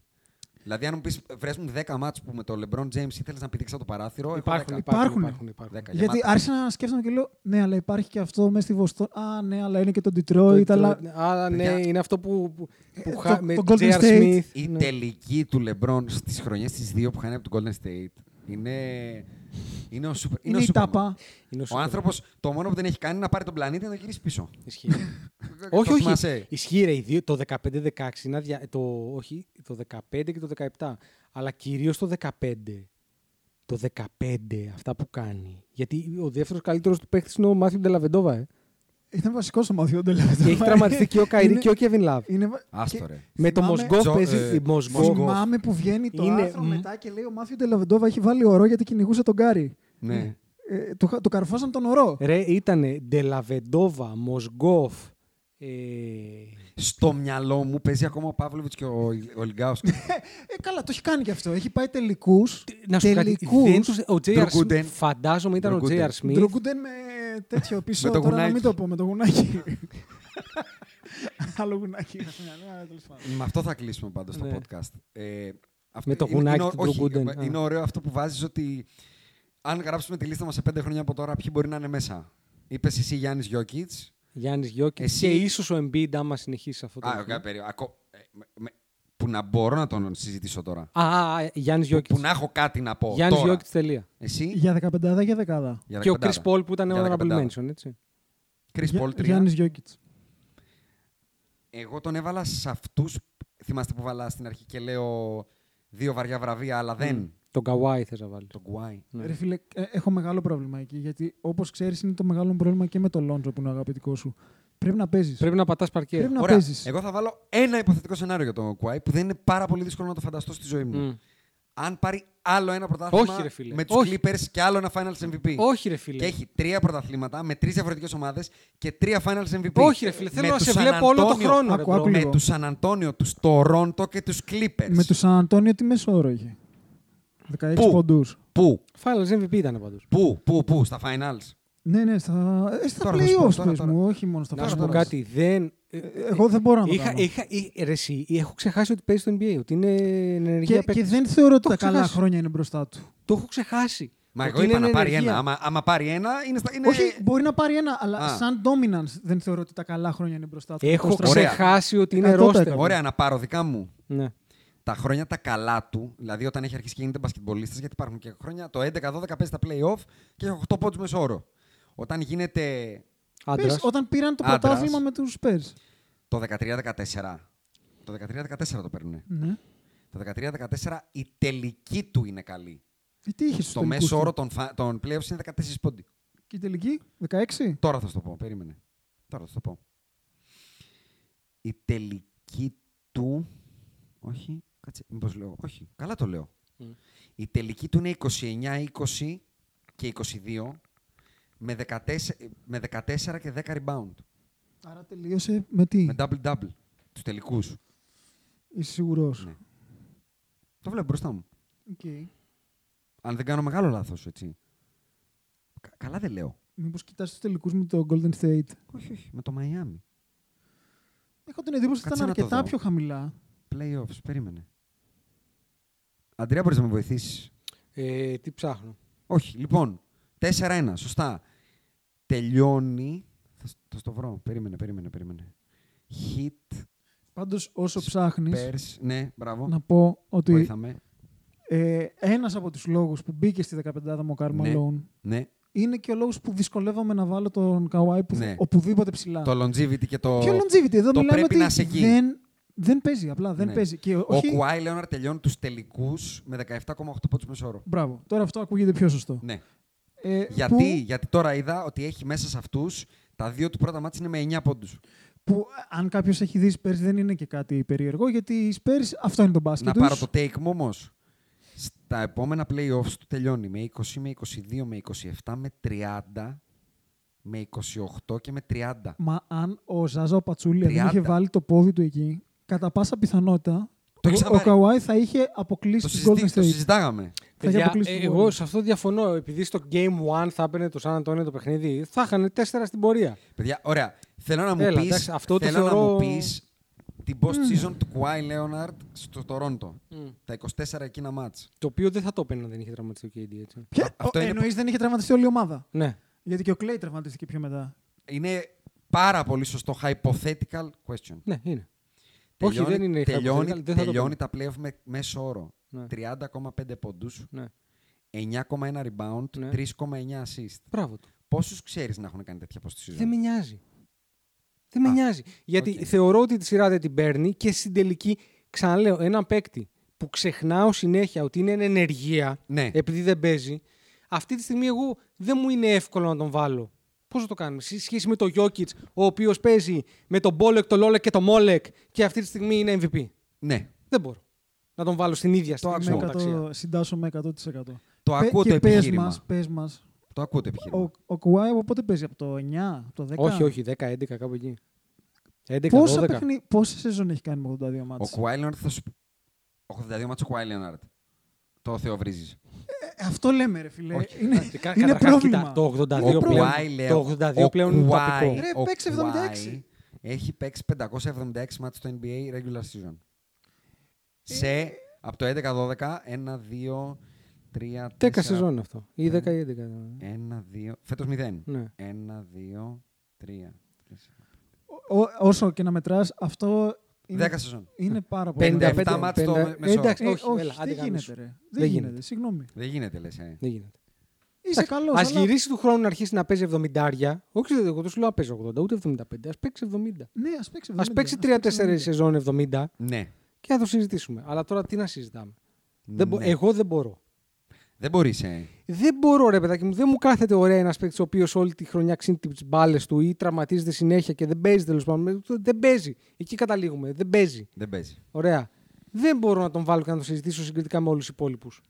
Δηλαδή, αν μου πεις, βρες μου 10 μάτς που με το LeBron James ήθελες να πηδήξει από το παράθυρο. έχω Υπάρχουν, 10. υπάρχουν, Υπάρχουν. υπάρχουν, υπάρχουν. 10 Γιατί γεμάτα. άρχισα να σκέφτομαι και λέω, ναι, αλλά υπάρχει και αυτό μέσα στη Βοστόνη. Α, ναι, αλλά είναι και το Detroit. αλλά... Α, ναι, Παιδιά, είναι αυτό που, που, που το- χα... με το Golden J.R. State. Smith. Η ναι. τελική του LeBron στις χρονιές τις δύο που χάνει από τον Golden State είναι, είναι ο Super. Είναι ο η Superman. τάπα. Είναι ο Ο Superman. άνθρωπος το μόνο που δεν έχει κάνει είναι να πάρει τον πλανήτη και να γυρίσει πίσω. Ισχύει. Το όχι, όχι. θυμάσαι. Ισχύει, ρε, οι δύο, το 15-16 είναι αδια... το, όχι, το 15 και το 17. Αλλά κυρίως το 15. Το 15, αυτά που κάνει. Γιατί ο δεύτερος καλύτερος του παίκτη είναι ο Μάθιου Ντελαβεντόβα. Ε. Ήταν βασικό στο μαθιό του Και έχει τραυματιστεί και ο Καϊρή και ο Κέβιν Λαβ. Είναι... βα- Άστο και- ρε. Με το θυμάμαι- Μοσγκόφ Τζο- παίζει. ε, η Μοσγκόφ. Μοσγκόφ. Θυμάμαι που βγαίνει το Είναι- άρθρο μ. μετά και λέει ο Μάθιου Τελαβεντόβα έχει βάλει ορό γιατί κυνηγούσε τον Γκάρι. Ναι. Ε, του, του καρφώσαν τον ορό. Ρε, ήταν Ντελαβεντόβα, Μοσγκόφ. Ε... Στο μυαλό μου παίζει ακόμα ο Παύλοβιτς και ο, ο Λιγκάουσκι. Ε, καλά, το έχει κάνει και αυτό. Έχει πάει τελικούς. Να σου πω κάτι, δεν τους, ο J.R. Drew Gooden. Smith, φαντάζομαι ήταν ο Drew Gooden. J.R. Smith. Ντρογκούντεν με τέτοιο πίσω. Με το τώρα να γουνάκι. μην το πω, με το γουνάκι. Άλλο γουνάκι. είχα στο μυαλό, αλλά τέλος πάντων. με αυτό θα κλείσουμε πάντως το Ναι. podcast. Ε, αυτό Με το είναι- γουνάκι είναι, του όχι, Drew Gooden. ε, Είναι Α. ωραίο αυτό που βάζεις ότι αν γράψουμε τη λίστα μας σε πέντε χρόνια από τώρα, ποιοι μπορεί να είναι μέσα. Είπες εσύ Γιάννης Γιώκητς, Γιάννης Γιώκη Εσύ- και ίσως ο Embiid άμα συνεχίσει αυτό το. Α, ρυθμό. okay, περίμενε. Ακό... ε, με- με- Που να μπορώ να τον συζητήσω τώρα. Α, α, Γιάννης Γιώκης. Που να έχω κάτι να πω. Γιάννης τώρα. Γιώκης τελεία. Εσύ; Για 15 για δεκάδα. Για Και ο Chris 15. Paul που ήταν Για honorable 15. mention, έτσι. Chris Paul 3. Γιάννης Γιώκητς. Εγώ τον έβαλα σε αυτούς. Θυμάστε που βάλα στην αρχή και λέω δύο βαριά βραβεία, αλλά δεν. Τον Καουάι θες να βάλεις. Τον Γκουάι. Ναι. Ρε φίλε, ε, έχω μεγάλο πρόβλημα εκεί. Γιατί όπως ξέρεις, είναι το μεγάλο μου πρόβλημα και με το Λόντζο που είναι ο αγαπητικός σου. Πρέπει να παίζεις. Πρέπει να πατάς παρκέ. Πρέπει να Ωραία. παίζεις. Εγώ θα βάλω ένα υποθετικό σενάριο για τον Γκουάι που δεν είναι πάρα πολύ δύσκολο να το φανταστώ στη ζωή μου. Μμ. Αν πάρει άλλο ένα πρωτάθλημα Όχι, ρε φίλε. με τους Όχι. Clippers και άλλο ένα Finals MVP. Όχι, ρε φίλε. Και έχει τρία πρωταθλήματα με τρεις διαφορετικές ομάδες και τρία Finals MVP. Όχι, ρε φίλε, θέλω Με να τους σε San βλέπω όλο το Antonio- χρόνο. ρε, Άκου, bro. άκου Με λίγο. τους San Antonio, τους Toronto και τους Clippers. Με τους Σαν Αντώνιο τι μέσο όρο είχε. 16 Πού; πόντους. Πού, Finals MVP ήταν πάντω. πού, πού, πού, στα Finals; Ναι, ναι, στα, ε, στα Τώρα θα σου πω, playoffs τώρα, πες τώρα. μου, όχι μόνο στα Να σου finals. πω κάτι. Δεν. Ε, Εγώ δεν μπορώ να το Είχα, κάνω. είχα, εί- ρε, εσύ, έχω ξεχάσει ότι παίζει στο NBA. Ότι είναι ενεργεία Και, παίκτης. και δεν θεωρώ ότι Το τα έχω καλά ξεχάσει. χρόνια είναι μπροστά του. Το έχω ξεχάσει. Μα Ότι εγώ είπα είναι να πάρει ενεργεία. ένα. Άμα, άμα πάρει ένα, είναι στα. Είναι... Όχι, μπορεί να πάρει ένα, αλλά Α. σαν dominance δεν θεωρώ ότι τα καλά χρόνια είναι μπροστά του. Έχω Το στρατό- ξεχάσει ότι είναι 100%. ρόστερ. Ωραία, να πάρω δικά μου. Ναι. Τα χρόνια τα καλά του, δηλαδή όταν έχει αρχίσει και γίνεται μπασκετμπολίστας, γιατί υπάρχουν και χρόνια, το 11-12 παίζει τα play-off και έχει 8 πόντους μέσω όρο. Όταν γίνεται Πες, Άντρας. όταν πήραν το Άντρας. πρωτάθλημα με τους Spurs. το 13-14, το 13-14 το παίρνουν. Ναι. Το 13-14 η τελική του είναι καλή. Ε, Τι είχες στο Το μέσο όρο των, φα- των playoffs είναι 14 πόντι. Και η τελική, 16. Τώρα θα σου το πω, περίμενε. Τώρα θα σου το πω. Η τελική του... Όχι, κάτσε, μήπως λέω. Όχι, καλά το λέω. Μμ. Η τελική του είναι 29-20 και 22 με 14, με 14 και 10 rebound. Άρα τελείωσε με τι; Με double-double. Τους τελικούς. Είσαι σίγουρος; Ναι. Το βλέπω μπροστά μου. Οκ. Αν δεν κάνω μεγάλο λάθος, έτσι. Κα- καλά δεν λέω. Μήπως κοιτάς τους τελικούς με το Golden State; Όχι, όχι. Με το Miami. Έχω την εντύπωση ότι Κάτσε ήταν να το αρκετά δω. πιο χαμηλά. Playoffs, περίμενε. Αντρέα, μπορείς να με βοηθήσεις; Ε, τι ψάχνω. Όχι, λοιπόν. 4-1, σωστά. Τελειώνει. Θα, σ- θα στο βρω. Περίμενε, περίμενε, περίμενε. Hit, Πάντως όσο ψάχνεις, Spurs. Ναι, μπράβο. να πω ότι Βοήθαμε. ε, ένας από τους λόγους που μπήκε στη 15η μου ο Karl Ναι. Malone Ναι. είναι και ο λόγος που δυσκολεύομαι να βάλω τον Kawhi που, Ναι. οπουδήποτε ψηλά. Το longevity και το. Ποιο longevity, εδώ το μιλάμε πρέπει ότι να είσαι εκεί. δεν, δεν παίζει, απλά δεν Ναι. παίζει. Και Ο όχι... Κουάι Λέοναρ τελειώνει τους τελικούς με 17,8 πόντους μεσόωρο. Μπράβο, τώρα αυτό ακούγεται πιο σωστό. Ναι. Ε, Γιατί, Που, γιατί τώρα είδα ότι έχει μέσα σε αυτούς τα δύο του πρώτα μάτια είναι με 9 πόντους. που ε, αν κάποιος έχει δει Spurs δεν είναι και κάτι περίεργο, γιατί οι Spurs αυτό είναι το μπάσκετ Να τους. πάρω το take μου όμως. Στα επόμενα playoffs του τελειώνει με 20, με 22, με 27, με 30, με 28 και με 30. Μα αν ο Ζάζα ο Πατσούλια δεν 30. είχε βάλει το πόδι του εκεί, κατά πάσα πιθανότητα Το έχεις ο, ο ξαναπάρει. Καουάι θα είχε αποκλείσει Το, τους συζητή, Golden το State. συζητάγαμε. Θα είχε Παιδιά, αποκλείσει ε, τους εγώ Warriors. σε αυτό διαφωνώ. Επειδή στο Game 1 θα έπαιρνε το San Antonio το παιχνίδι, θα είχαν 4 στην πορεία. Παιδιά, ωραία. Θέλω να μου Έλα, πεις, εντάξει, αυτό το θέλω να θεωρώ- μου πεις την post season του Kawhi Leonard στο Toronto. Τα 24 εκείνα μάτς. Το οποίο δεν θα το έπαιρνε αν δεν είχε τραυματιστεί ο KD, έτσι. Ποια- Α- αυτό ο- είναι εννοείς δεν είχε τραυματιστεί όλη η ομάδα; Ναι. Γιατί και ο Κλέη τραυματίστηκε πιο μετά. Είναι πάρα πολύ σωστό hypothetical question. Ναι, είναι. Όχι, δεν είναι τελειώνει, hypothetical, δεν θα το τελειώνει τα playoff με μέσο όρο. Ναι. 30,5 πόντους, Ναι. 9,1 rebound, Ναι. 3,9 assist. Μπράβο του. Πόσους ξέρεις να έχουν κάνει τέτοια post season. Δεν με νοιάζει. Δεν με Α, νοιάζει. Γιατί οκ. θεωρώ ότι τη σειρά δεν την παίρνει και στην τελική, ξαναλέω, ένα παίκτη που ξεχνάω συνέχεια ότι είναι εν ενεργεία, Ναι. επειδή δεν παίζει, αυτή τη στιγμή εγώ δεν μου είναι εύκολο να τον βάλω. Πώς θα το κάνουμε, σε σχέση με το Jokic, ο οποίος παίζει με τον Μπόλεκ, τον Λόλεκ και τον Μόλεκ και αυτή τη στιγμή είναι MVP. Ναι. Δεν μπορώ να τον βάλω στην ίδια στιγμή. Με στην 100, μονοταξία. συντάσσω με 100%. Το Πε- ακούω το και πες επιχείρημα. μας, πες μας, Το ακούω το επιχείρημα. ο, ο Κουάι από πότε παίζει, από το 9, από το 10. Όχι, όχι, 10-11 κάπου εκεί. 11-12. Πόσα παιχνί... Πόσες σεζόν έχει κάνει με 82 Ο μάτς; Kawhi Leonard θα σου πει. 82 μάτς ο Kawhi Leonard. Το θεοβρίζεις. Ε, αυτό λέμε ρε φίλε. Όχι. Είναι, Κα- είναι καταρχάς, πρόβλημα. κοίτα, το 82 Ο πλέον, Kawhi, λέω, το 82 ο πλέον είναι Kawhi- τοπικό. Ρε, ο παίξει 76. Kawhi Έχει παίξει 576 μάτς στο NBA regular season. Σε από το 11-12, 1, 2, 3, 4. 10 σεζόν αυτό. Ή 10 ή 11. 1, 2. Φέτος 0. Ναι. 1, 2, 3, Ό- όσο και να μετράς, αυτό είναι, Δέκα σεζόν. είναι πάρα πολύ. 55 57 μάτς το πεντα- μεσόωρο. Εντάξει, Ε, όχι, όχι, έλα, άντε δεν κάνε γίνεται, σου. ρε. Δεν, Δεν γίνεται. γίνεται. Συγγνώμη. Δεν γίνεται, λες, ε. Δεν γίνεται. Είσαι καλός. Α γυρίσει του χρόνου να αρχίσει να παίζει 70. Όχι, εγώ δεν σου λέω να παίζει 80, ούτε 75. Α παίξει 70. Ναι, ας παίξει. Α 70, παίξει ας 3-4 70. σεζόν 70 Ναι. και θα το συζητήσουμε. Αλλά τώρα τι να συζητάμε. Δεν μπο- Ναι. Εγώ δεν μπορώ. Δεν μπορείς, ε. Δεν μπορώ, ρε παιδάκι μου, δεν μου κάθεται ωραία ένας παίκτης ο οποίος όλη τη χρονιά ξύνει τις μπάλες του ή τραυματίζεται συνέχεια και δεν παίζει τέλος πάντων. Δεν παίζει. Εκεί καταλήγουμε. Δεν παίζει. Δεν παίζει. Ωραία. Δεν μπορώ να τον βάλω και να τον συζητήσω συγκριτικά με όλους τους υπόλοιπους.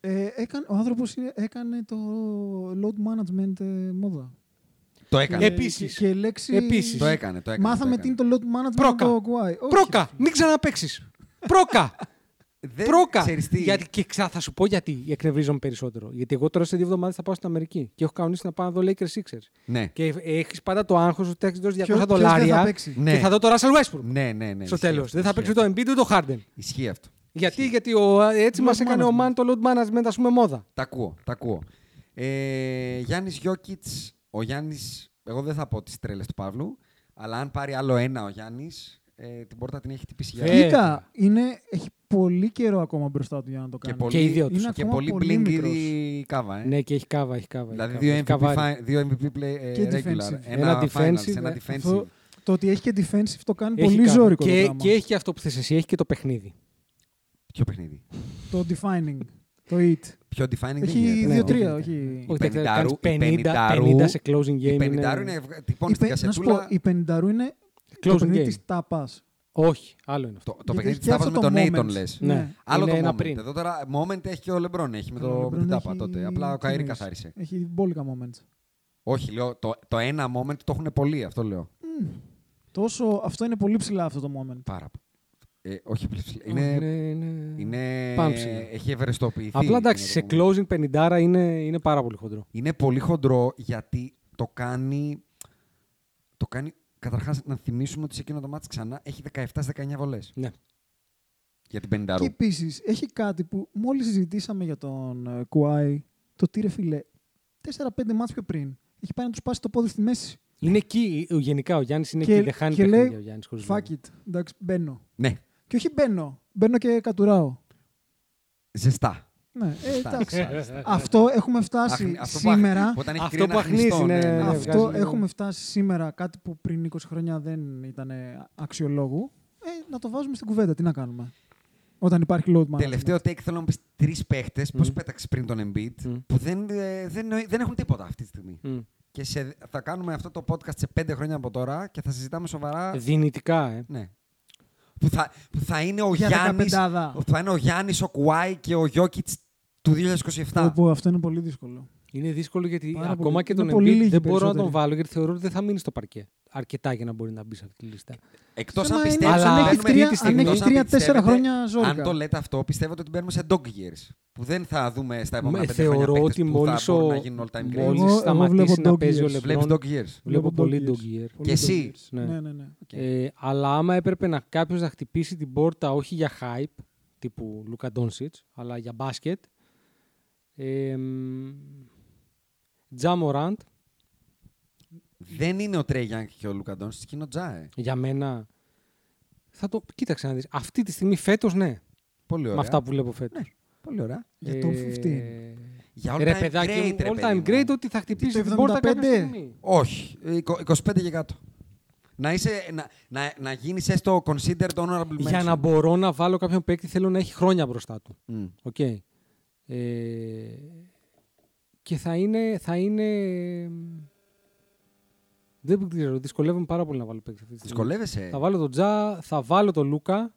Ε, έκανε, ο άνθρωπος έκανε το load management ε, μόδα. Το έκανε. Ε, Επίσης. Και, και λέξη... Επίσης. Το έκανε, το έκανε. Μάθαμε το τι είναι έκανε. το load management Πρόκα. με το Guai. Όχι, Πρόκα! ρε φίλε. Μην ξαναπέξει. Πρόκα! Δεν Πρόκα! ξέρεις τι. Γιατί, και ξα, θα σου πω γιατί εκνευρίζομαι περισσότερο. Γιατί εγώ τώρα σε δύο εβδομάδες θα πάω στην Αμερική και έχω κανονίσει να πάω να δω Lakers Sixers. Ναι. Και έχεις πάντα το άγχος ότι έχει δώσεις 200 Ποιος- ποιος δεν δολάρια θα παίξει; Ναι. και θα δω το Russell Westbrook Ναι, ναι, ναι. στο ισχύει τέλος. αυτό, Δεν θα ισχύει παίξει αυτό. το Embiid ούτε το Harden. Ισχύει αυτό. Γιατί, γιατί ο, έτσι Load μας έκανε ο management. Man το load management, ας πούμε, μόδα. Τα ακούω, τα ακούω. Ε, Γιάννης Γιώκητς, ο Γιάννης, εγώ δεν θα πω τις τρέλες του Παύλου, αλλά αν πάρει άλλο ένα ο Γιάννης, ε, την πόρτα την έχει χτυπήσει για Βέβαια. Κοίτα, είναι, έχει πολύ καιρό ακόμα μπροστά του για να το Και κάνει. πολύ, Και οι δύο τους. Είναι και ακόμα πολύ πολύ μπλίνγκυρη κάβα, ε. Ναι, και έχει κάβα, έχει κάβα. δηλαδή έχει δύο κάβα. MVP, Έχει καβάρει. fi- δύο MVP play, ε, Και regular, defensive. ένα, Ένα finals, defensive, ένα ε, defensive. Αυτό- Το ότι έχει και defensive το κάνει Έχει πολύ κάβα. ζώρικο το Και, πράγμα. και έχει και αυτό που θες εσύ, έχει και το παιχνίδι. Ποιο παιχνίδι; Το defining, το it. Πιο defining δεν Έχει γίνεται. Ναι, δύο-τρία, όχι. όχι. Όχι, πενηντάρου- κάνεις η 50, πενηντάρου- 50 σε closing Η game. πενηντάρου είναι... είναι τυπώνεις Η στην πε- Να σου πω, κασετούλα. η πενηντάρου είναι το Closing παιχνίδι game. της τάπας. Όχι, άλλο είναι αυτό. Το, το Γιατί παιχνίδι έχει της και τάπας αυτό με το τον Aiton moment. λες. Ναι. Άλλο Είναι το ένα moment. πριν. Εδώ τώρα moment έχει και ο Λεμπρόν, έχει με Ο το LeBron την τάπα έχει- τότε. Απλά ο τι Καήρη εννοείς. καθάρισε. Έχει μπόλικα moments. Όχι, λέω, το, το ένα moment το έχουν πολλοί, αυτό λέω. Τόσο, αυτό είναι πολύ ψηλά αυτό το moment. Πάρα πολύ. Ε, όχι, πλήρως. Όχι, είναι, είναι, είναι... είναι, Πάμε ψηλά. έχει ευαισθητοποιηθεί. Απλά εντάξει, σε να το πούμε. closing 50 είναι, είναι πάρα πολύ χοντρό. Είναι πολύ χοντρό γιατί το κάνει. Το κάνει. Καταρχάς, να θυμίσουμε ότι σε εκείνο το μάτι ξανά έχει 17-19 βολές. Ναι. Για την 50 Και επίσης έχει κάτι που μόλις συζητήσαμε για τον ε, Κουάι, το τι ρε φίλε, 4-5 μάτς πιο πριν. Έχει πάει να τους πάσει το πόδι στη μέση. Είναι εκεί, ο- γενικά ο Γιάννης είναι Και- εκεί, δεν χάνει και παιχνίδια λέει, ο Γιάννης. Fuck it. Εντάξει, μπαίνω. Ναι, Και όχι μπαίνω. Μπαίνω και κατουράω. ζεστά. Ναι, ε, Ζεστά, εντάξει. ζεστά. Αυτό έχουμε φτάσει Αχνη- αυτό που αχ- σήμερα. Όταν έχει Αυτό κρύο που ένα χνιστό, αχνίζει, ναι, ναι, ναι. Αυτό βγάζει λίγο. έχουμε φτάσει σήμερα, κάτι που πριν 20 χρόνια δεν ήταν αξιολόγου. Ε, να το βάζουμε στην κουβέντα. Τι να κάνουμε. Όταν υπάρχει load management. Τελευταίο take θέλω να πεις τρεις παίχτες. Πώς Μμ. πέταξες πριν τον Embiid Μμ. που δεν, ε, δεν, δεν έχουν τίποτα αυτή τη στιγμή. Μμ. Και σε, θα κάνουμε αυτό το podcast σε πέντε χρόνια από τώρα και θα συζητάμε σοβαρά. Δυνητικά, ε. Ναι. Που θα, που θα είναι ο Για Γιάννης, 15. που θα είναι ο Γιάννης, ο Κουάι και ο Γιώκητς του 2027. Όπου αυτό είναι πολύ δύσκολο. Είναι δύσκολο γιατί Πάρα ακόμα πολύ. και Είναι τον πολύ Embiid λίγοι δεν μπορώ να τον περισσότεροι. βάλω γιατί θεωρώ ότι δεν θα μείνει στο παρκέ. Αρκετά για να μπορεί να μπει σε αυτή τη λίστα. Εκτός Θέμα αν είναι πιστεύετε Αλλά αν ότι έχει αυτή παίρνουμε- τρία- τη στιγμή- αν έχει εκτός αν τρία-τέσσερα πιστεύετε- χρόνια ζώρικα. Αν το λέτε αυτό, πιστεύω ότι μπαίνουμε σε dog years. Που δεν θα δούμε στα επόμενα Με- πέντε χρόνια θεωρώ παίκτες ότι που θα μόλις μπορούν ο- να γίνουν all time great. μόλις Εγώ- εγώ σταματήσει βλέπω να dog παίζει ο years. Βλέπεις Λεμπρόν, dog years. βλέπω dog πολύ years. dog year. Πολύ Και dog εσύ; years. Ναι. Ναι, ναι, ναι. Οκ. Ε, αλλά άμα έπρεπε να κάποιος να χτυπήσει την πόρτα όχι για hype, τύπου Λούκα Ντόνσιτς, αλλά για μπάσκετ, ε, Τζα Μοράντ, Δεν είναι ο Τρέι Γιάνγκ και ο Λούκα Ντόνσιτς, και είναι ο Τζάε. για μένα, θα το, κοίταξε να δεις, αυτή τη στιγμή φέτος ναι, Πολύ ωραία. με αυτά που βλέπω φέτος. Ναι, πολύ ωραία. Για το 15. Για all ρε time παιδάκι great, μου, ρε all παιδί time great μου. ότι θα χτυπήσει Το την πόρτα 75. κάποια στιγμή. Όχι, ε, εικο- 25 και κάτω. Να, είσαι, να, να, να γίνεις έστω considered honorable mention. Για να μπορώ να βάλω κάποιον παίκτη θέλω να έχει χρόνια μπροστά του. Μμ. Οκ. Ε, και θα είναι, θα είναι... Δεν ξέρω, δυσκολεύομαι πάρα πολύ να βάλω παίκτη αυτή τη στιγμή. Δυσκολεύεσαι. Θα βάλω τον Τζα, θα βάλω τον Λούκα.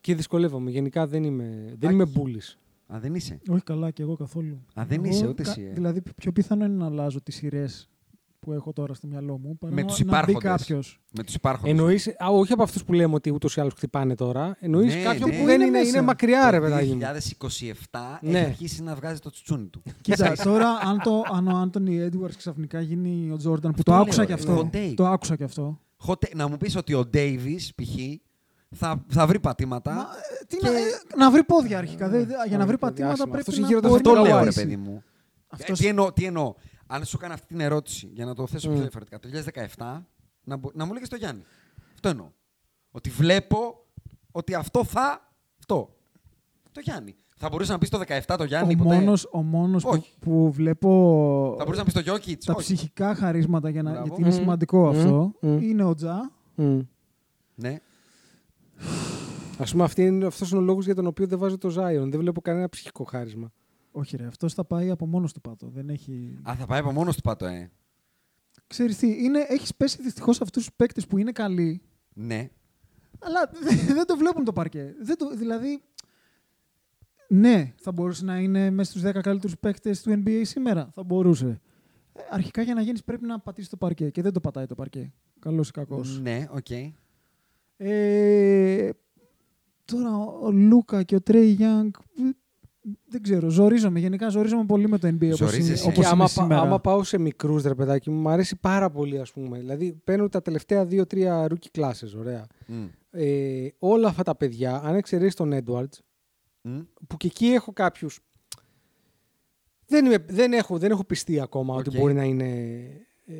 Και δυσκολεύομαι. Γενικά δεν είμαι, δεν είμαι μπούλης. Α, δεν είσαι. Όχι καλά και εγώ καθόλου. Α, δεν Εγώ είσαι ούτε κα- εσύ, ε. Δηλαδή, πιο πιθανό είναι να αλλάζω τις σειρές που έχω τώρα στο μυαλό μου. παρά Με να- τους να μπει υπάρχοντες. κάποιος. Με τους υπάρχοντες. Εννοείς, α, όχι από αυτούς που λέμε ότι ούτως ή άλλως χτυπάνε τώρα. Εννοείς Ναι, κάποιον ναι. που δεν Είναι είναι, μέσα. είναι μακριά, ρε Το παιδάκι μου. 2027 Ναι. έχει αρχίσει να βγάζει το τσουτσούνι του. Κοίτα, τώρα αν, το, αν ο Άντωνι Έντουαρτς ξαφνικά γίνει ο Τζόρνταν, που Αυτό το λέω, άκουσα ρε. και αυτό. Hot take. Το άκουσα και αυτό. Χωτε- να μου πεις ότι ο Ντέιβις, π.χ., θα, θα βρει πατήματα. Μα, ε, τι να, ε, να βρει πόδια αρχικά. δε- δε- για να βρει Ωραία, πατήματα διάσημα. πρέπει Αυτός να είχε γύρω τα μπορεί Αυτό να λέω, ρε κολλήσει. παιδί μου. Αυτός- Ε, τι, εννοώ, τι εννοώ. Αν σου έκανα αυτή την ερώτηση για να το θέσω Mm. πιο διαφορετικά, το 2017, να, μπο- να μου λέγε το Γιάννη. Αυτό εννοώ. Ότι βλέπω ότι αυτό θα. Αυτό. Το Γιάννη. Θα μπορούσε να πεις το 17 το Γιάννη. Ο ποτέ; μόνος, ο μόνος που, Όχι. που βλέπω Θα μπορούσε να πεις το Γιώκητς; τα ψυχικά χαρίσματα, για να, Μπράβο. γιατί είναι Μμμ. σημαντικό Μμμ. αυτό, Μμμ. είναι ο Τζα. Μμ. Ναι. Α πούμε, αυτή είναι, αυτός είναι ο λόγος για τον οποίο δεν βάζω το Zion. Δεν βλέπω κανένα ψυχικό χάρισμα. Όχι ρε, αυτός θα πάει από μόνος του πάτο. Δεν έχει... Α, θα πάει από μόνος του πάτο, ε. Ξέρεις τι, είναι, έχεις πέσει δυστυχώς αυτούς τους παίκτες που είναι καλοί, Ναι. αλλά δεν το βλέπουν το παρκέ. Δεν το, δηλαδή, ναι, θα μπορούσε να είναι μέσα στους 10 καλύτερους παίκτες του NBA σήμερα. Θα μπορούσε. Ε, αρχικά για να γίνεις πρέπει να πατήσεις το παρκέ και δεν το πατάει το παρκέ. Καλός ή κακός. Ναι, οκ. Ε, τώρα ο ο Λούκα και ο Τρέι Γιάνγκ. Δεν ξέρω, ζορίζομαι. Γενικά ζορίζομαι πολύ με το NBA όπως είναι, Ζορίζεσαι. όπως Και είναι άμα, πα- σήμερα. άμα πάω σε μικρούς ρε παιδάκι μου, μου αρέσει πάρα πολύ, ας πούμε. Δηλαδή, παίρνω τα τελευταία 2-3 rookie classes, ωραία. Μμ. Ε, όλα αυτά τα παιδιά, αν εξαιρέσεις τον Edwards, Μμ. που και εκεί έχω κάποιου. Δεν, είμαι- δεν, έχω, δεν έχω πειστεί ακόμα Οκ. ότι μπορεί να είναι ε,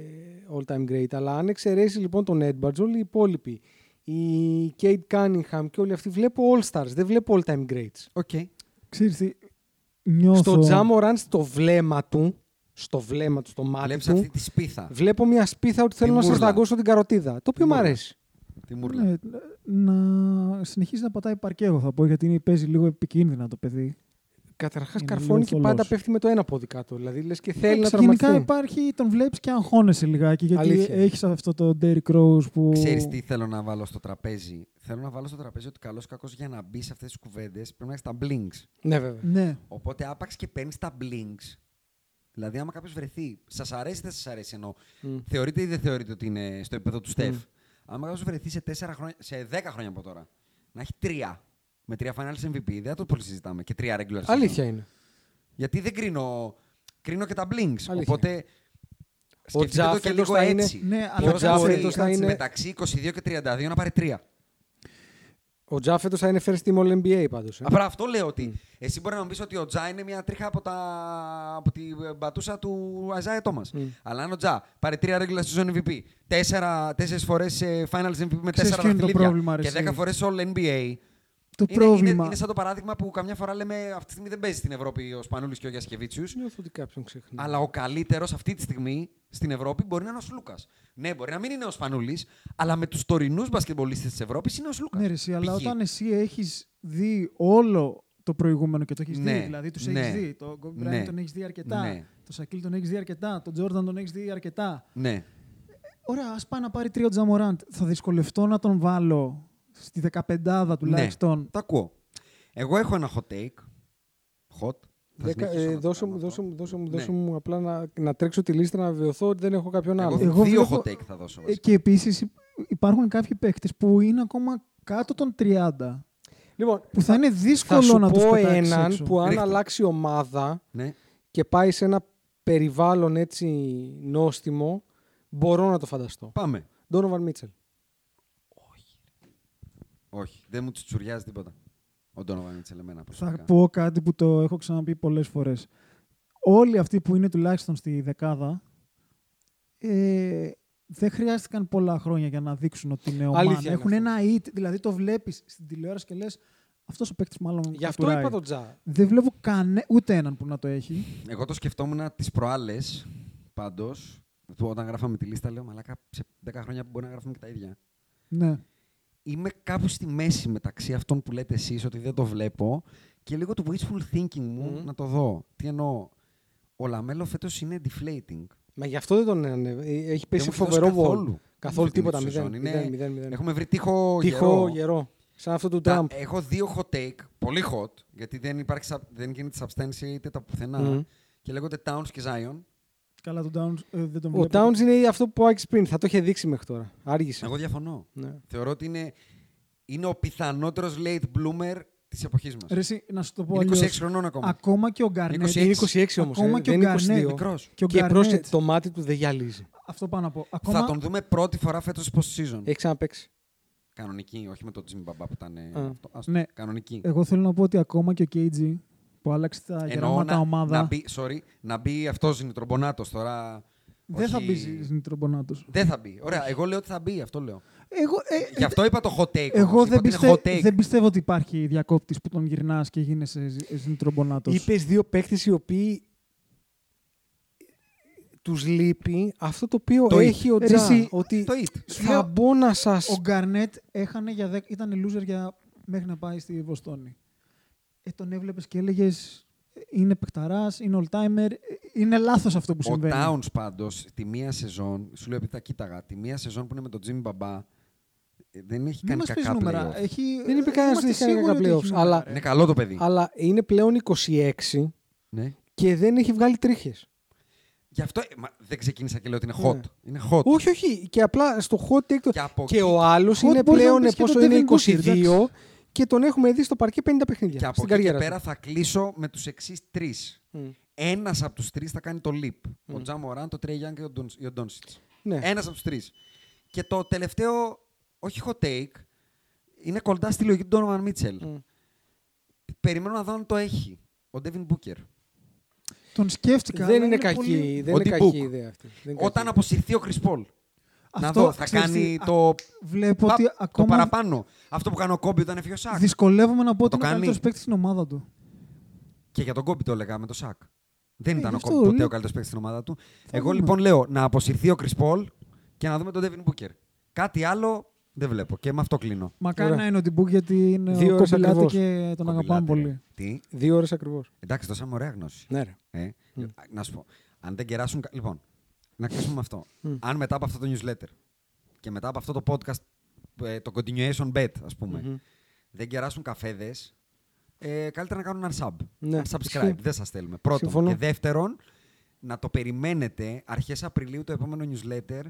all time great. Αλλά αν εξαιρέσεις λοιπόν τον Edwards, όλοι οι υπόλοιποι, η Cade Cunningham και όλοι αυτοί, βλέπω all stars, δεν βλέπω all time greats. OK. Ξέρεις τι, νιώθω... Στο Jamorant, στο βλέμμα του, στο βλέμμα του, στο μάτι Βλέπεις του, αυτή τη σπίθα. βλέπω μια σπίθα ότι θέλω να σας μούρλα. δαγκώσω την καροτίδα. Το οποίο μου μούρλα. αρέσει. Τη μούρλα. Ναι, να συνεχίζει να πατάει παρκέ, εγώ θα πω, γιατί είναι- παίζει λίγο επικίνδυνα το παιδί. Καταρχάς, Είναι καρφώνει λίγο και πάντα θολός. πέφτει με το ένα πόδι κάτω. Δηλαδή, λες και θέλει να Εντάξει, Γενικά τραυματιστεί. υπάρχει, τον βλέπεις και αγχώνεσαι λιγάκι, γιατί Αλήθεια. έχεις αυτό το Derrick Rose που... Ξέρεις τι θέλω να βάλω στο τραπέζι; Θέλω να βάλω στο τραπέζι ότι καλός ή κακός για να μπει σε αυτές τις κουβέντες πρέπει να έχεις τα blinks. Ναι, βέβαια. Ναι, Οπότε άπαξ και παίρνεις τα blinks. Δηλαδή, άμα κάποιος βρεθεί, σας αρέσει ή δεν σας αρέσει ενώ Μμ. θεωρείτε ή δεν θεωρείτε ότι είναι στο επίπεδο του Στεφ. Μμ. Άμα κάποιος βρεθεί σε, 4 χρόνια, σε 10 χρόνια από τώρα να έχει τρία με τρία finals MVP, δεν θα το πολύ συζητάμε. Και τρία regular season. Αλήθεια είναι. Γιατί δεν κρίνω. Κρίνω και τα blinks. Αλήθεια. Οπότε. σκεφτείτε Τζα το και φέτος λίγο θα είναι- έτσι. ναι, Ποιος αλλά Ο Τζα μπορεί φέτος θα είναι- μεταξύ 22 και 32 να πάρει τρία. Ο Τζάφετο θα είναι first team All NBA πάντως. Ε. Απλά αυτό λέω ότι εσύ μπορεί να μου πεις ότι ο Τζα είναι μια τρίχα από, τα... από την μπατούσα του Αζάια Τόμα. Αλλά αν ο Τζα πάρει τρία regular season MVP, τέσσερα, τέσσερις φορές ε, finals MVP με Ξέρεις τέσσερα ποιο είναι το δαχτυλίδια πρόβλημα, ρε και εσύ; δέκα φορές all NBA, το είναι, πρόβλημα... είναι, είναι σαν το παράδειγμα που καμιά φορά λέμε αυτή τη στιγμή δεν παίζει στην Ευρώπη ο Σπανούλης και ο Γιασκεβίτσιους, Νιώθω ότι κάποιον ξεχνά. αλλά ο καλύτερος αυτή τη στιγμή στην Ευρώπη μπορεί να είναι ο Λούκας. Ναι, μπορεί να μην είναι ο Σπανούλης, αλλά με τους τωρινούς μπασκετμπολίστες της Ευρώπης είναι ο Λούκας. Ναι, ρε, εσύ, αλλά όταν εσύ έχεις δει όλο το προηγούμενο και το έχεις Ναι, δει, δηλαδή τους ναι, έχεις δει, τον Kobe Bryant ναι, τον έχεις δει αρκετά, ναι. τον Σακίλ τον έχεις δει αρκετά, τον Τζόρνταν τον έχεις δει αρκετά. Ναι. Ωραία, ας πάει να πάρει τρία Τζαμοράντ. Θα δυσκολευτώ να τον βάλω στη 15 τουλάχιστον. Ναι, το ακούω. Εγώ έχω ένα hot take. Hot. Θα Δεκα- συνεχίσω ε, να το δώσε, κάνω μου, αυτό. δώσε, μου, δώσε, μου, Ναι. δώσε μου απλά να, να τρέξω τη λίστα να βεβαιωθώ ότι δεν έχω κάποιον άλλο. Εγώ, Εγώ δύο βλέπω- hot take θα δώσω. Ε, βασικά. και επίσης υ- υπάρχουν κάποιοι παίκτες που είναι ακόμα κάτω των 30. Λοιπόν, Που θα είναι θα δύσκολο σου να τους πω πετάξεις έναν έξω. που αν Ρίχτε. αλλάξει ομάδα Ναι. και πάει σε ένα περιβάλλον έτσι νόστιμο, μπορώ να το φανταστώ. Πάμε. Donovan Mitchell. Όχι, δεν μου τσουριάζει τίποτα. Ο Ντόνοβαν Μίτσελ εμένα Θα προσωπικά. πω κάτι που το έχω ξαναπεί πολλές φορές. Όλοι αυτοί που είναι τουλάχιστον στη δεκάδα ε, δεν χρειάστηκαν πολλά χρόνια για να δείξουν ότι είναι ομάδα. Αλήθεια είναι Έχουν αυτό. ένα hit, δηλαδή το βλέπεις στην τηλεόραση και λες αυτός ο παίκτης μάλλον Γι' αυτό κατουράει». είπα τον Τζα. Δεν βλέπω κανέ, ούτε έναν που να το έχει. Εγώ το σκεφτόμουν τις προάλλες πάντως. Όταν γράφαμε τη λίστα, λέω Μαλάκα σε 10 χρόνια που μπορεί να γράφουμε και τα ίδια. Ναι. Είμαι κάπου στη μέση μεταξύ αυτών που λέτε εσείς ότι δεν το βλέπω και λίγο του wishful thinking μου Μμμ. να το δω. Τι εννοώ. Ο Λαμέλο φέτος είναι deflating. Μα γι' αυτό δεν τον ανέβη. Ε, Έχει πέσει Δεν μου έχει φοβερό δώσει βόλ. καθόλου. Καθόλου Αυτή τίποτα. τη Μηδέν. σεζόν. Είναι- Μηδέν, μηδέν, μηδέν. Έχουμε βρει τείχο, Τυχό γερό. γερό. Σαν αυτό του Τα- Τραμπ. έχω δύο hot take, πολύ hot, γιατί δεν, υπάρχει, sub- δεν γίνεται substantiated τα πουθενά. Μμμ. Και λέγονται Towns και Zion. Καλά τον Downs ε, δεν τον Ο βλέπω. Towns είναι αυτό που άκουσε πριν. Θα το είχε δείξει μέχρι τώρα. Άργησε. Εγώ διαφωνώ. Ναι. Θεωρώ ότι είναι, είναι ο πιθανότερος late bloomer της εποχής μας. Ρε, εσύ, να σου το πω είναι 26 αλλιώς. χρονών ακόμα. Ακόμα και ο Γκαρνέτ. 26. Είναι 26 όμως. Ακόμα ε. και δεν ο είναι Γκαρνέτ. 22. Μικρός. Και ο Και Γκαρνέτ. πρόσθετε, το μάτι του δεν γυαλίζει. Αυτό πάνω από. Ακόμα... Θα τον δούμε πρώτη φορά φέτος post season. Έχει ξαναπέξει. Κανονική, όχι με τον Jimmy Baba που ήταν ε, Α. αυτό. Άστο. Ναι. Κανονική. Εγώ θέλω να πω ότι ακόμα και ο KG που άλλαξε τα Εννοώ γεράματα να, ομάδα. να μπει, sorry, να μπει αυτός είναι τρομπονάτος τώρα. Δεν θα όχι- μπει στην Τρομπονάτο. Δεν θα μπει. Ωραία, εγώ λέω ότι θα μπει, αυτό λέω. Εγώ, ε, Γι' αυτό είπα το hot take. εγώ όμως. δεν, Είπα ότι πιστε... είναι hot take. δεν πιστεύω ότι υπάρχει διακόπτης που τον γυρνάς και γίνεσαι στην Τρομπονάτο. Είπες δύο παίκτες οι οποίοι τους λείπει αυτό το οποίο Το έχει ο Ρε Τζα. εσύ, Ότι Το it. Σου λέω, θα μπω να σα. Ο Γκαρνέτ έχανε για δέκα- ήταν loser για... μέχρι να πάει στη Βοστόνη. Ε, τον έβλεπες και έλεγες είναι παικταρά, είναι all timer. Είναι λάθος αυτό που Ο συμβαίνει. Towns πάντως, τη μία σεζόν, σου λέω επειδή τα κοίταγα, τη μία σεζόν που είναι με τον Jimmy Μπαμπά, ε, δεν έχει Μην κάνει μας πεις κακά νούμερα. playoff. Έχει... Δεν είπε κανένας ότι είμαστε έχει κάνει σίγουροι κακά ότι έχει playoffs, νούμερα, αλλά- ρε. Είναι καλό το παιδί. Αλλά είναι πλέον 26 Ναι. και δεν έχει βγάλει τρίχες. Γι' αυτό ε, μα, δεν ξεκίνησα και λέω ότι είναι Ναι. hot. Είναι hot. Όχι, όχι. Και απλά στο hot take. το- Και από Και εκεί- ο άλλος Hot είναι μπορείς να πλέον πεις και πόσο τον είναι Devin Booker, 22 εντάξει. Και τον έχουμε δει στο παρκέ 50 παιχνίδια. Και από στην εκεί και καριέρα πέρα του. θα κλείσω με τους εξής τρεις. Μμ. Ένας από τους τρεις θα κάνει το leap. Ο Τζα Μωράν, το Τρέι Γιάνγκ και ο Ντόνσιτς. Ναι. Ένας από τους τρεις. Και το τελευταίο, όχι hot take, είναι κοντά στη λογική του Ντόνομαν Μίτσελ. Μμ. Περιμένω να δω αν το έχει. Ο Ντέβιν Μπούκερ. Τον σκέφτηκα. Δεν αλλά είναι πολύ- κακή, δεν Ο είναι D-Book. κακή ιδέα αυτή. Δεν είναι Όταν κακή. αποσυρθεί ο Κρυσπόλ. Να Αυτό, δω, θα ξέρεις κάνει τι, το. Βλέπω πα- ότι το ακόμα παραπάνω. Αυτό που κάνει ο Κόμπι όταν έφυγε ο Σάκ. δυσκολεύομαι να πω ότι Το είναι ο κάνει. καλύτερος παίκτης στην ομάδα του. Και για τον Κόμπι το έλεγα με το Σάκ. Δεν Ε, ήταν γι' ο αυτό Κόμπι ποτέ λέω. ο καλύτερος παίκτης στην ομάδα του. Θα Εγώ δούμε. λοιπόν λέω να αποσυρθεί ο Κρυσπόλ και να δούμε τον Ντέβιν Μπούκερ. Κάτι άλλο δεν βλέπω. Και με αυτό κλείνω. Μακάρι Ωραία. να είναι ο Τιμπούκ γιατί είναι Δύο ο ώρες κομπιλάτη ακριβώς. και τον αγαπάμε Κομπιλάτη, πολύ. Τι; Δύο ώρες ακριβώς. Εντάξει, δώσαμε ωραία γνώση. Ναι, ρε. Ε, Να σου πω. Αν δεν κεράσουν. κα- Λοιπόν, να κλείσουμε με αυτό. Αν μετά από αυτό το newsletter και μετά από αυτό το podcast, ε, το continuation bet, ας πούμε, δεν κεράσουν καφέδες, ε, καλύτερα να κάνουν ένα sub. Ναι, ένα subscribe. ισχύει. Δεν σας θέλουμε. Πρώτον. Συμφωνώ. Και δεύτερον, να το περιμένετε αρχές Απριλίου το επόμενο newsletter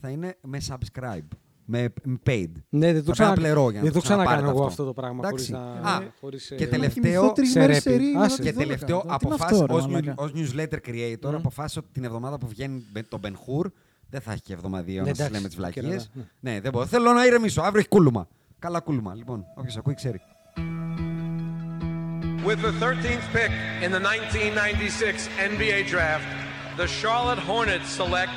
θα είναι με subscribe. Με με paid. Ναι, δεν το, Θα ξανα... πρέπει να πληρώ για να δεν το το ξανακάνω ξαναπάρετε εγώ αυτό. αυτό το πράγμα. Εντάξει. Χωρίς να... Α, χωρίς, και ε, τελευταίο- Κοιμηθώ τρεις σε μέρες ρέπι. σε ρί, Άσε. να Και τις τελευταίο, 12. Τι είναι αποφάσισα αυτό, ρε ως, μαλάκα. new- ως newsletter creator, Μμ. αποφάσισα ότι την εβδομάδα που βγαίνει μπε- το Ben Hur, δεν θα έχει και εβδομαδίο Ναι, να σας εντάξει, λέμε τις και βλακίες. καλά, Ναι, δεν μπορώ. Θέλω να ηρεμήσω. Αύριο έχει κούλουμα. Καλά κούλουμα. Λοιπόν, όποιος ακούει ξέρει. With the 13th pick in the 1996 NBA draft, the Charlotte Hornets select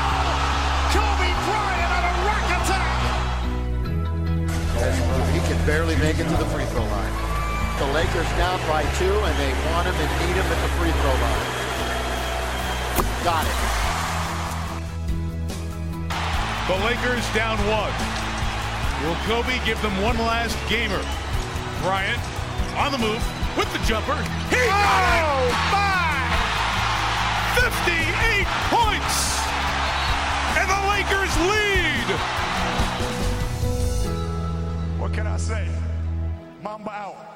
Kobe Bryant on a rack attack. He can barely make it to the free throw line. The Lakers down by two, and they want him and need him at the free throw line. Got it. The Lakers down one. Will Kobe give them one last gamer? Bryant on the move with the jumper. He got it! Oh, my! 58 points! The Lakers lead! What can I say? Mamba out.